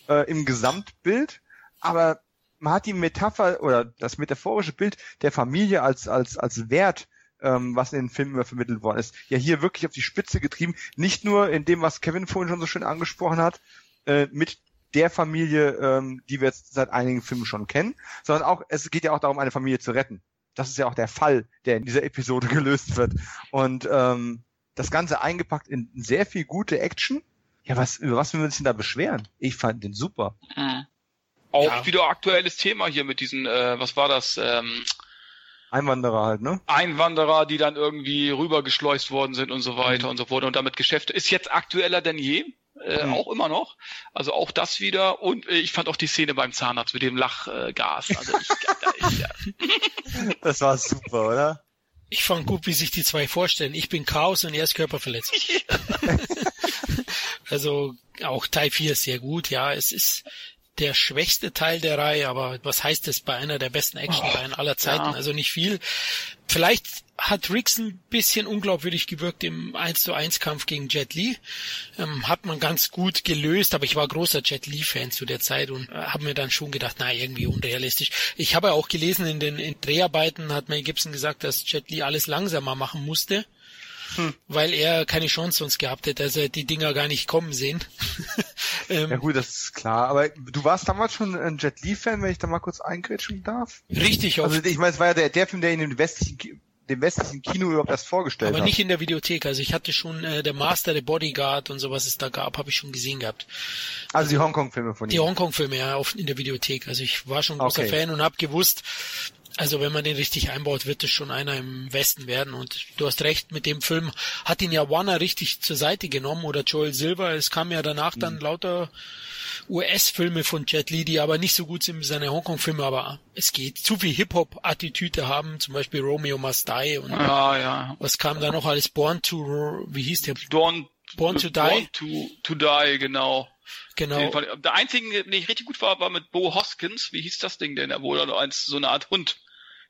äh, im Gesamtbild, aber man hat die Metapher oder das metaphorische Bild der Familie als als als Wert ähm, was in den Filmen vermittelt worden ist, ja hier wirklich auf die Spitze getrieben. Nicht nur in dem, was Kevin vorhin schon so schön angesprochen hat, äh, mit der Familie, ähm, die wir jetzt seit einigen Filmen schon kennen, sondern auch, es geht ja auch darum, eine Familie zu retten. Das ist ja auch der Fall, der in dieser Episode gelöst wird. Und ähm, das Ganze eingepackt in sehr viel gute Action. Ja, was, über was will wir uns denn da beschweren? Ich fand den super. Mhm. Auch ja. wieder aktuelles Thema hier mit diesen, äh, was war das? Ähm, Einwanderer halt, ne? Einwanderer, die dann irgendwie rübergeschleust worden sind und so weiter mhm. und so fort und damit Geschäfte. Ist jetzt aktueller denn je? Äh, mhm. Auch immer noch. Also auch das wieder. Und äh, ich fand auch die Szene beim Zahnarzt mit dem Lachgas. Äh, also ich, da, ich, ja. Das war super, oder? Ich fand gut, wie sich die zwei vorstellen. Ich bin Chaos und er ist körperverletzt. also auch Teil 4 ist sehr gut. Ja, es ist der schwächste Teil der Reihe, aber was heißt das bei einer der besten Actionreihen oh, aller Zeiten? Ja. Also nicht viel. Vielleicht hat Riggs ein bisschen unglaubwürdig gewirkt im 1 zu 1 Kampf gegen Jet Li. Ähm, hat man ganz gut gelöst, aber ich war großer Jet Li Fan zu der Zeit und äh, habe mir dann schon gedacht, na, irgendwie unrealistisch. Ich habe ja auch gelesen, in den in Dreharbeiten hat Mel Gibson gesagt, dass Jet Li alles langsamer machen musste hm. weil er keine Chance sonst gehabt hätte, dass er die Dinger gar nicht kommen sehen. ähm, ja gut, das ist klar. Aber du warst damals schon ein Jet Li-Fan, wenn ich da mal kurz eingrätschen darf? Richtig. Also ich meine, es war ja der, der Film, der in dem westlichen dem westlichen Kino überhaupt erst vorgestellt Aber hat. nicht in der Videothek. Also ich hatte schon äh, der Master, der Bodyguard und so was es da gab, habe ich schon gesehen gehabt. Also die Hongkong-Filme von ihm? Die Hongkong-Filme, ja, auf, in der Videothek. Also ich war schon ein großer okay. Fan und habe gewusst, also wenn man den richtig einbaut, wird es schon einer im Westen werden. Und du hast recht, mit dem Film hat ihn ja Warner richtig zur Seite genommen oder Joel Silver. Es kam ja danach dann mhm. lauter US-Filme von Jet Li, die aber nicht so gut sind wie seine Hongkong-Filme, aber es geht. Zu viel Hip-Hop-Attitüde haben, zum Beispiel Romeo Must Die und ja, ja. was kam da noch alles? Born to, wie hieß der? Born, Born to Die? Born to, to Die, genau. Genau. Der einzige, den ich richtig gut war, war mit Bo Hoskins. Wie hieß das Ding denn? Er als so eine Art Hund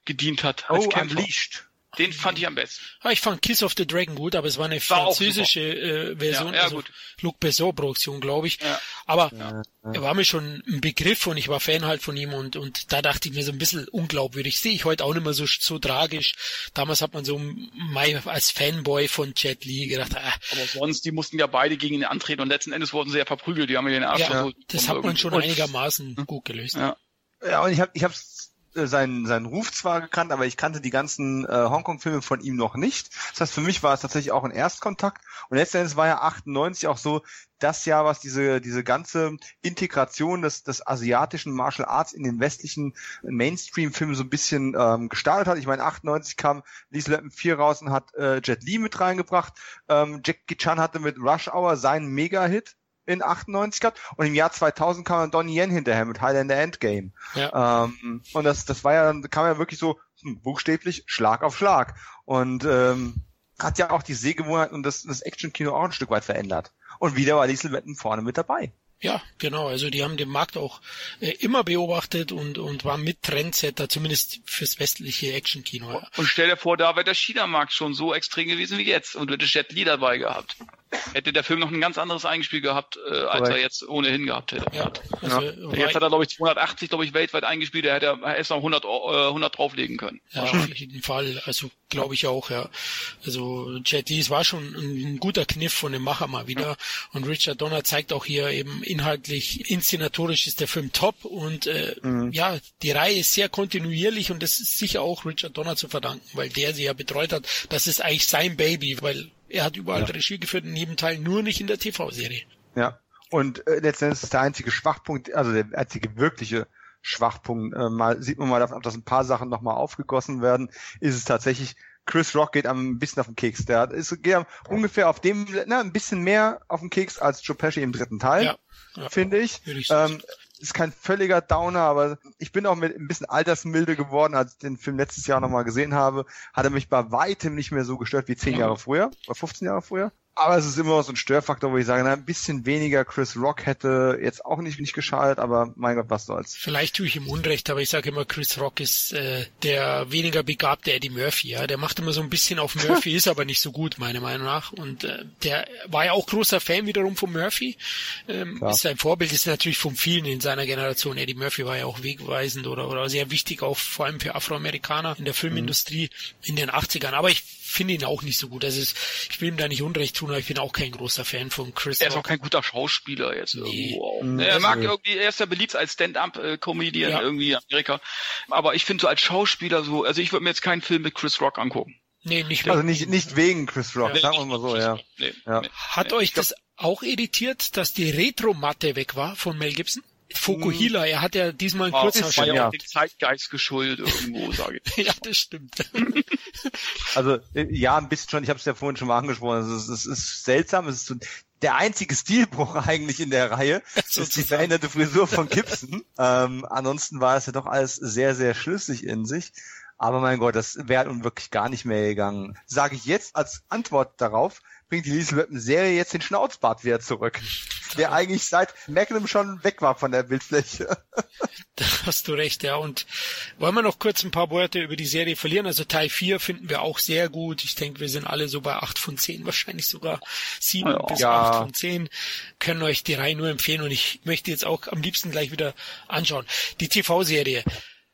gedient hat. Als oh, Kämpfer. Unleashed. Den fand ich am besten. Ja, ich fand Kiss of the Dragon gut, aber es war eine war französische äh, Version, ja, ja, also gut. Luc Besson Produktion, glaube ich. Ja. Aber ja, er war mir schon ein Begriff und ich war Fan halt von ihm und und da dachte ich mir so ein bisschen unglaubwürdig. Sehe ich heute auch nicht mehr so so tragisch. Damals hat man so Mai als Fanboy von Jet Li gedacht. Ah. Aber sonst, die mussten ja beide gegen ihn antreten und letzten Endes wurden sie ja verprügelt. Die haben ja den Arsch ja, so Das hat man schon einigermaßen gut gelöst. Ja. Ja, und ich habe ich hab's seinen, seinen Ruf zwar gekannt, aber ich kannte die ganzen äh, Hongkong-Filme von ihm noch nicht. Das heißt, für mich war es tatsächlich auch ein Erstkontakt. Und letztendlich war ja 98 auch so das Jahr, was diese, diese ganze Integration des, des asiatischen Martial Arts in den westlichen Mainstream-Filmen so ein bisschen ähm, gestartet hat. Ich meine, 98 kam Lisa Leppen 4 raus und hat äh, Jet Li mit reingebracht. Ähm, Jackie Chan hatte mit Rush Hour seinen Mega-Hit in 98 gehabt und im Jahr 2000 kam dann Donnie Yen hinterher mit Highlander Endgame. Ja. Ähm, und das, das war ja, kam ja wirklich so hm, buchstäblich Schlag auf Schlag und ähm, hat ja auch die Sehgewohnheit und das, das Action-Kino auch ein Stück weit verändert. Und wieder war Liesel Wetten vorne mit dabei. Ja, genau. Also die haben den Markt auch äh, immer beobachtet und, und waren mit Trendsetter, zumindest fürs westliche Action-Kino. Ja. Und stell dir vor, da wäre der China-Markt schon so extrem gewesen wie jetzt und hätte Jet Li dabei gehabt hätte der Film noch ein ganz anderes Eingespiel gehabt, äh, als er jetzt ohnehin gehabt hätte. Ja, also, ja. Jetzt hat er, glaube ich, 280, glaube ich, weltweit eingespielt. Er hätte er hätte noch 100, äh, 100 drauflegen können. Ja, auf jeden Fall. Also glaube ich auch, ja. Also Jet Li, es war schon ein, ein, guter Kniff von dem Macher mal wieder. Ja. Und Richard Donner zeigt auch hier eben inhaltlich, inszenatorisch ist der Film top und äh, mhm. ja, die Reihe ist sehr kontinuierlich und das ist sicher auch Richard Donner zu verdanken, weil der sie ja betreut hat. Das ist eigentlich sein Baby, weil er hat überall ja. Regie geführt, in jedem Teil nur nicht in der TV-Serie. Ja. Und äh, letztendlich ist der einzige Schwachpunkt, also der einzige wirkliche Schwachpunkt, äh, mal sieht man mal davon, dass ein paar Sachen nochmal aufgegossen werden, ist es tatsächlich, Chris Rock geht ein bisschen auf den Keks. Der ist geht ungefähr auf dem, na, ein bisschen mehr auf den Keks als Joe Pesci im dritten Teil, ja, ja. finde ich. ich ähm, ist kein völliger Downer, aber ich bin auch mit ein bisschen altersmilde geworden, als ich den Film letztes Jahr nochmal gesehen habe. Hat er mich bei weitem nicht mehr so gestört wie zehn Jahre früher oder 15 Jahre früher. Aber es ist immer noch so ein Störfaktor, wo ich sage, na, ein bisschen weniger Chris Rock hätte jetzt auch nicht, nicht geschadet, aber mein Gott, was soll's. Vielleicht tue ich ihm Unrecht, aber ich sage immer, Chris Rock ist äh, der weniger begabte Eddie Murphy. Ja, Der macht immer so ein bisschen auf Murphy, ist aber nicht so gut, meiner Meinung nach. Und äh, der war ja auch großer Fan wiederum von Murphy. Ähm, ist sein Vorbild, ist natürlich von vielen in seiner Generation. Eddie Murphy war ja auch wegweisend oder, oder sehr wichtig, auch vor allem für Afroamerikaner in der Filmindustrie mhm. in den 80ern. Aber ich finde ihn auch nicht so gut. Also ich will ihm da nicht Unrecht tun, aber ich bin auch kein großer Fan von Chris. Er ist auch kein guter Schauspieler jetzt nee. irgendwo. Mhm. Er mag irgendwie, er ist ja beliebt als Stand-up-Comedian ja. irgendwie in Amerika. Aber ich finde so als Schauspieler so, also ich würde mir jetzt keinen Film mit Chris Rock angucken. Nee, nicht Also nicht, nicht wegen Chris Rock, ja. sagen wir mal so, ja. Nee, ja. Hat euch das auch irritiert, dass die Retro-Matte weg war von Mel Gibson? Fokuhila, er hat ja diesmal einen oh, Kurzhaarschnitt. Ja, den Zeitgeist geschuldet irgendwo, sage ich. ja, das stimmt. also äh, ja, ein bisschen schon, ich habe es ja vorhin schon mal angesprochen, es ist, es ist seltsam, es ist so, der einzige Stilbruch eigentlich in der Reihe so ist die veränderte Frisur von Gibson. ähm, ansonsten war es ja doch alles sehr, sehr schlüssig in sich. Aber mein Gott, das wäre nun wirklich gar nicht mehr gegangen. Sage ich jetzt als Antwort darauf, bringt die Liesel Serie jetzt den Schnauzbart wieder zurück. Der eigentlich seit Magnum schon weg war von der Bildfläche. Da hast du recht, ja. Und wollen wir noch kurz ein paar Worte über die Serie verlieren? Also Teil 4 finden wir auch sehr gut. Ich denke, wir sind alle so bei 8 von 10, wahrscheinlich sogar 7 ja, bis ja. 8 von 10. Können euch die Reihe nur empfehlen und ich möchte jetzt auch am liebsten gleich wieder anschauen. Die TV-Serie.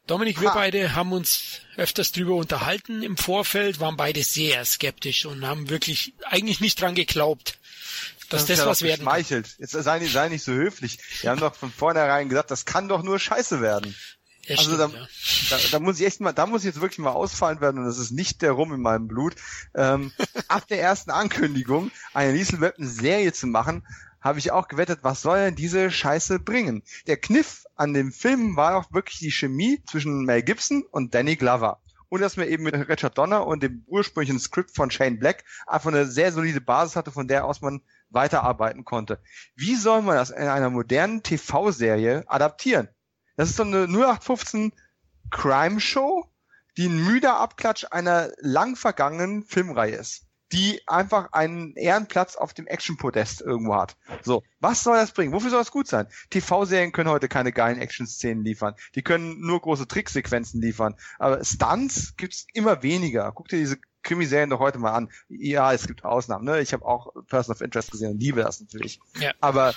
Dominik, wir ha. beide haben uns öfters drüber unterhalten im Vorfeld, waren beide sehr skeptisch und haben wirklich eigentlich nicht dran geglaubt, dass das, das was werden kann. Jetzt sei nicht, sei nicht so höflich. Wir haben doch von vornherein gesagt, das kann doch nur scheiße werden. Ja, also stimmt, da, ja. da, da, muss ich echt mal, da muss ich jetzt wirklich mal ausfallen werden und das ist nicht der Rum in meinem Blut. Ähm, ab der ersten Ankündigung, eine Liesel Weapon Serie zu machen, habe ich auch gewettet, was soll denn diese Scheiße bringen? Der Kniff an dem Film war auch wirklich die Chemie zwischen Mel Gibson und Danny Glover. Und dass man eben mit Richard Donner und dem ursprünglichen Skript von Shane Black einfach eine sehr solide Basis hatte, von der aus man weiterarbeiten konnte. Wie soll man das in einer modernen TV-Serie adaptieren? Das ist so eine 0815 Crime-Show, die ein müder Abklatsch einer lang vergangenen Filmreihe ist die einfach einen Ehrenplatz auf dem Action-Podest irgendwo hat. So, was soll das bringen? Wofür soll das gut sein? TV-Serien können heute keine geilen Action-Szenen liefern. Die können nur große Tricksequenzen liefern. Aber Stunts gibt's immer weniger. Guck dir diese Krimiserien doch heute mal an. Ja, es gibt Ausnahmen. Ne? Ich habe auch Person of Interest gesehen und liebe das natürlich. Ja. Aber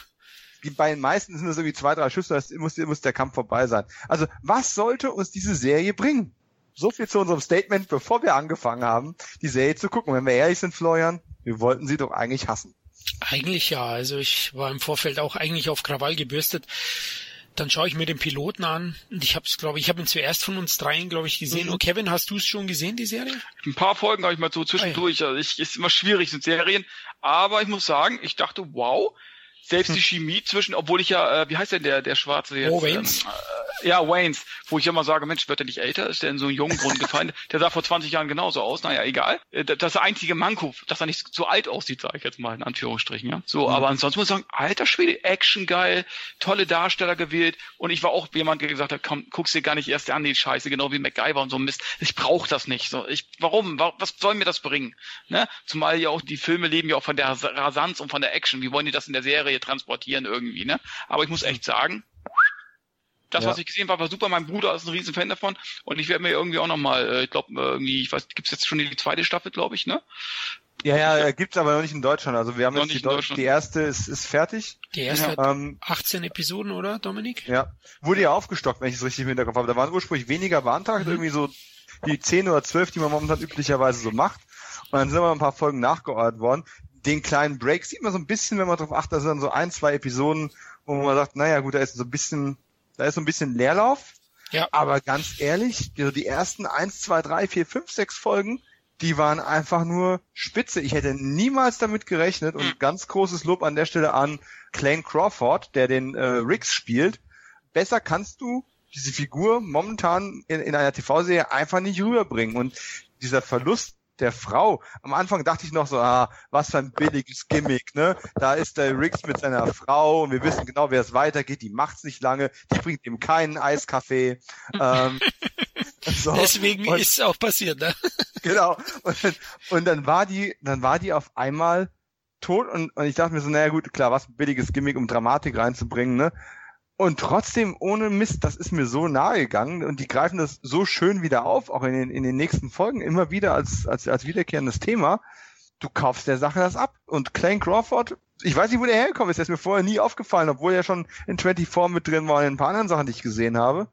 bei den meisten sind es irgendwie zwei, drei Schüsse, da muss, muss der Kampf vorbei sein. Also was sollte uns diese Serie bringen? So viel zu unserem Statement, bevor wir angefangen haben, die Serie zu gucken. Wenn wir ehrlich sind, Florian, wir wollten sie doch eigentlich hassen. Eigentlich ja. Also ich war im Vorfeld auch eigentlich auf Krawall gebürstet. Dann schaue ich mir den Piloten an und ich habe es, glaube ich, habe ihn zuerst von uns dreien, glaube ich, gesehen. Mhm. Und Kevin, hast du es schon gesehen, die Serie? Ein paar Folgen habe ich mal so zwischendurch. Ah, ja. Also ich, ist immer schwierig sind Serien, aber ich muss sagen, ich dachte, wow, selbst die hm. Chemie zwischen, obwohl ich ja, äh, wie heißt denn der, der Schwarze jetzt? Oh, Waynes. Ähm, äh, ja, Waynes, wo ich immer sage, Mensch, wird er nicht älter? Ist der in so einem jungen Grund gefallen? Der sah vor 20 Jahren genauso aus. Naja, egal. Äh, das ist der einzige Manko, dass er nicht so alt aussieht, sage ich jetzt mal in Anführungsstrichen. Ja. So, mhm. aber ansonsten muss ich sagen, alter Schwede, Action geil, tolle Darsteller gewählt. Und ich war auch jemand, der gesagt hat, komm, guck's dir gar nicht erst an, die Scheiße, genau wie MacGyver und so Mist. Ich brauche das nicht. So, ich, warum? Was soll mir das bringen? Ne? Zumal ja auch die Filme leben ja auch von der Rasanz und von der Action. Wie wollen die das in der Serie transportieren? irgendwie, ne? Aber ich muss echt sagen, das, ja. was ich gesehen habe, war super. Mein Bruder ist ein riesen Fan davon und ich werde mir irgendwie auch nochmal, äh, ich glaube, irgendwie, ich weiß, gibt's jetzt schon die zweite Staffel, glaube ich, ne? Ja, ja, ja, gibt's aber noch nicht in Deutschland. Also wir haben jetzt die, Deutsch die erste ist, ist fertig. Die erste ja. ähm, 18 Episoden, oder, Dominik? Ja. Wurde ja aufgestockt, wenn ich es richtig im Hinterkopf habe. Da waren ursprünglich weniger Warntage, mhm. irgendwie so die 10 oder 12, die man momentan üblicherweise so macht. Und dann sind aber ein paar Folgen nachgeordnet worden den kleinen Break sieht man so ein bisschen, wenn man darauf achtet, da sind dann so ein, zwei Episoden, wo man sagt, naja gut, da ist so ein bisschen, da ist so ein bisschen Leerlauf. Ja. Aber ganz ehrlich, die, die ersten eins, zwei, drei, vier, fünf, sechs Folgen, die waren einfach nur spitze. Ich hätte niemals damit gerechnet und hm. ganz großes Lob an der Stelle an Clayne Crawford, der den äh, Riggs spielt. Besser kannst du diese Figur momentan in, in einer TV-Serie einfach nicht rüberbringen. Und dieser Verlust der Frau. Am Anfang dachte ich noch so, ah, was für ein billiges Gimmick, ne? Da ist der Riggs mit seiner Frau und wir wissen genau, wer es weitergeht. Die macht's nicht lange, die bringt ihm keinen Eiskaffee. ähm, so. Deswegen und, ist es auch passiert, ne? genau. Und, und dann war die, dann war die auf einmal tot und, und ich dachte mir so, naja gut, klar, was ein billiges Gimmick, um Dramatik reinzubringen, ne? Und trotzdem, ohne Mist, das ist mir so nahe gegangen und die greifen das so schön wieder auf, auch in den, in den nächsten Folgen, immer wieder als, als, als wiederkehrendes Thema. Du kaufst der Sache das ab. Und Clayne Crawford, ich weiß nicht, wo der hergekommen ist, der ist mir vorher nie aufgefallen, obwohl er schon in 24 mit drin war und in ein paar anderen Sachen, die ich gesehen habe.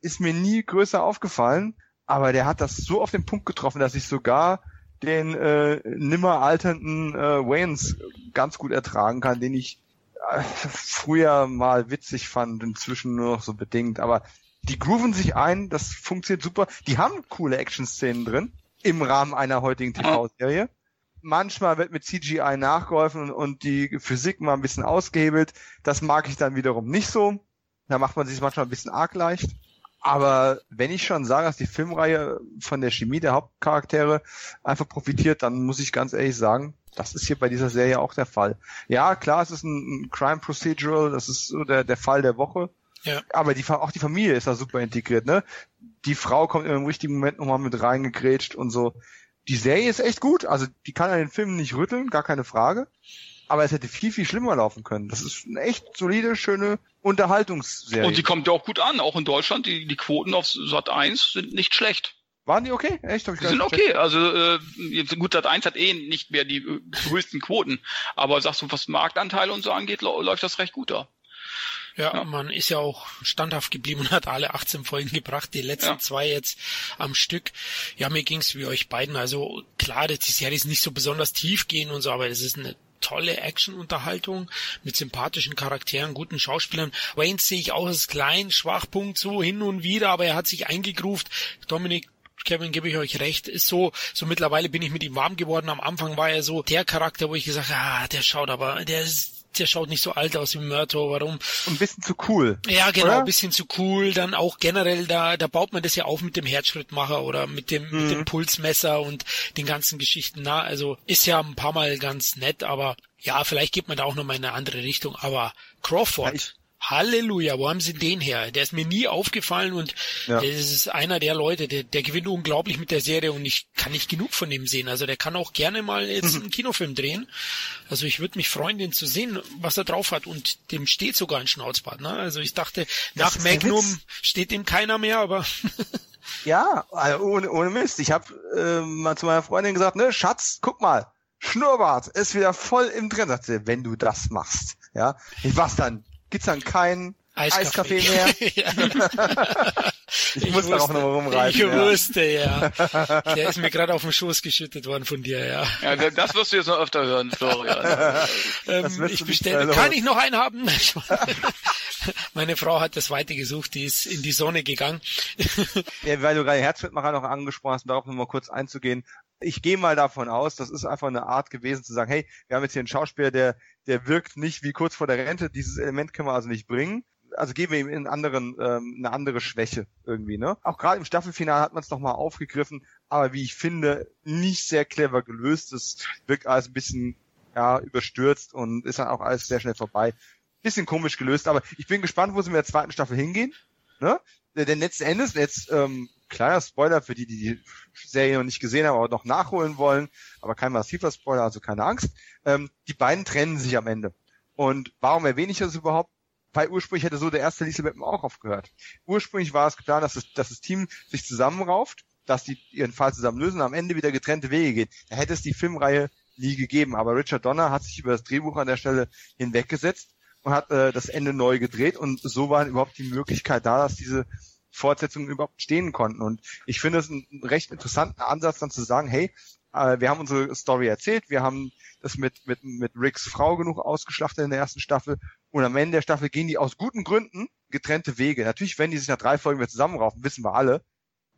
Ist mir nie größer aufgefallen, aber der hat das so auf den Punkt getroffen, dass ich sogar den äh, nimmer alternden äh, Waynes ganz gut ertragen kann, den ich früher mal witzig fand, inzwischen nur noch so bedingt. Aber die grooven sich ein, das funktioniert super. Die haben coole Action-Szenen drin im Rahmen einer heutigen TV-Serie. Manchmal wird mit CGI nachgeholfen und die Physik mal ein bisschen ausgehebelt. Das mag ich dann wiederum nicht so. Da macht man sich manchmal ein bisschen arg leicht. Aber wenn ich schon sage, dass die Filmreihe von der Chemie der Hauptcharaktere einfach profitiert, dann muss ich ganz ehrlich sagen, das ist hier bei dieser Serie auch der Fall. Ja, klar, es ist ein, ein Crime Procedural, das ist so der, der Fall der Woche. Ja. Aber die, auch die Familie ist da super integriert, ne? Die Frau kommt im richtigen Moment nochmal mit reingegrätscht und so. Die Serie ist echt gut, also die kann an den Filmen nicht rütteln, gar keine Frage. Aber es hätte viel, viel schlimmer laufen können. Das ist eine echt solide, schöne Unterhaltungsserie. Und die kommt ja auch gut an, auch in Deutschland. Die, die Quoten auf Sat 1 sind nicht schlecht. Waren die okay? Echt? Hab ich die sind okay. Also äh, gut, Sat 1 hat eh nicht mehr die äh, höchsten Quoten. Aber sagst du, was Marktanteile und so angeht, läuft das recht gut da. Ja, ja, man ist ja auch standhaft geblieben und hat alle 18 Folgen gebracht, die letzten ja. zwei jetzt am Stück. Ja, mir ging's wie euch beiden. Also klar, die Serie ist nicht so besonders tief gehen und so, aber es ist eine tolle Action-Unterhaltung mit sympathischen Charakteren, guten Schauspielern. Wayne sehe ich auch als kleinen Schwachpunkt so hin und wieder, aber er hat sich eingegruft. Dominik Kevin, gebe ich euch recht, ist so, so mittlerweile bin ich mit ihm warm geworden. Am Anfang war er so der Charakter, wo ich gesagt habe, ah, der schaut aber, der ist der schaut nicht so alt aus wie Murto, warum? ein bisschen zu cool. Ja, genau, oder? ein bisschen zu cool. Dann auch generell, da, da baut man das ja auf mit dem Herzschrittmacher oder mit dem, mhm. mit dem mhm. Pulsmesser und den ganzen Geschichten. Na, also ist ja ein paar Mal ganz nett, aber ja, vielleicht geht man da auch noch mal in eine andere Richtung. Aber Crawford. Ja, Halleluja, wo haben sie den her? Der ist mir nie aufgefallen und ja. das ist einer der Leute, der, der gewinnt unglaublich mit der Serie und ich kann nicht genug von dem sehen. Also der kann auch gerne mal jetzt einen Kinofilm drehen. Also ich würde mich freuen, den zu sehen, was er drauf hat und dem steht sogar ein Schnauzbart. Ne? Also ich dachte, nach Magnum steht dem keiner mehr, aber Ja, also ohne, ohne Mist. Ich habe äh, mal zu meiner Freundin gesagt, ne, Schatz, guck mal, Schnurrbart ist wieder voll im Trend. Sagte, wenn du das machst, ja, ich was dann? Gibt's dann keinen Eiskaffee, Eiskaffee mehr. ich, ich muss da auch noch rumreiten. Ich ja. wusste, ja. Der ist mir gerade auf den Schoß geschüttet worden von dir, ja. Ja, das wirst du jetzt noch öfter hören, Florian. ähm, ich bestelle, kann ich noch einen haben? Meine Frau hat das weiter gesucht, die ist in die Sonne gegangen. ja, weil du gerade Herzschrittmacher noch angesprochen hast, darauf nochmal kurz einzugehen. Ich gehe mal davon aus, das ist einfach eine Art gewesen zu sagen, hey, wir haben jetzt hier einen Schauspieler, der der wirkt nicht wie kurz vor der Rente. Dieses Element können wir also nicht bringen. Also geben wir ihm in anderen, ähm, eine andere Schwäche irgendwie, ne? Auch gerade im Staffelfinale hat man es nochmal aufgegriffen, aber wie ich finde, nicht sehr clever gelöst. Es wirkt alles ein bisschen ja, überstürzt und ist dann auch alles sehr schnell vorbei. Bisschen komisch gelöst, aber ich bin gespannt, wo sie mit der zweiten Staffel hingehen. Ne? Denn letzten Endes, jetzt ähm, kleiner Spoiler für die, die die Serie noch nicht gesehen haben, aber noch nachholen wollen, aber kein massiver Spoiler, also keine Angst. Ähm, die beiden trennen sich am Ende. Und warum erwähne ich das überhaupt? Weil ursprünglich hätte so der erste Lieselbetten auch aufgehört. Ursprünglich war es geplant, dass das, dass das Team sich zusammenrauft, dass die ihren Fall zusammen lösen und am Ende wieder getrennte Wege gehen. Da hätte es die Filmreihe nie gegeben. Aber Richard Donner hat sich über das Drehbuch an der Stelle hinweggesetzt und hat äh, das Ende neu gedreht und so war überhaupt die Möglichkeit da, dass diese Fortsetzungen überhaupt stehen konnten. Und ich finde es einen recht interessanten Ansatz, dann zu sagen, hey, äh, wir haben unsere Story erzählt, wir haben das mit, mit, mit Ricks Frau genug ausgeschlachtet in der ersten Staffel und am Ende der Staffel gehen die aus guten Gründen getrennte Wege. Natürlich, wenn die sich nach drei Folgen wieder zusammenraufen, wissen wir alle.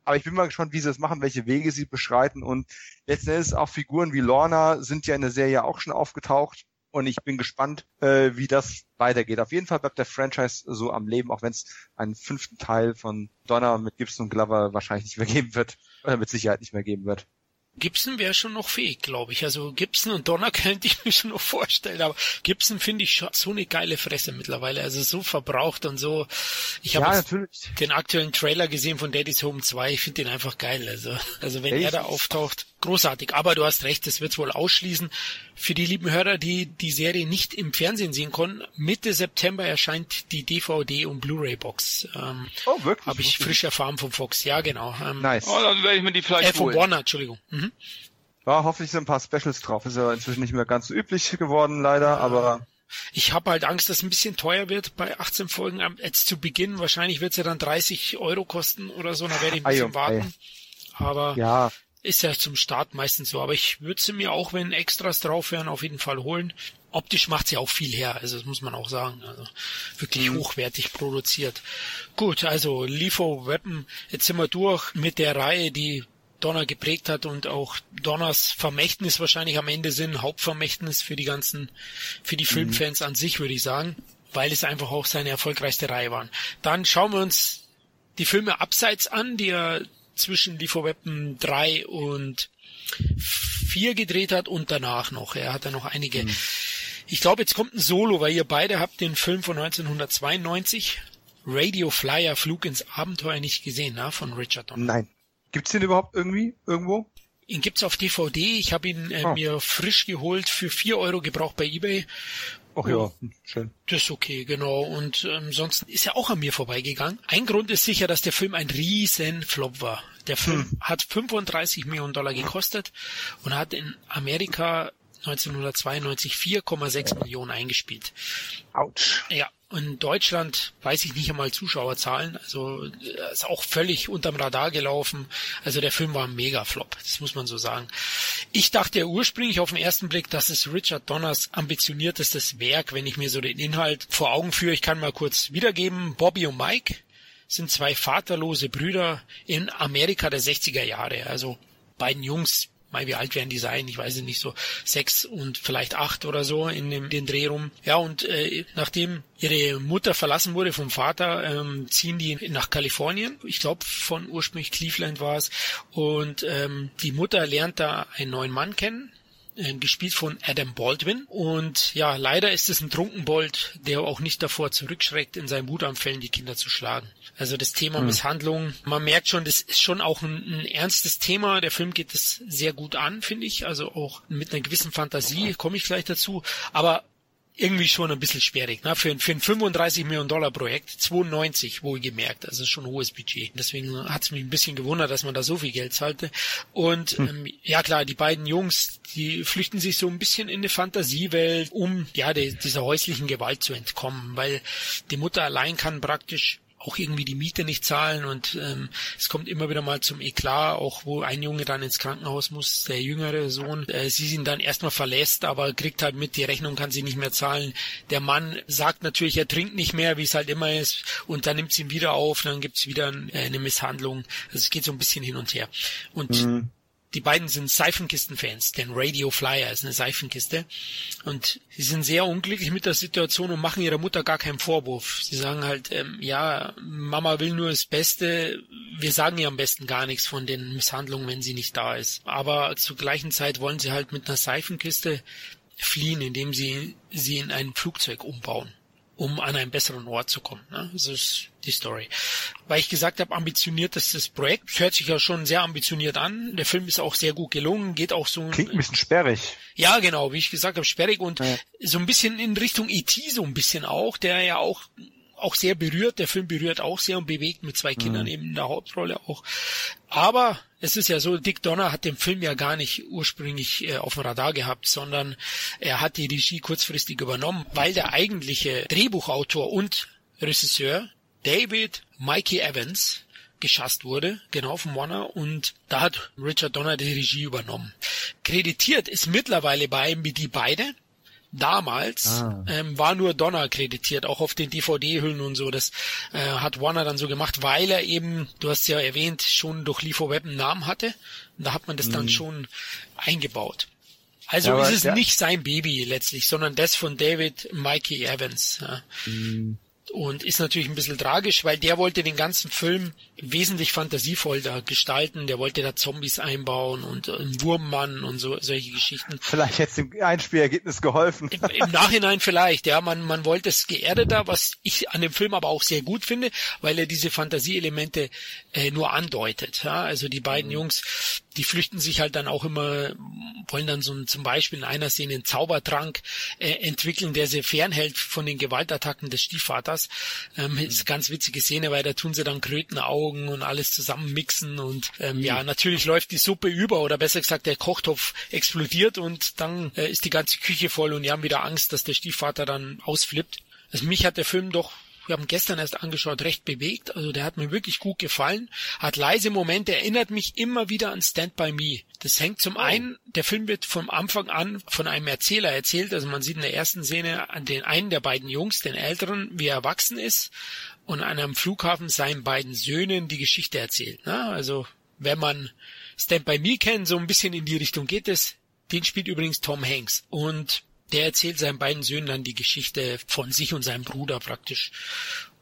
Aber ich bin mal gespannt, wie sie das machen, welche Wege sie beschreiten und letzten Endes auch Figuren wie Lorna sind ja in der Serie auch schon aufgetaucht und ich bin gespannt, äh, wie das weitergeht. Auf jeden Fall bleibt der Franchise so am Leben, auch wenn es einen fünften Teil von Donner mit Gibson und Glover wahrscheinlich nicht mehr geben wird. Oder mit Sicherheit nicht mehr geben wird. Gibson wäre schon noch fähig, glaube ich. Also Gibson und Donner könnte ich mir schon noch vorstellen, aber Gibson finde ich schon so eine geile Fresse mittlerweile. Also so verbraucht und so. Ich habe ja, den aktuellen Trailer gesehen von Daddy's Home 2. Ich finde den einfach geil. Also, also wenn hey, er da auftaucht. Großartig. Aber du hast recht, das wird wohl ausschließen. Für die lieben Hörer, die die Serie nicht im Fernsehen sehen konnten, Mitte September erscheint die DVD und Blu-ray-Box. Ähm, oh, wirklich? Habe ich frisch erfahren vom Fox. Ja, genau. Ähm, nice. Oh, dann werde ich mir die vielleicht äh, von Warner, Entschuldigung. Mhm. Ja, hoffentlich sind ein paar Specials drauf. Ist ja inzwischen nicht mehr ganz so üblich geworden, leider, aber ich habe halt Angst, dass es ein bisschen teuer wird bei 18 Folgen. Jetzt zu Beginn, wahrscheinlich wird es ja dann 30 Euro kosten oder so, da werde ich ein bisschen Ajo, warten. Aber ja. Ist ja zum Start meistens so. Aber ich würde sie mir auch, wenn Extras drauf wären, auf jeden Fall holen. Optisch macht sie auch viel her, also das muss man auch sagen. Also wirklich mhm. hochwertig produziert. Gut, also LIFO Weapon, jetzt sind wir durch mit der Reihe, die Donner geprägt hat und auch Donners Vermächtnis wahrscheinlich am Ende sind, Hauptvermächtnis für die ganzen, für die mhm. Filmfans mhm. an sich, würde ich sagen, weil es einfach auch seine erfolgreichste Reihe waren. Dann schauen wir uns die Filme abseits an, die er zwischen Liefer Weapon 3 und 4 gedreht hat und danach noch. Er hat da noch einige. Mhm. Ich glaube, jetzt kommt ein Solo, weil ihr beide habt den Film von 1992, Radio Flyer, Flug ins Abenteuer nicht gesehen, na, von Richard Donner. Nein. Gibt's den überhaupt irgendwie irgendwo? Ihn gibt's auf DVD. Ich habe ihn äh, oh. mir frisch geholt für vier Euro gebraucht bei eBay. Ach ja, schön. Das ist okay, genau. Und ähm, sonst ist er auch an mir vorbeigegangen. Ein Grund ist sicher, dass der Film ein riesen Flop war. Der Film hm. hat 35 Millionen Dollar gekostet und hat in Amerika 1992 4,6 Millionen eingespielt. Autsch. Ja, in Deutschland weiß ich nicht einmal Zuschauerzahlen, also ist auch völlig unterm Radar gelaufen. Also der Film war ein Mega-Flop, das muss man so sagen. Ich dachte ursprünglich auf den ersten Blick, dass es Richard Donners ambitioniertestes Werk, wenn ich mir so den Inhalt vor Augen führe. Ich kann mal kurz wiedergeben. Bobby und Mike sind zwei vaterlose Brüder in Amerika der 60er Jahre. Also beiden Jungs mal wie alt werden die sein? Ich weiß es nicht, so sechs und vielleicht acht oder so in dem den Dreh rum. Ja, und äh, nachdem ihre Mutter verlassen wurde vom Vater, ähm, ziehen die nach Kalifornien. Ich glaube, von ursprünglich Cleveland war es. Und ähm, die Mutter lernt da einen neuen Mann kennen, gespielt von Adam Baldwin. Und ja, leider ist es ein Trunkenbold, der auch nicht davor zurückschreckt, in seinen Wutanfällen die Kinder zu schlagen. Also das Thema hm. Misshandlung, man merkt schon, das ist schon auch ein, ein ernstes Thema. Der Film geht es sehr gut an, finde ich. Also auch mit einer gewissen Fantasie, komme ich gleich dazu. Aber irgendwie schon ein bisschen schwierig. Ne? Für, für ein 35 Millionen Dollar Projekt, 92 wohlgemerkt, also schon ein hohes Budget. Deswegen hat es mich ein bisschen gewundert, dass man da so viel Geld zahlte. Und hm. ähm, ja klar, die beiden Jungs, die flüchten sich so ein bisschen in eine Fantasiewelt, um ja die, dieser häuslichen Gewalt zu entkommen, weil die Mutter allein kann praktisch auch irgendwie die Miete nicht zahlen und ähm, es kommt immer wieder mal zum Eklat, auch wo ein Junge dann ins Krankenhaus muss, der jüngere Sohn. Äh, sie sind dann erstmal verlässt, aber kriegt halt mit, die Rechnung kann sie nicht mehr zahlen. Der Mann sagt natürlich, er trinkt nicht mehr, wie es halt immer ist, und dann nimmt sie ihn wieder auf, dann gibt's wieder äh, eine Misshandlung. Also es geht so ein bisschen hin und her. Und mhm die beiden sind Seifenkisten-Fans, denn Radio Flyer ist eine Seifenkiste. Und sie sind sehr unglücklich mit der Situation und machen ihrer Mutter gar keinen Vorwurf. Sie sagen halt, ähm, ja, Mama will nur das Beste. Wir sagen ihr am besten gar nichts von den Misshandlungen, wenn sie nicht da ist. Aber zur gleichen Zeit wollen sie halt mit einer Seifenkiste fliehen, indem sie sie in ein Flugzeug umbauen um an einen besseren Ort zu kommen. Ne? Das ist die Story. Weil ich gesagt habe, ambitioniert ist das Projekt. Das hört sich ja schon sehr ambitioniert an. Der Film ist auch sehr gut gelungen, geht auch so. Klingt ein bisschen sperrig. Ja, genau, wie ich gesagt habe, sperrig und ja. so ein bisschen in Richtung E.T. so ein bisschen auch, der ja auch auch sehr berührt. Der Film berührt auch sehr und bewegt mit zwei Kindern mhm. eben in der Hauptrolle auch. Aber es ist ja so, Dick Donner hat den Film ja gar nicht ursprünglich äh, auf dem Radar gehabt, sondern er hat die Regie kurzfristig übernommen, weil der eigentliche Drehbuchautor und Regisseur David Mikey Evans geschasst wurde, genau von Warner, und da hat Richard Donner die Regie übernommen. Kreditiert ist mittlerweile bei MBD beide, Damals ah. ähm, war nur Donner kreditiert, auch auf den DVD-Hüllen und so. Das äh, hat Warner dann so gemacht, weil er eben, du hast ja erwähnt, schon durch Lifo Web einen Namen hatte. Und da hat man das mhm. dann schon eingebaut. Also ja, ist es ja. nicht sein Baby letztlich, sondern das von David Mikey Evans. Ja. Mhm. Und ist natürlich ein bisschen tragisch, weil der wollte den ganzen Film wesentlich fantasievoller gestalten. Der wollte da Zombies einbauen und einen Wurmmann und so solche Geschichten. Vielleicht hätte es dem Einspielergebnis geholfen. Im, Im, Nachhinein vielleicht, ja. Man, man wollte es geerdeter, was ich an dem Film aber auch sehr gut finde, weil er diese Fantasieelemente äh, nur andeutet. Ja? Also die beiden mhm. Jungs, die flüchten sich halt dann auch immer, wollen dann so zum Beispiel in einer Szene einen Zaubertrank äh, entwickeln, der sie fernhält von den Gewaltattacken des Stiefvaters. Ähm, mhm. Ist eine ganz witzige Szene, weil da tun sie dann Krötenaugen und alles zusammen mixen und ähm, mhm. ja, natürlich läuft die Suppe über oder besser gesagt der Kochtopf explodiert und dann äh, ist die ganze Küche voll und die haben wieder Angst, dass der Stiefvater dann ausflippt. Also mich hat der Film doch wir haben gestern erst angeschaut, recht bewegt. Also der hat mir wirklich gut gefallen. Hat leise Momente, erinnert mich immer wieder an Stand By Me. Das hängt zum oh. einen, der Film wird vom Anfang an von einem Erzähler erzählt. Also man sieht in der ersten Szene an den einen der beiden Jungs, den älteren, wie er erwachsen ist und an einem Flughafen seinen beiden Söhnen die Geschichte erzählt. Na, also wenn man Stand By Me kennt, so ein bisschen in die Richtung geht es. Den spielt übrigens Tom Hanks. Und der erzählt seinen beiden Söhnen dann die Geschichte von sich und seinem Bruder praktisch.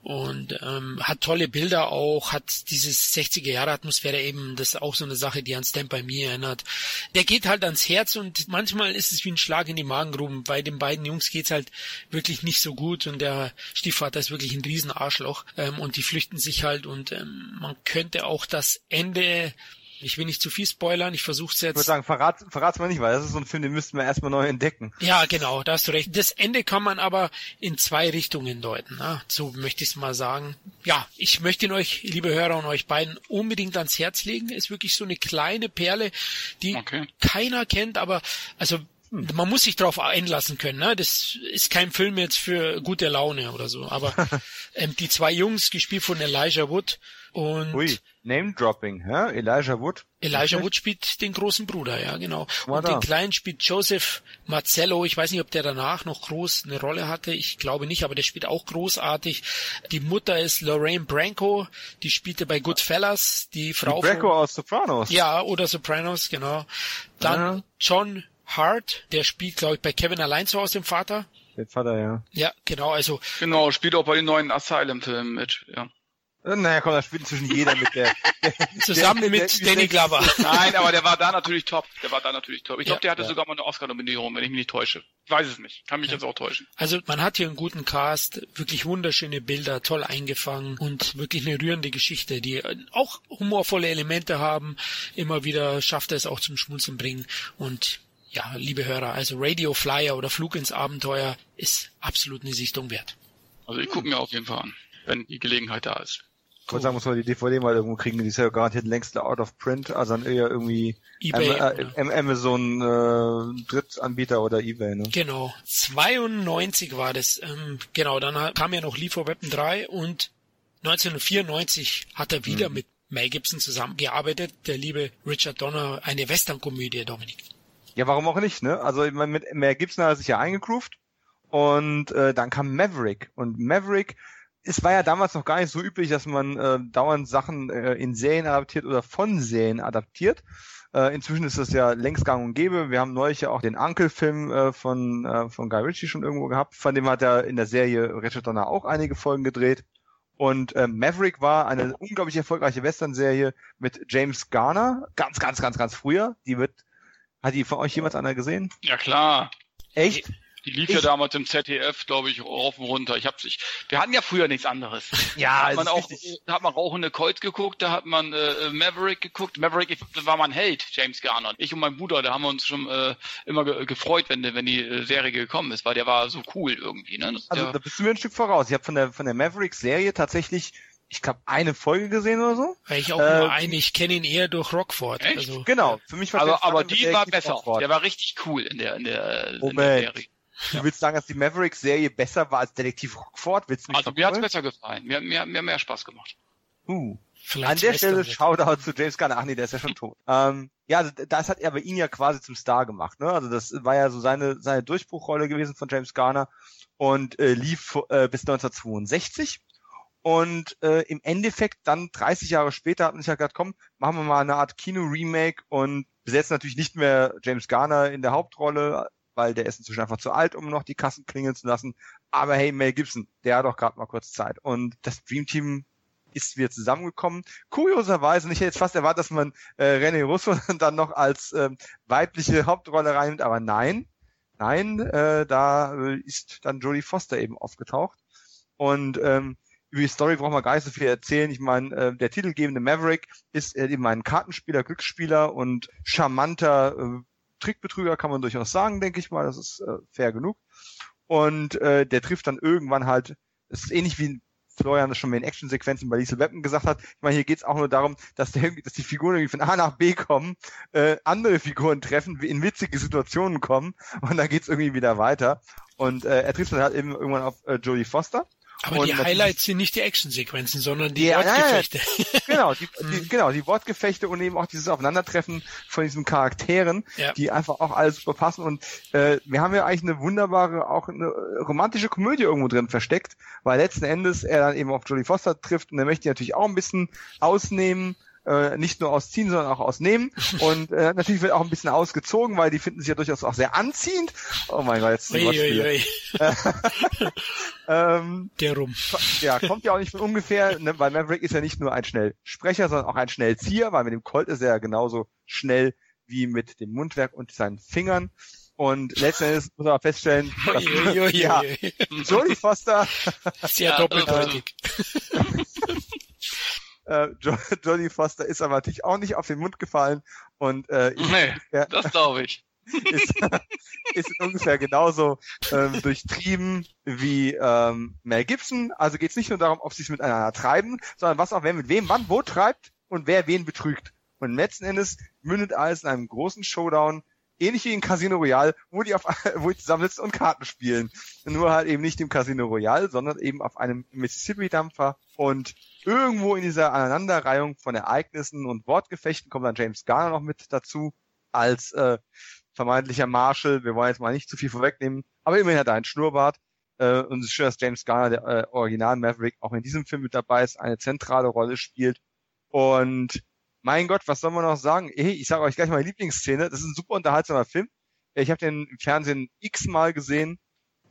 Und ähm, hat tolle Bilder auch, hat dieses 60er Jahre Atmosphäre eben, das ist auch so eine Sache, die an Stand By Me erinnert. Der geht halt ans Herz und manchmal ist es wie ein Schlag in die Magengruben. Bei den beiden Jungs geht's halt wirklich nicht so gut und der Stiefvater ist wirklich ein Riesenarschloch ähm, und die flüchten sich halt und ähm, man könnte auch das Ende ich will nicht zu viel spoilern, ich versuche es jetzt. Ich würde sagen, verrat, verrat's mal nicht, weil das ist so ein Film, den müssten wir erstmal neu entdecken. Ja, genau, da hast du recht. Das Ende kann man aber in zwei Richtungen deuten. Ne? So möchte ich es mal sagen. Ja, ich möchte ihn euch, liebe Hörer und euch beiden, unbedingt ans Herz legen. Ist wirklich so eine kleine Perle, die okay. keiner kennt, aber also hm. man muss sich darauf einlassen können. Ne? Das ist kein Film jetzt für gute Laune oder so. Aber ähm, die zwei Jungs, gespielt von Elijah Wood und Ui. Name-Dropping, ja? Elijah Wood. Elijah Wood spielt den großen Bruder, ja, genau. War und da. den kleinen spielt Joseph Marcello. Ich weiß nicht, ob der danach noch groß eine Rolle hatte. Ich glaube nicht, aber der spielt auch großartig. Die Mutter ist Lorraine Branco. Die spielte bei Goodfellas. Die Frau. Die Branco von, aus Sopranos. Ja, oder Sopranos, genau. Dann ja. John Hart. Der spielt, glaube ich, bei Kevin allein zu Hause, dem Vater. Der Vater, ja. Ja, genau, also. Genau, spielt auch bei den neuen Asylum-Filmen mit, ja. Naja, komm, da spielt inzwischen jeder mit der. der Zusammen der, mit der, Danny Glover. Nein, aber der war da natürlich top. Der war da natürlich top. Ich ja, glaube, der hatte ja. sogar mal eine Oscar-Nominierung, wenn ich mich nicht täusche. Ich weiß es nicht. Kann mich ja. jetzt auch täuschen. Also man hat hier einen guten Cast, wirklich wunderschöne Bilder, toll eingefangen und wirklich eine rührende Geschichte, die auch humorvolle Elemente haben. Immer wieder schafft er es auch zum Schmunzeln bringen und ja, liebe Hörer, also Radio Flyer oder Flug ins Abenteuer ist absolut eine Sichtung wert. Also ich gucke mir auf jeden Fall an, wenn die Gelegenheit da ist. Ich wollte sagen, muss man die DVD mal irgendwo kriegen, die ist ja garantiert längst out of print, also dann eher irgendwie eBay, Am äh, Amazon äh, Drittanbieter oder Ebay, ne? Genau. 92 war das. Ähm, genau, dann kam ja noch Liefer Weapon 3 und 1994 hat er wieder mhm. mit Mel Gibson zusammengearbeitet, der liebe Richard Donner, eine Western-Komödie, Dominik. Ja, warum auch nicht, ne? Also ich meine, mit Mel Gibson hat er sich ja eingegroovt und äh, dann kam Maverick und Maverick es war ja damals noch gar nicht so üblich, dass man äh, dauernd Sachen äh, in Serien adaptiert oder von Serien adaptiert. Äh, inzwischen ist das ja längst gang und gäbe. Wir haben neulich ja auch den Uncle-Film äh, von, äh, von Guy Ritchie schon irgendwo gehabt. Von dem hat er in der Serie Richard Donner auch einige Folgen gedreht. Und äh, Maverick war eine unglaublich erfolgreiche Western-Serie mit James Garner, ganz, ganz, ganz, ganz früher. Die wird, hat die von euch jemals einer gesehen? Ja klar. Echt? Die lief ich, ja damals im ZDF, glaube ich, rauf und runter. Ich hab's, ich, wir hatten ja früher nichts anderes. Ja, da hat man auch, da hat man rauchende Colt geguckt, da hat man äh, Maverick geguckt. Maverick war mein Held, James Garner. Ich und mein Bruder, da haben wir uns schon äh, immer ge gefreut, wenn, wenn die äh, Serie gekommen ist, weil der war so cool irgendwie. Ne? Das, also der, da bist du mir ein Stück voraus. Ich habe von der von der Maverick-Serie tatsächlich ich glaube, eine Folge gesehen oder so. Ich auch äh, nur eine, ich kenne ihn eher durch Rockford. Echt? Also, genau, für mich war aber, aber die war besser. Rockford. Der war richtig cool in der in der, in der Serie. Du willst sagen, dass die Maverick-Serie besser war als Detektiv Rockford? Willst du mich also mir hat's besser gefallen. Mir, mir, mir mehr Spaß gemacht. Uh. Vielleicht An der Stelle Shoutout zu James Gunn. Ach nee, der ist ja schon tot. Ähm, ja, also das hat er bei ihn ja quasi zum Star gemacht. Ne? Also das war ja so seine, seine Durchbruchrolle gewesen von James Garner und äh, lief äh, bis 1962. Und äh, im Endeffekt dann 30 Jahre später hat man sich ja gesagt, komm, machen wir mal eine Art Kino-Remake und besetzen natürlich nicht mehr James Garner in der Hauptrolle, weil der ist inzwischen einfach zu alt, um noch die Kassen klingeln zu lassen. Aber hey, Mel Gibson, der hat doch gerade mal kurz Zeit. Und das Dream Team ist wieder zusammengekommen. Kurioserweise, und ich hätte jetzt fast erwartet, dass man äh, René Russo dann noch als äh, weibliche Hauptrolle reinnimmt, aber nein, nein, äh, da äh, ist dann Jodie Foster eben aufgetaucht. Und ähm, über die Story brauchen wir gar nicht so viel erzählen. Ich meine, äh, der titelgebende Maverick ist äh, eben ein Kartenspieler, Glücksspieler und charmanter äh, Trickbetrüger, kann man durchaus sagen, denke ich mal. Das ist äh, fair genug. Und äh, der trifft dann irgendwann halt, es ist ähnlich wie Florian das schon mal in Actionsequenzen bei Liesel Weapon gesagt hat. Ich meine, hier geht es auch nur darum, dass, der, dass die Figuren irgendwie von A nach B kommen, äh, andere Figuren treffen, in witzige Situationen kommen und dann geht es irgendwie wieder weiter. Und äh, er trifft dann halt eben irgendwann auf äh, Jodie Foster aber und die Highlights sind nicht die Actionsequenzen, sondern die Ja, Wortgefechte. genau, die, die, genau, die Wortgefechte und eben auch dieses Aufeinandertreffen von diesen Charakteren, Ja. die einfach auch alles super passen. Und äh, wir haben ja eigentlich eine wunderbare, auch eine romantische Komödie irgendwo drin versteckt, weil letzten Endes er dann eben auf Jodie Foster trifft und er möchte die natürlich auch ein bisschen ausnehmen. Äh, nicht nur ausziehen, sondern auch ausnehmen. Und äh, natürlich wird auch ein bisschen ausgezogen, weil die finden sich ja durchaus auch sehr anziehend. Oh mein Gott, jetzt Ui, ui, ui. ähm, Der rum. ja, kommt ja auch nicht von ungefähr, ne, weil Maverick ist ja nicht nur ein Schnellsprecher, sondern auch ein Schnellzieher, weil mit dem Colt ist er ja genauso schnell wie mit dem Mundwerk und seinen Fingern. Und letzten Endes muss man feststellen, dass, Ui, ui, ja. Jodie Foster, Sehr Ja, doppeldeutig. Äh, jo Jodie Foster ist aber natürlich auch nicht auf den Mund gefallen und äh, Nee, ja, das glaube ich. ist, ist ungefähr genauso ähm, durchtrieben wie ähm, Mel Gibson. Also geht es nicht nur darum, ob sie es miteinander treiben, sondern was auch wer mit wem wann wo treibt und wer wen betrügt. Und letzten Endes mündet alles in einem großen Showdown, ähnlich wie in Casino Royale, wo die auf wo die zusammensitzen und Karten spielen. Nur halt eben nicht im Casino Royale, sondern eben auf einem Mississippi-Dampfer. Und irgendwo in dieser Aneinanderreihung von Ereignissen und Wortgefechten kommt dann James Garner noch mit dazu als äh, vermeintlicher Marshall. Wir wollen jetzt mal nicht zu viel vorwegnehmen, aber immerhin hat er einen Schnurrbart. Äh, und es ist schön, dass James Garner, der äh, Original Maverick, auch in diesem Film mit dabei ist, eine zentrale Rolle spielt. Und mein Gott, was soll man noch sagen? Hey, ich sage euch gleich meine Lieblingsszene. Das ist ein super unterhaltsamer Film. Ich habe den im Fernsehen x-mal gesehen.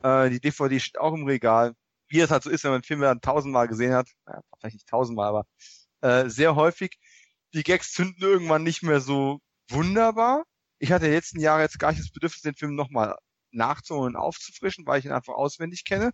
Äh, die DVD steht auch im Regal. Wie es halt so ist, wenn man einen Film dann tausendmal gesehen hat. Ja, vielleicht nicht tausendmal, aber äh, sehr häufig. Die Gags zünden irgendwann nicht mehr so wunderbar. Ich hatte die letzten Jahre jetzt gar nicht das Bedürfnis, den Film nochmal nachzuholen und aufzufrischen, weil ich ihn einfach auswendig kenne.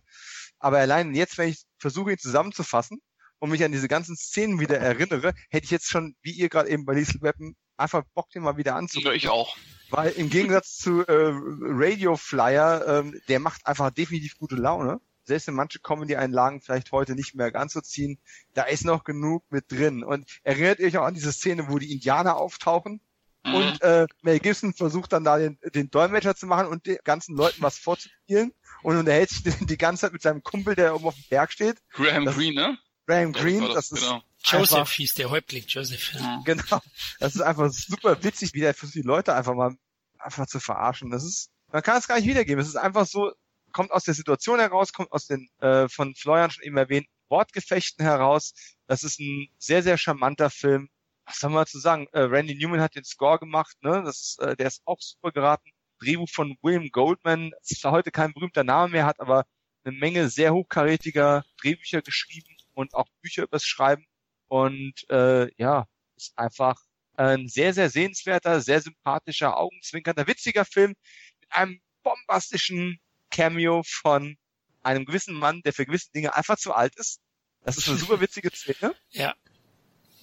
Aber allein jetzt, wenn ich versuche, ihn zusammenzufassen und mich an diese ganzen Szenen wieder erinnere, hätte ich jetzt schon, wie ihr gerade eben bei Liesel Weapon, einfach Bock, den mal wieder anzugucken. Ja, ich auch. Weil im Gegensatz zu äh, Radio Flyer, ähm, der macht einfach definitiv gute Laune. Selbst wenn manche Comedy-Einlagen vielleicht heute nicht mehr ganz so ziehen, da ist noch genug mit drin. Und erinnert ihr euch auch an diese Szene, wo die Indianer auftauchen? Mhm. Und äh, Mel Gibson versucht dann da den, den Dolmetscher zu machen und den ganzen Leuten was vorzuspielen und unterhält sich die, ganze Zeit mit seinem Kumpel, der oben auf dem Berg steht. Graham das- Green, ne? Graham Ja, Green, war das, ist genau. Joseph einfach- hieß der Häuptling, Joseph. Ja. Genau. Das ist einfach super witzig, wie der versucht, die Leute einfach mal einfach zu verarschen. Das ist, man kann es gar nicht wiedergeben. Es ist einfach so, kommt aus der Situation heraus, kommt aus den äh, von Florian schon eben erwähnten Wortgefechten heraus. Das ist ein sehr, sehr charmanter Film. Was soll man dazu sagen? Äh, Randy Newman hat den Score gemacht, ne? Das ist, äh, der ist auch super geraten. Drehbuch von William Goldman, ist zwar heute kein berühmter Name mehr, hat aber eine Menge sehr hochkarätiger Drehbücher geschrieben und auch Bücher übers Schreiben. Und äh, ja, ist einfach ein sehr, sehr sehenswerter, sehr sympathischer, augenzwinkernder, witziger Film mit einem bombastischen Cameo von einem gewissen Mann, der für gewisse Dinge einfach zu alt ist. Das ist eine super witzige Szene. Ja.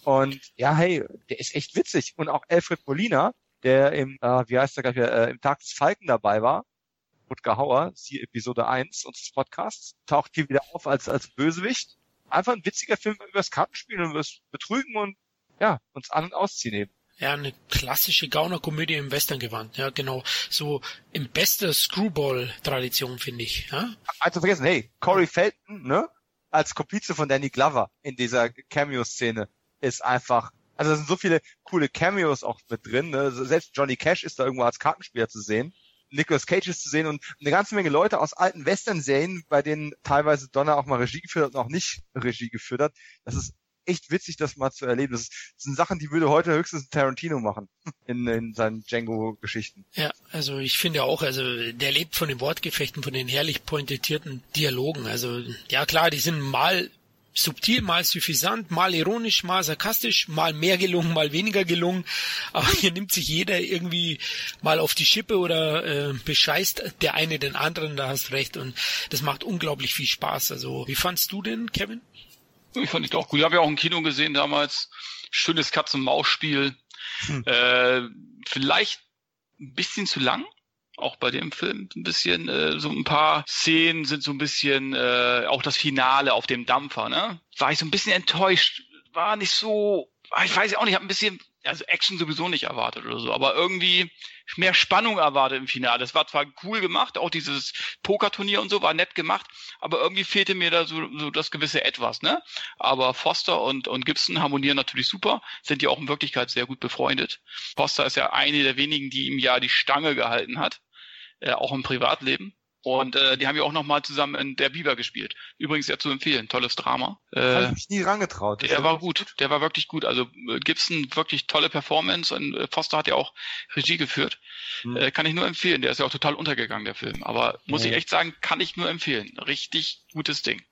Und ja, hey, der ist echt witzig. Und auch Alfred Molina, der im, äh, wie heißt der gleich wieder, äh, im Tag des Falken dabei war, Rutger Hauer, siehe Episode 1 unseres Podcasts, taucht hier wieder auf als, als Bösewicht. Einfach ein witziger Film über das Kartenspielen und über das Betrügen und ja, uns an- und ausziehen eben. Ja, eine klassische Gaunerkomödie im Western-Gewand. Ja, genau. So im bester Screwball-Tradition, finde ich. Ja? Also vergessen, hey, Corey Feldman, ne, als Komplize von Danny Glover in dieser Cameo-Szene ist einfach, also da sind so viele coole Cameos auch mit drin, ne? Selbst Johnny Cash ist da irgendwo als Kartenspieler zu sehen. Nicolas Cage ist zu sehen und eine ganze Menge Leute aus alten Western-Serien, bei denen teilweise Donner auch mal Regie geführt hat und auch nicht Regie geführt hat. Das ist echt witzig, das mal zu erleben. Das, sind Sachen, die würde heute höchstens Tarantino machen in, in seinen Django-Geschichten. Ja, also ich finde auch, also der lebt von den Wortgefechten, von den herrlich pointierten Dialogen. Also ja klar, die sind mal subtil, mal suffisant, mal ironisch, mal sarkastisch, mal mehr gelungen, mal weniger gelungen. Aber hier nimmt sich jeder irgendwie mal auf die Schippe oder äh, bescheißt der eine den anderen, da hast recht. Und das macht unglaublich viel Spaß. Also, wie fandst du denn, Kevin? Ich fand ich auch gut. Ich habe ja auch im Kino gesehen damals. Schönes Katz-und-Maus-Spiel. Hm. Äh, vielleicht ein bisschen zu lang auch bei dem Film ein bisschen, äh, so ein paar Szenen sind so ein bisschen, äh, auch das Finale auf dem Dampfer, ne? War ich so ein bisschen enttäuscht. War nicht so, ah, ich weiß auch nicht, ich habe ein bisschen, also Action sowieso nicht erwartet oder so, aber irgendwie mehr Spannung erwartet im Finale. Das war zwar cool gemacht, auch dieses Pokerturnier und so war nett gemacht, aber irgendwie fehlte mir da so, so das gewisse Etwas, ne? Aber Foster und, und Gibson harmonieren natürlich super, sind ja auch in Wirklichkeit sehr gut befreundet. Foster ist ja eine der wenigen, die ihm ja die Stange gehalten hat äh, auch im Privatleben. Und äh, die haben ja auch nochmal zusammen in Der Biber gespielt. Übrigens sehr zu empfehlen, tolles Drama. Äh, Habe ich mich nie rangetraut. Der war gut, der war wirklich gut. Also äh, Gibson wirklich tolle Performance und äh, Foster hat ja auch Regie geführt. Hm. Äh, kann ich nur empfehlen. Der ist ja auch total untergegangen, der Film. Aber muss nee. ich echt sagen, kann ich nur empfehlen. Richtig gutes Ding.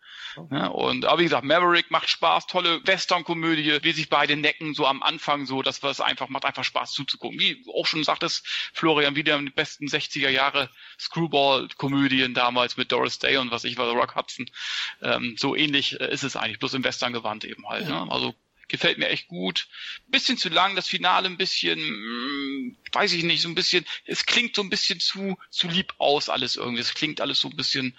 Ja, und aber wie gesagt, Maverick macht Spaß, tolle Western-Komödie, wie sich beide necken, so am Anfang so, dass was einfach macht einfach Spaß zuzugucken. Wie auch schon sagt es Florian, wieder die besten 60er Jahre Screwball-Komödien damals mit Doris Day und was ich war, Rock Hudson. Ähm, so ähnlich äh, ist es eigentlich, bloß im Western gewandt eben halt. Ja. Ne? Also gefällt mir echt gut. Bisschen zu lang, das Finale ein bisschen, mh, mm, weiß ich nicht, so ein bisschen, es klingt so ein bisschen zu, zu lieb aus alles irgendwie. Es klingt alles so ein bisschen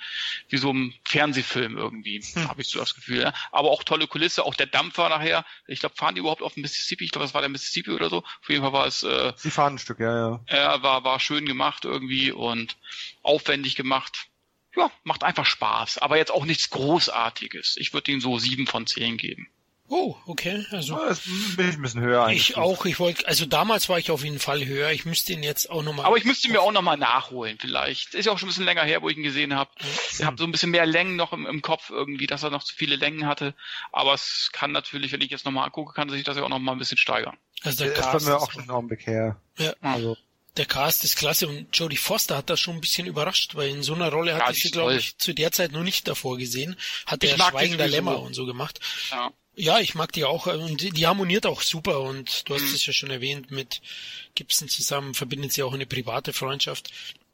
wie so ein Fernsehfilm irgendwie, hm. habe ich so das Gefühl. Ja. Aber auch tolle Kulisse, auch der Dampfer nachher. Ich glaube, fahren die überhaupt auf dem Mississippi? Ich glaube, das war der Mississippi oder so. Auf jeden Fall war es. Äh, Sie fahren ein Stück, ja, ja. Ja, war, war schön gemacht irgendwie und aufwendig gemacht ja, macht einfach Spaß, aber jetzt auch nichts Großartiges. Ich würde ihm so sieben von zehn geben. Oh, okay. Also ja, das bin ich ein bisschen höher eigentlich. Ich auch. Ich wollte, also damals war ich auf jeden Fall höher. Ich müsste ihn jetzt auch nochmal. Aber ich müsste ihn mir auch nochmal nachholen, vielleicht. Ist ja auch schon ein bisschen länger her, wo ich ihn gesehen habe. Ich habe so ein bisschen mehr Längen noch im, im, Kopf irgendwie, dass er noch zu viele Längen hatte. Aber es kann natürlich, wenn ich jetzt nochmal angucke, kann sich das ja auch nochmal ein bisschen steigern. Also der Cast ist bei mir auch schon noch ein Blick her. Ja. Also der Cast ist klasse und Jodie Foster hat das schon ein bisschen überrascht, weil in so einer Rolle hatte ja, ich sie, glaube ich, zu der Zeit noch nicht davor gesehen. Hat der Schweigender Lämmer und so gemacht. Ja. Ja, ich mag die auch und die, die harmoniert auch super und du hast mhm. es ja schon erwähnt, mit Gibson zusammen verbindet sie auch eine private Freundschaft.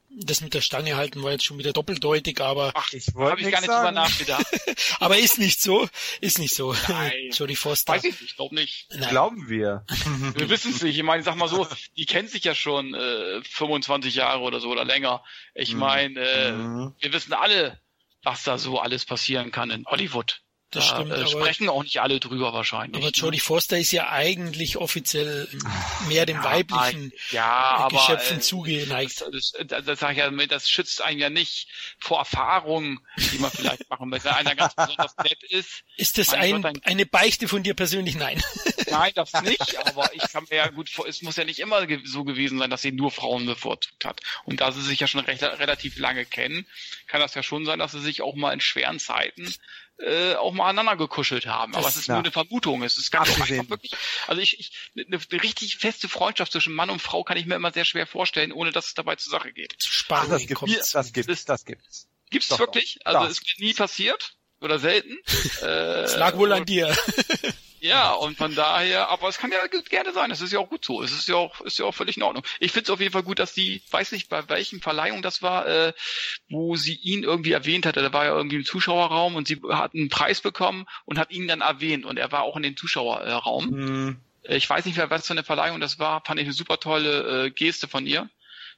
Das mit der Stange halten war jetzt schon wieder doppeldeutig, aber Ach, ich wollte ich gar nicht drüber nachgedacht. aber ist nicht so, ist nicht so. Nein. Jodie Foster. Weiß ich nicht, glaube nicht. Nein. Glauben wir. wir wissen es nicht. Ich meine, sag mal so, die kennt sich ja schon äh, 25 Jahre oder so oder länger. Ich mhm. meine, äh, mhm. wir wissen alle, was da so alles passieren kann in Hollywood. Das da, stimmt. Äh, sprechen auch nicht alle drüber wahrscheinlich. Aber Jodie ne? Foster ist ja eigentlich offiziell mehr dem ja, weiblichen ja, Geschöpfen äh, zugeneigt. Das, das, das, das sag ich ja, das schützt einen ja nicht vor Erfahrungen, die man vielleicht machen möchte. Wenn einer ganz besonders nett ist. Ist das ein, ein, eine Beichte von dir persönlich? Nein. Nein, das nicht. Aber ich kann mir ja gut vor, es muss ja nicht immer so gewesen sein, dass sie nur Frauen bevorzugt hat. Und da sie sich ja schon recht, relativ lange kennen, kann das ja schon sein, dass sie sich auch mal in schweren Zeiten äh, auch mal aneinander gekuschelt haben. Aber es ist ja. nur eine Vermutung. Es ist ganz einfach wirklich. Also ich, ich eine, eine richtig feste Freundschaft zwischen Mann und Frau kann ich mir immer sehr schwer vorstellen, ohne dass es dabei zur Sache geht. Spannend. Das, gibt, das gibt's, das gibt's. Gibt's Doch, wirklich? Also ja. ist mir nie passiert oder selten. Es lag wohl an dir. Ja, und von daher, aber es kann ja gerne sein, es ist ja auch gut so, es ist ja auch, ist ja auch völlig in Ordnung. Ich finde es auf jeden Fall gut, dass die, weiß nicht, bei welchen Verleihung das war, äh, wo sie ihn irgendwie erwähnt hatte, da war ja irgendwie im Zuschauerraum und sie hat einen Preis bekommen und hat ihn dann erwähnt und er war auch in dem Zuschauerraum. Mhm. Ich weiß nicht mehr, was für eine Verleihung das war, fand ich eine super tolle äh, Geste von ihr,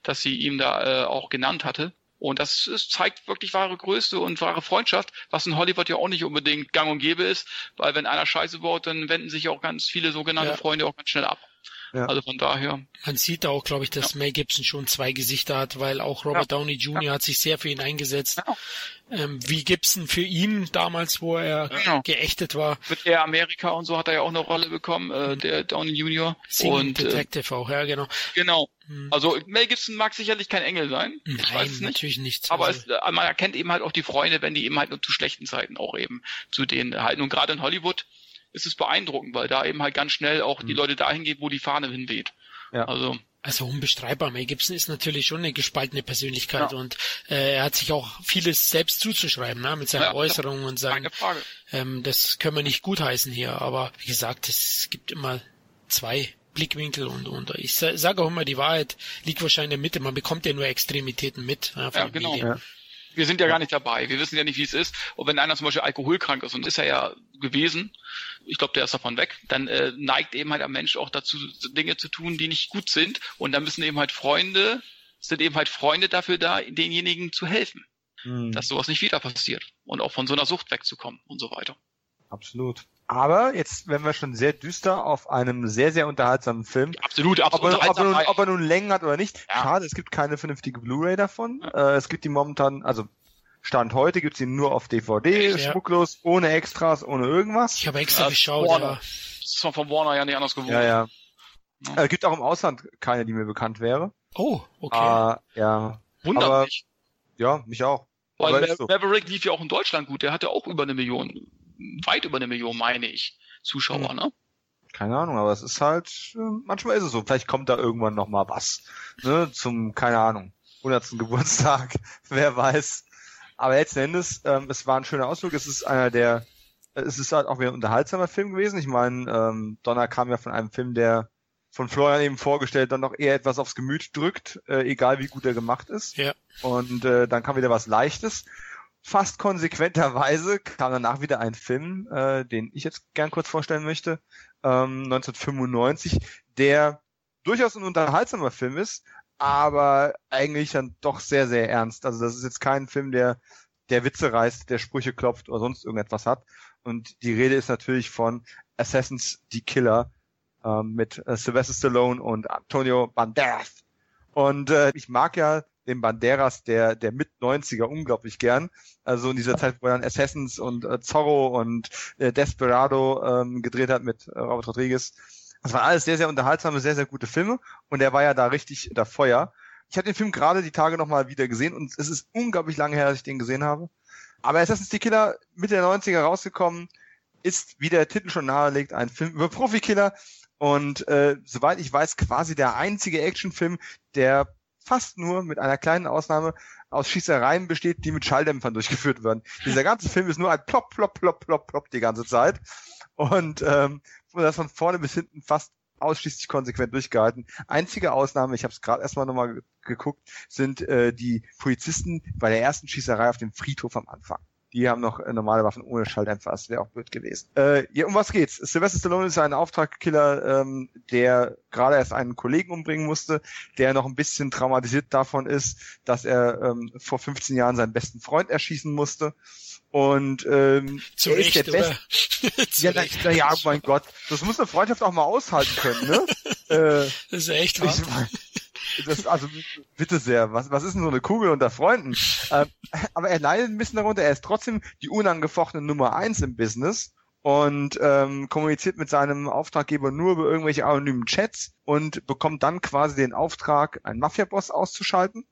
dass sie ihm da äh, auch genannt hatte. Und das ist, zeigt wirklich wahre Größe und wahre Freundschaft, was in Hollywood ja auch nicht unbedingt gang und gäbe ist, weil wenn einer Scheiße baut, dann wenden sich auch ganz viele sogenannte ja. Freunde auch ganz schnell ab. Ja. Also von daher. Man sieht auch, glaube ich, dass ja. Mel Gibson schon zwei Gesichter hat, weil auch Robert ja. Downey Jr. hat sich sehr für ihn eingesetzt. Ähm, wie Gibson für ihn damals, wo er genau. geächtet war. Mit Air Amerika und so hat er ja auch eine Rolle bekommen, äh, mhm. der Downey Jr. Singing und äh, Detective äh, auch, ja genau. Genau. Mhm. Also Mel Gibson mag sicherlich kein Engel sein. Nein, ich weiß nicht. natürlich nicht. Aber es, äh, man erkennt eben halt auch die Freunde, wenn die eben halt nur zu schlechten Zeiten auch eben zu denen halten. Und gerade in Hollywood ist es beeindruckend, weil da eben halt ganz schnell auch mhm. die Leute dahin gehen, wo die Fahne hinweht. Ja. Also Also unbestreitbar. Mel Gibson ist natürlich schon eine gespaltene Persönlichkeit ja. und äh, er hat sich auch vieles selbst zuzuschreiben, ne, mit seinen ja, Äußerungen und seinen. Ähm, das können wir nicht gutheißen hier, aber wie gesagt, es gibt immer zwei Blickwinkel und und ich sage auch immer, die Wahrheit liegt wahrscheinlich in der Mitte. Man bekommt ja nur Extremitäten mit. Ja, ja genau. Ja wir sind ja gar nicht dabei. Wir wissen ja nicht, wie es ist. Und wenn einer zum Beispiel alkoholkrank ist, und ist er ja gewesen, ich glaube, der ist davon weg, dann äh, neigt eben halt ein Mensch auch dazu, Dinge zu tun, die nicht gut sind. Und dann müssen eben halt Freunde, sind eben halt Freunde dafür da, denjenigen zu helfen. Hm. Dass sowas nicht wieder passiert. Und auch von so einer Sucht wegzukommen und so weiter. Absolut. Aber jetzt werden wir schon sehr düster auf einem sehr, sehr unterhaltsamen Film. Absolut, absolut. Ob er, ob er, nun, ob er nun Längen hat oder nicht. Ja. Schade, es gibt keine vernünftige Blu-ray davon. Ja. Äh, es gibt die momentan, also Stand heute gibt's ihn nur auf DVD, ja. schmucklos, ohne Extras, ohne irgendwas. Ich habe extra geschaut, Warner. ja. Das ist von Warner ja nicht anders geworden. Ja, ja. ja. Äh, gibt auch im Ausland keine, die mir bekannt wäre. Oh, okay. Äh, ja. Wundert Aber, mich. Ja, mich auch. Weil so. Maverick lief ja auch in Deutschland gut. Der hatte auch über eine Million weit über eine Million, meine ich, Zuschauer, hm. ne? Keine Ahnung, aber es ist halt, äh, manchmal ist es so. Vielleicht kommt da irgendwann noch mal was, ne, zum, keine Ahnung, 100. Geburtstag, wer weiß. Aber letzten Endes, ähm, es war ein schöner Ausflug. Es ist einer der, es ist halt auch wieder ein unterhaltsamer Film gewesen. Ich meine, ähm, Donner kam ja von einem Film, der von Florian eben vorgestellt dann noch eher etwas aufs Gemüt drückt, äh, egal wie gut er gemacht ist. Ja. Und äh, dann kam wieder was Leichtes fast konsequenterweise kam danach wieder ein Film, äh, den ich jetzt gern kurz vorstellen möchte, ähm, 1995, der durchaus ein unterhaltsamer Film ist, aber eigentlich dann doch sehr, sehr ernst. Also das ist jetzt kein Film, der, der Witze reißt, der Sprüche klopft oder sonst irgendetwas hat. Und die Rede ist natürlich von Assassins the Killer ähm, mit äh, Sylvester Stallone und Antonio Banderas. Und äh, ich mag ja den Banderas der, der Mit-90er unglaublich gern. Also in dieser Zeit, wo er dann Assassins und äh, Zorro und äh, Desperado ähm, gedreht hat mit äh, Robert Rodriguez. Das waren alles sehr, sehr unterhaltsame, sehr, sehr gute Filme und er war ja da richtig der Feuer. Ich habe den Film gerade die Tage nochmal wieder gesehen und es ist unglaublich lange her, dass ich den gesehen habe. Aber Assassin's the Killer Mitte der 90er rausgekommen, ist, wie der Titel schon nahelegt, ein Film über Profikiller und äh, soweit ich weiß, quasi der einzige Actionfilm, der fast nur mit einer kleinen Ausnahme aus Schießereien besteht, die mit Schalldämpfern durchgeführt werden. Dieser ganze Film ist nur ein Plop, Plop, Plop, Plop, Plop die ganze Zeit. Und ähm, das von vorne bis hinten fast ausschließlich konsequent durchgehalten. Einzige Ausnahme, ich habe es gerade erstmal nochmal geguckt, sind äh, die Polizisten bei der ersten Schießerei auf dem Friedhof am Anfang. Die haben noch äh, normale Waffen ohne Schalldämpfer. Das wäre auch blöd gewesen. Äh, ja, um was geht's? Sylvester Stallone ist ein Auftragkiller, ähm, der gerade erst einen Kollegen umbringen musste, der noch ein bisschen traumatisiert davon ist, dass er ähm, vor 15 Jahren seinen besten Freund erschießen musste. Und ähm, Zu er Recht, ist der Beste. ja, na, na, ja, mein Gott, das muss eine Freundschaft auch mal aushalten können, ne? äh, das ist echt wahr. Das, also bitte sehr, was, was ist denn so eine Kugel unter Freunden? Ähm, aber er leidet ein bisschen darunter, er ist trotzdem die unangefochtene Nummer eins im Business und ähm, kommuniziert mit seinem Auftraggeber nur über irgendwelche anonymen Chats und bekommt dann quasi den Auftrag, einen Mafia-Boss auszuschalten.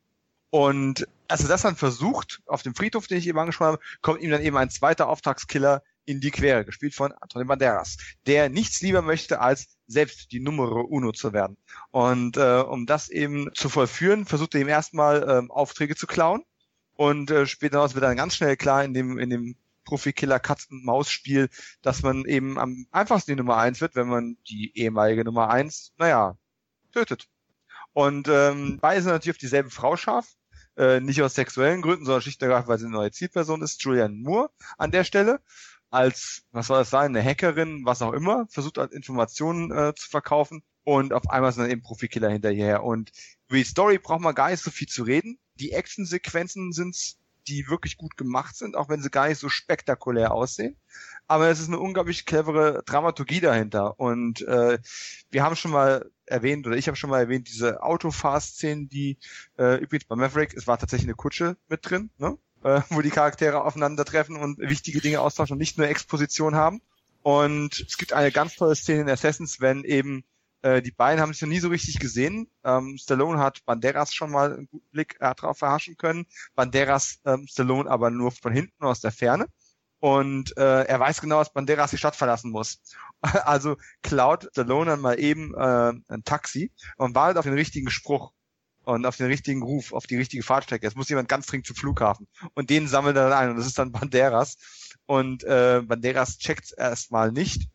Und als er das dann versucht, auf dem Friedhof, den ich eben angesprochen habe, kommt ihm dann eben ein zweiter Auftragskiller in die Quere, gespielt von Antonio Banderas, der nichts lieber möchte, als selbst die Numero Uno zu werden. Und äh, um das eben zu vollführen, versucht er ihm erstmal ähm, Aufträge zu klauen. Und äh, später wird dann ganz schnell klar in dem, in dem Profikiller Katz-und-Maus-Spiel, dass man eben am einfachsten die Nummer eins wird, wenn man die ehemalige Nummer eins, naja, tötet. Und ähm, beide sind natürlich auf dieselbe Frau scharf, äh, nicht aus sexuellen Gründen, sondern schlicht und ergreifend, weil sie eine neue Zielperson ist, Julianne Moore an der Stelle als, was soll das sein, eine Hackerin, was auch immer, versucht halt Informationen äh, zu verkaufen und auf einmal sind dann eben Profikiller hinterher. Und über die Story braucht man gar nicht so viel zu reden. Die Actionsequenzen sind's, die wirklich gut gemacht sind, auch wenn sie gar nicht so spektakulär aussehen. Aber es ist eine unglaublich clevere Dramaturgie dahinter. Und äh, wir haben schon mal erwähnt, oder ich habe schon mal erwähnt, diese Autofahr-Szenen, die äh, übrigens bei Maverick, es war tatsächlich eine Kutsche mit drin, ne? Äh, wo die Charaktere aufeinandertreffen und wichtige Dinge austauschen und nicht nur Exposition haben. Und es gibt eine ganz tolle Szene in Assassins, wenn eben äh, die beiden haben sich noch nie so richtig gesehen. Ähm, Stallone hat Banderas schon mal einen guten Blick äh, drauf verhaschen können. Banderas ähm, Stallone aber nur von hinten aus der Ferne. und äh, er weiß genau, dass Banderas die Stadt verlassen muss. Also klaut Stallone dann mal eben äh, ein Taxi und wartet auf den richtigen Spruch und auf den richtigen Ruf, auf die richtige Fahrtstrecke. Es muss jemand ganz dringend zum Flughafen und den sammelt er dann ein und das ist dann Banderas und äh, Banderas checkt erstmal nicht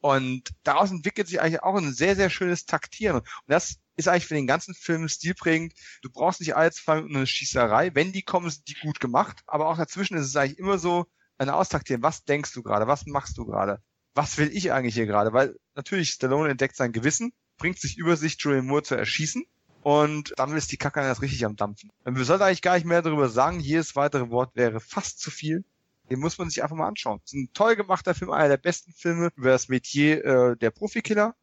und daraus entwickelt sich eigentlich auch ein sehr, sehr schönes Taktieren und das ist eigentlich für den ganzen Film stilprägend. Du brauchst nicht zwei Minuten eine Schießerei. Wenn die kommen, sind die gut gemacht. Aber auch dazwischen ist es eigentlich immer so ein Austaktieren. Was denkst du gerade? Was machst du gerade? Was will ich eigentlich hier gerade? Weil natürlich Stallone entdeckt sein Gewissen, bringt sich über sich, Julian Moore zu erschießen. Und dann ist die Kacke erst richtig am Dampfen. Wir sollten eigentlich gar nicht mehr darüber sagen. Jedes weitere Wort wäre fast zu viel. Den muss man sich einfach mal anschauen. Es ist ein toll gemachter Film, einer der besten Filme über das Metier äh, der Profikiller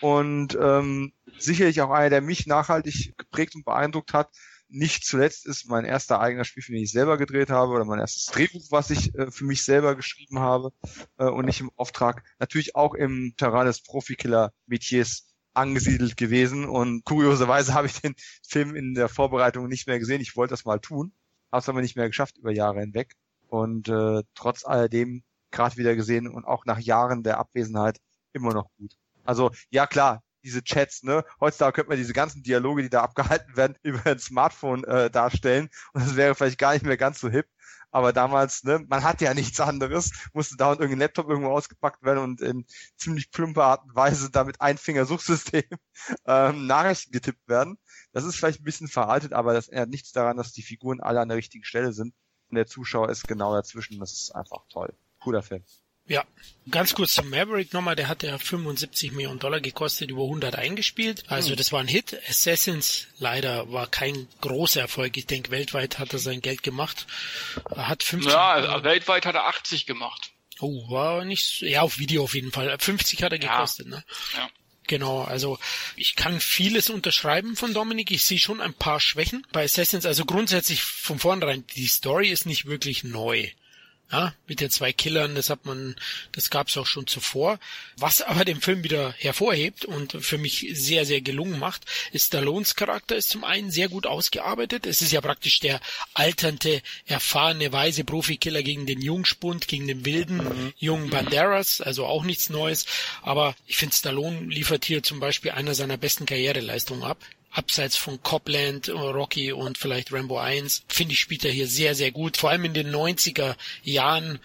und ähm, sicherlich auch einer, der mich nachhaltig geprägt und beeindruckt hat. Nicht zuletzt ist mein erster eigener Spielfilm, den ich selber gedreht habe, oder mein erstes Drehbuch, was ich äh, für mich selber geschrieben habe äh, und nicht im Auftrag. Natürlich auch im Terrain des Profikiller-Metiers angesiedelt gewesen. Und kurioserweise habe ich den Film in der Vorbereitung nicht mehr gesehen. Ich wollte das mal tun, habe es aber nicht mehr geschafft über Jahre hinweg. Und äh, trotz alledem gerade wieder gesehen und auch nach Jahren der Abwesenheit immer noch gut. Also ja klar, diese Chats, ne? Heutzutage könnte man diese ganzen Dialoge, die da abgehalten werden, über ein Smartphone äh, darstellen und das wäre vielleicht gar nicht mehr ganz so hip. Aber damals, ne, man hatte ja nichts anderes, musste da und irgendein Laptop irgendwo ausgepackt werden und in ziemlich plumper Art und Weise damit ein Fingersuchsystem ähm, Nachrichten getippt werden. Das ist vielleicht ein bisschen veraltet, aber das ändert nichts daran, dass die Figuren alle an der richtigen Stelle sind. Und der Zuschauer ist genau dazwischen. Das ist einfach toll. Cooler Film. Ja, ganz kurz zum Maverick nochmal, der hat ja 75 Millionen Dollar gekostet, über 100 eingespielt. Also hm. das war ein Hit. Assassins leider war kein großer Erfolg. Ich denke, weltweit hat er sein Geld gemacht. Er hat 50. Ja, also weltweit hat er 80 gemacht. Oh, war nicht, ja, auf Video auf jeden Fall. 50 hat er gekostet, ja. ne? Ja. Genau, also ich kann vieles unterschreiben von Dominik. Ich sehe schon ein paar Schwächen bei Assassins. Also grundsätzlich von vornherein, die Story ist nicht wirklich neu. Ja, mit den zwei Killern, das hat man, das gab es auch schon zuvor. Was aber den Film wieder hervorhebt und für mich sehr, sehr gelungen macht, ist Stallones Charakter ist zum einen sehr gut ausgearbeitet. Es ist ja praktisch der alternde, erfahrene, weise Profikiller gegen den Jungspund, gegen den wilden, mhm. jungen Banderas, also auch nichts Neues. Aber ich finde, Stallone liefert hier zum Beispiel einer seiner besten Karriereleistungen ab abseits von Copland, Rocky und vielleicht Rambo 1, finde ich, spielt er hier sehr, sehr gut. Vor allem in den 90er Jahren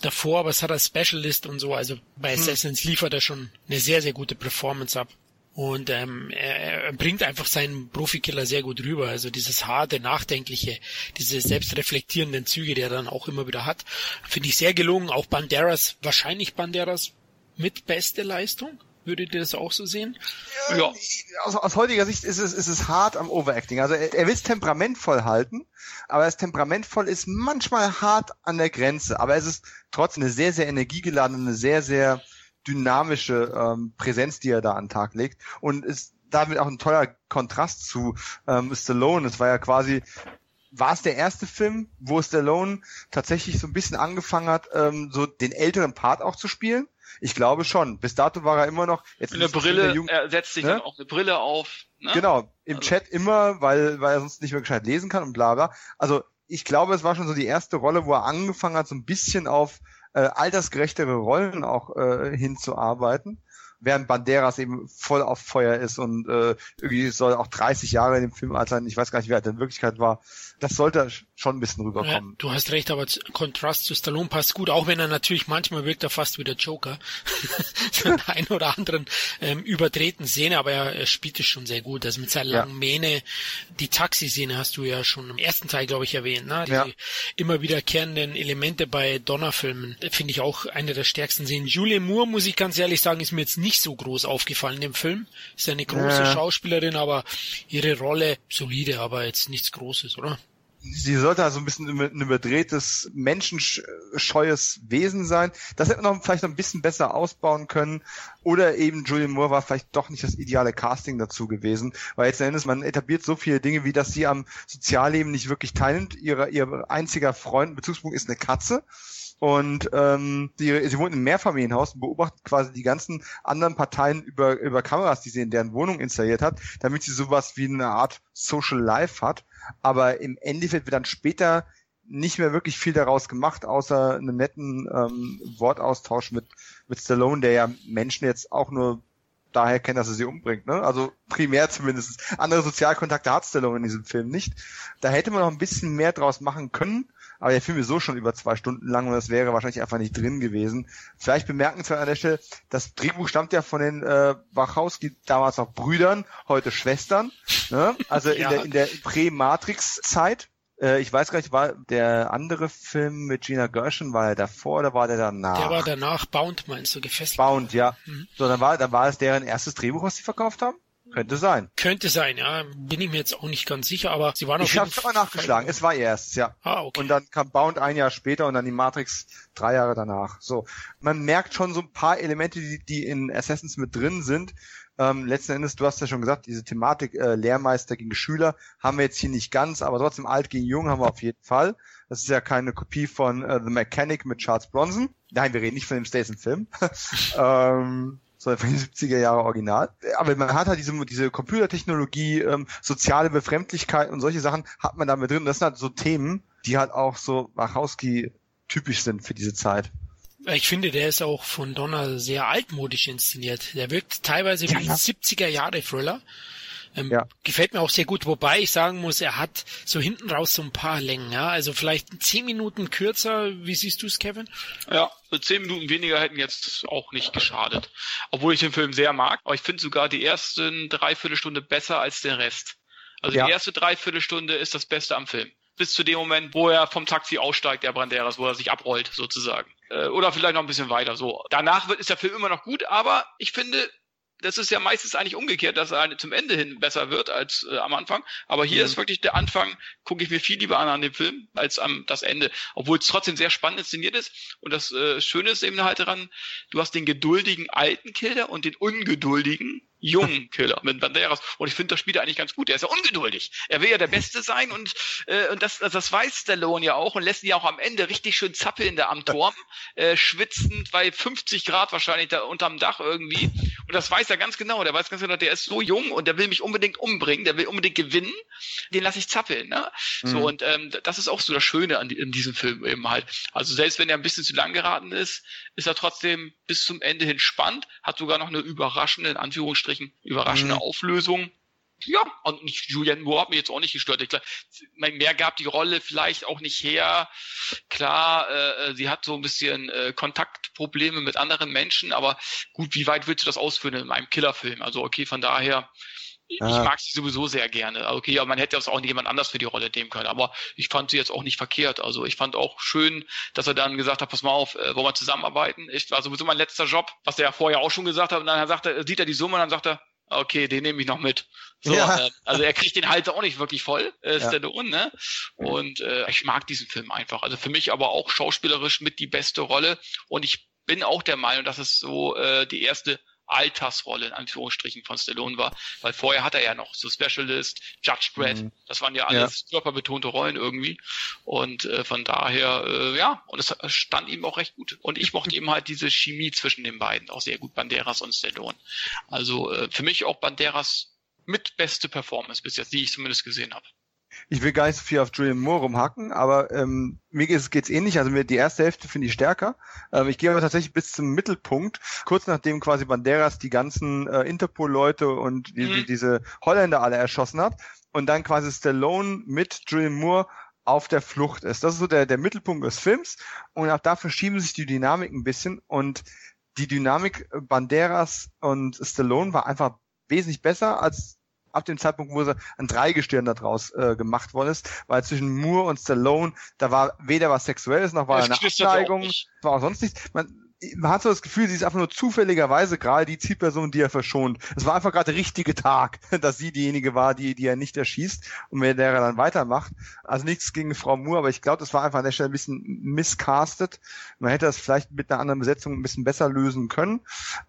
davor, was hat er Specialist und so. Also bei hm. Assassins liefert er schon eine sehr, sehr gute Performance ab. Und ähm, er, er bringt einfach seinen Profikiller sehr gut rüber. Also dieses harte, nachdenkliche, diese selbstreflektierenden Züge, die er dann auch immer wieder hat, finde ich sehr gelungen. Auch Banderas, wahrscheinlich Banderas mit beste Leistung. Würdet ihr das auch so sehen? Ja. Aus, aus heutiger Sicht ist es, ist es hart am Overacting. Also er, er will es temperamentvoll halten, aber das temperamentvoll ist manchmal hart an der Grenze. Aber es ist trotzdem eine sehr, sehr energiegeladene, eine sehr, sehr dynamische ähm, Präsenz, die er da an den Tag legt. Und ist damit auch ein toller Kontrast zu ähm, Stallone. Es war ja quasi war es der erste Film, wo Stallone tatsächlich so ein bisschen angefangen hat, ähm, so den älteren Part auch zu spielen? Ich glaube schon. Bis dato war er immer noch. Jetzt eine Brille, er setzt sich ne? dann auch eine Brille auf. Ne? Genau, im also. Chat immer, weil, weil er sonst nicht mehr gescheit lesen kann und bla bla. Also ich glaube, es war schon so die erste Rolle, wo er angefangen hat, so ein bisschen auf äh, altersgerechtere Rollen auch äh, hinzuarbeiten während Banderas eben voll auf Feuer ist und äh, irgendwie soll auch 30 Jahre in dem Film alt sein. Ich weiß gar nicht, wie alt er in Wirklichkeit war. Das sollte schon ein bisschen rüberkommen. Ja, du hast recht, aber Kontrast zu Stallone passt gut, auch wenn er natürlich manchmal wirkt er fast wie der Joker. in einer oder anderen ähm, überdrehten Szene, aber er, er spielt es schon sehr gut. Also mit seiner langen ja. Mähne, die Taxi-Szene hast du ja schon im ersten Teil, glaube ich, erwähnt. Ne? Die ja. immer wiederkehrenden Elemente bei Donnerfilmen finde ich auch eine der stärksten Szenen. Julian Moore, muss ich ganz ehrlich sagen, ist mir jetzt nicht so groß aufgefallen im Film. Ist eine große ja. Schauspielerin, aber ihre Rolle solide, aber jetzt nichts Großes, oder? sie sollte also ein bisschen ein überdrehtes, menschenscheues Wesen sein. Das hätte man noch vielleicht noch ein bisschen besser ausbauen können. Oder eben Julian Moore war vielleicht doch nicht das ideale Casting dazu gewesen. Weil jetzt Endes, man etabliert so viele Dinge, wie dass sie am Sozialleben nicht wirklich teilnimmt. Ihre, ihr einziger Freund, Bezugspunkt ist eine Katze. Und ähm, die, sie wohnt im Mehrfamilienhaus und beobachtet quasi die ganzen anderen Parteien über, über Kameras, die sie in deren Wohnung installiert hat, damit sie sowas wie eine Art Social Life hat. Aber im Endeffekt wird dann später nicht mehr wirklich viel daraus gemacht, außer einen netten ähm, Wortaustausch mit, mit Stallone, der ja Menschen jetzt auch nur daher kennt, dass er sie umbringt. Ne? Also primär zumindest. Andere Sozialkontakte hat Stallone in diesem Film nicht. Da hätte man noch ein bisschen mehr draus machen können. Aber der Film ist so schon über zwei Stunden lang und das wäre wahrscheinlich einfach nicht drin gewesen. Vielleicht bemerkenswert an der Stelle, das Drehbuch stammt ja von den äh, Wachowski, damals noch Brüdern, heute Schwestern. Ne? Also in der, in der Prä-Matrix-Zeit. Äh, ich weiß gar nicht, war der andere Film mit Gina Gershon, war er davor oder war der danach? Der war danach, Bound meinst du, gefesselt. Bound, ja. Mhm. So, dann war, dann war es deren erstes Drehbuch, was sie verkauft haben? Könnte sein. Könnte sein, ja. Bin ich mir jetzt auch nicht ganz sicher, aber sie waren auf Ich habe es mal nachgeschlagen. Es war erst, ja. Ah, okay. Und dann kam Bound ein Jahr später und dann die Matrix drei Jahre danach. So. Man merkt schon so ein paar Elemente, die, die in Assassins mit drin sind. Ähm, letzten Endes, du hast ja schon gesagt, diese Thematik äh, Lehrmeister gegen Schüler haben wir jetzt hier nicht ganz, aber trotzdem alt gegen jung haben wir auf jeden Fall. Das ist ja keine Kopie von äh, The Mechanic mit Charles Bronson. Nein, wir reden nicht von dem Stason-Film. ähm, sondern von den 70er Jahre Original. Aber man hat halt diese, diese Computertechnologie, ähm, soziale Befremdlichkeit und solche Sachen hat man da mit drin. Das sind halt so Themen, die halt auch so Wachowski typisch sind für diese Zeit. Ich finde, der ist auch von Donner sehr altmodisch inszeniert. Der wirkt teilweise wie ein 70er Jahre Thriller. Ähm, ja. Gefällt mir auch sehr gut, wobei ich sagen muss, er hat so hinten raus so ein paar Längen, ja. Also vielleicht zehn Minuten kürzer. Wie siehst du es, Kevin? Ja, zehn Minuten weniger hätten jetzt auch nicht geschadet. Obwohl ich den Film sehr mag, aber ich finde sogar die ersten Dreiviertelstunde besser als den Rest. Also ja. die erste Dreiviertelstunde ist das Beste am Film. Bis zu dem Moment, wo er vom Taxi aussteigt, der Branderas, wo er sich abrollt, sozusagen. Äh, oder vielleicht noch ein bisschen weiter, so. Danach wird, ist der Film immer noch gut, aber ich finde, das ist ja meistens eigentlich umgekehrt, dass er zum Ende hin besser wird als äh, am Anfang. Aber hier mhm. ist wirklich der Anfang, gucke ich mir viel lieber an an dem Film, als am das Ende. Obwohl es trotzdem sehr spannend inszeniert ist. Und das äh, Schöne ist eben halt daran, du hast den geduldigen alten Killer und den ungeduldigen jungen Killer mit Banderas. Und ich finde, das spielt er eigentlich ganz gut. Er ist ja ungeduldig. Er will ja der Beste sein und, äh, und das, das weiß Stallone ja auch und lässt ihn ja auch am Ende richtig schön zappeln da am Turm, äh, schwitzend bei 50 Grad wahrscheinlich da unterm Dach irgendwie. Und das weiß er ganz genau. Der weiß ganz genau, der ist so jung und der will mich unbedingt umbringen, der will unbedingt gewinnen. Den lasse ich zappeln. Ne? Mhm. So, und ähm, das ist auch so das Schöne an in diesem Film eben halt. Also selbst wenn er ein bisschen zu lang geraten ist, ist er trotzdem bis zum Ende hin spannend, hat sogar noch eine überraschende, in Anführungsstrichen, überraschende mhm. Auflösung. Ja, und Julian Moore hat mich jetzt auch nicht gestört. Ich glaub, mehr gab die Rolle vielleicht auch nicht her. Klar, äh, sie hat so ein bisschen äh, Kontaktprobleme mit anderen Menschen, aber gut, wie weit willst du das ausführen in einem Killerfilm? Also okay, von daher ich ah. mag sie sowieso sehr gerne. Okay, aber man hätte das auch nicht jemand anders für die Rolle nehmen können. Aber ich fand sie jetzt auch nicht verkehrt. Also ich fand auch schön, dass er dann gesagt hat, pass mal auf, äh, wollen wir zusammenarbeiten? Ich war sowieso mein letzter Job, was er ja vorher auch schon gesagt hat. Und dann sagt er, sieht er die Summe und dann sagt er, okay, den nehme ich noch mit. So, ja. äh, also er kriegt den Hals auch nicht wirklich voll, äh, ja. Stallone, ne? Und äh, ich mag diesen Film einfach. Also für mich aber auch schauspielerisch mit die beste Rolle. Und ich bin auch der Meinung, dass es so äh, die erste Altersrolle in Anführungsstrichen von Stallone war, weil vorher hat er ja noch so Specialist, Judge Dredd, mhm. das waren ja alles ja. körperbetonte Rollen irgendwie und äh, von daher äh, ja und es stand ihm auch recht gut und ich mochte eben halt diese Chemie zwischen den beiden auch sehr gut, Banderas und Stallone. Also äh, für mich auch Banderas mit beste Performance bis jetzt, die ich zumindest gesehen habe ich will gar nicht so viel auf Julian Moore rumhacken, aber ähm, mir geht's, geht's ähnlich. Also mir die erste Hälfte finde ich stärker. Ähm, ich gehe aber tatsächlich bis zum Mittelpunkt, kurz nachdem quasi Banderas die ganzen äh, Interpol-Leute und die, mhm. die, diese Holländer alle erschossen hat und dann quasi Stallone mit Julian Moore auf der Flucht ist. Das ist so der, der Mittelpunkt des Films und auch da verschieben sich die Dynamik ein bisschen und die Dynamik Banderas und Stallone war einfach wesentlich besser als ab dem Zeitpunkt, wo ein Dreigestirn daraus äh, gemacht worden ist, weil zwischen Moore und Stallone, da war weder was Sexuelles, noch war das eine Abneigung, war auch sonst nichts. Man, man hat so das Gefühl, sie ist einfach nur zufälligerweise gerade die Zielperson, die er verschont. Es war einfach gerade der richtige Tag, dass sie diejenige war, die, die er nicht erschießt und mit der er dann weitermacht. Also nichts gegen Frau Moore, aber ich glaube, das war einfach an der Stelle ein bisschen miscastet. Man hätte das vielleicht mit einer anderen Besetzung ein bisschen besser lösen können.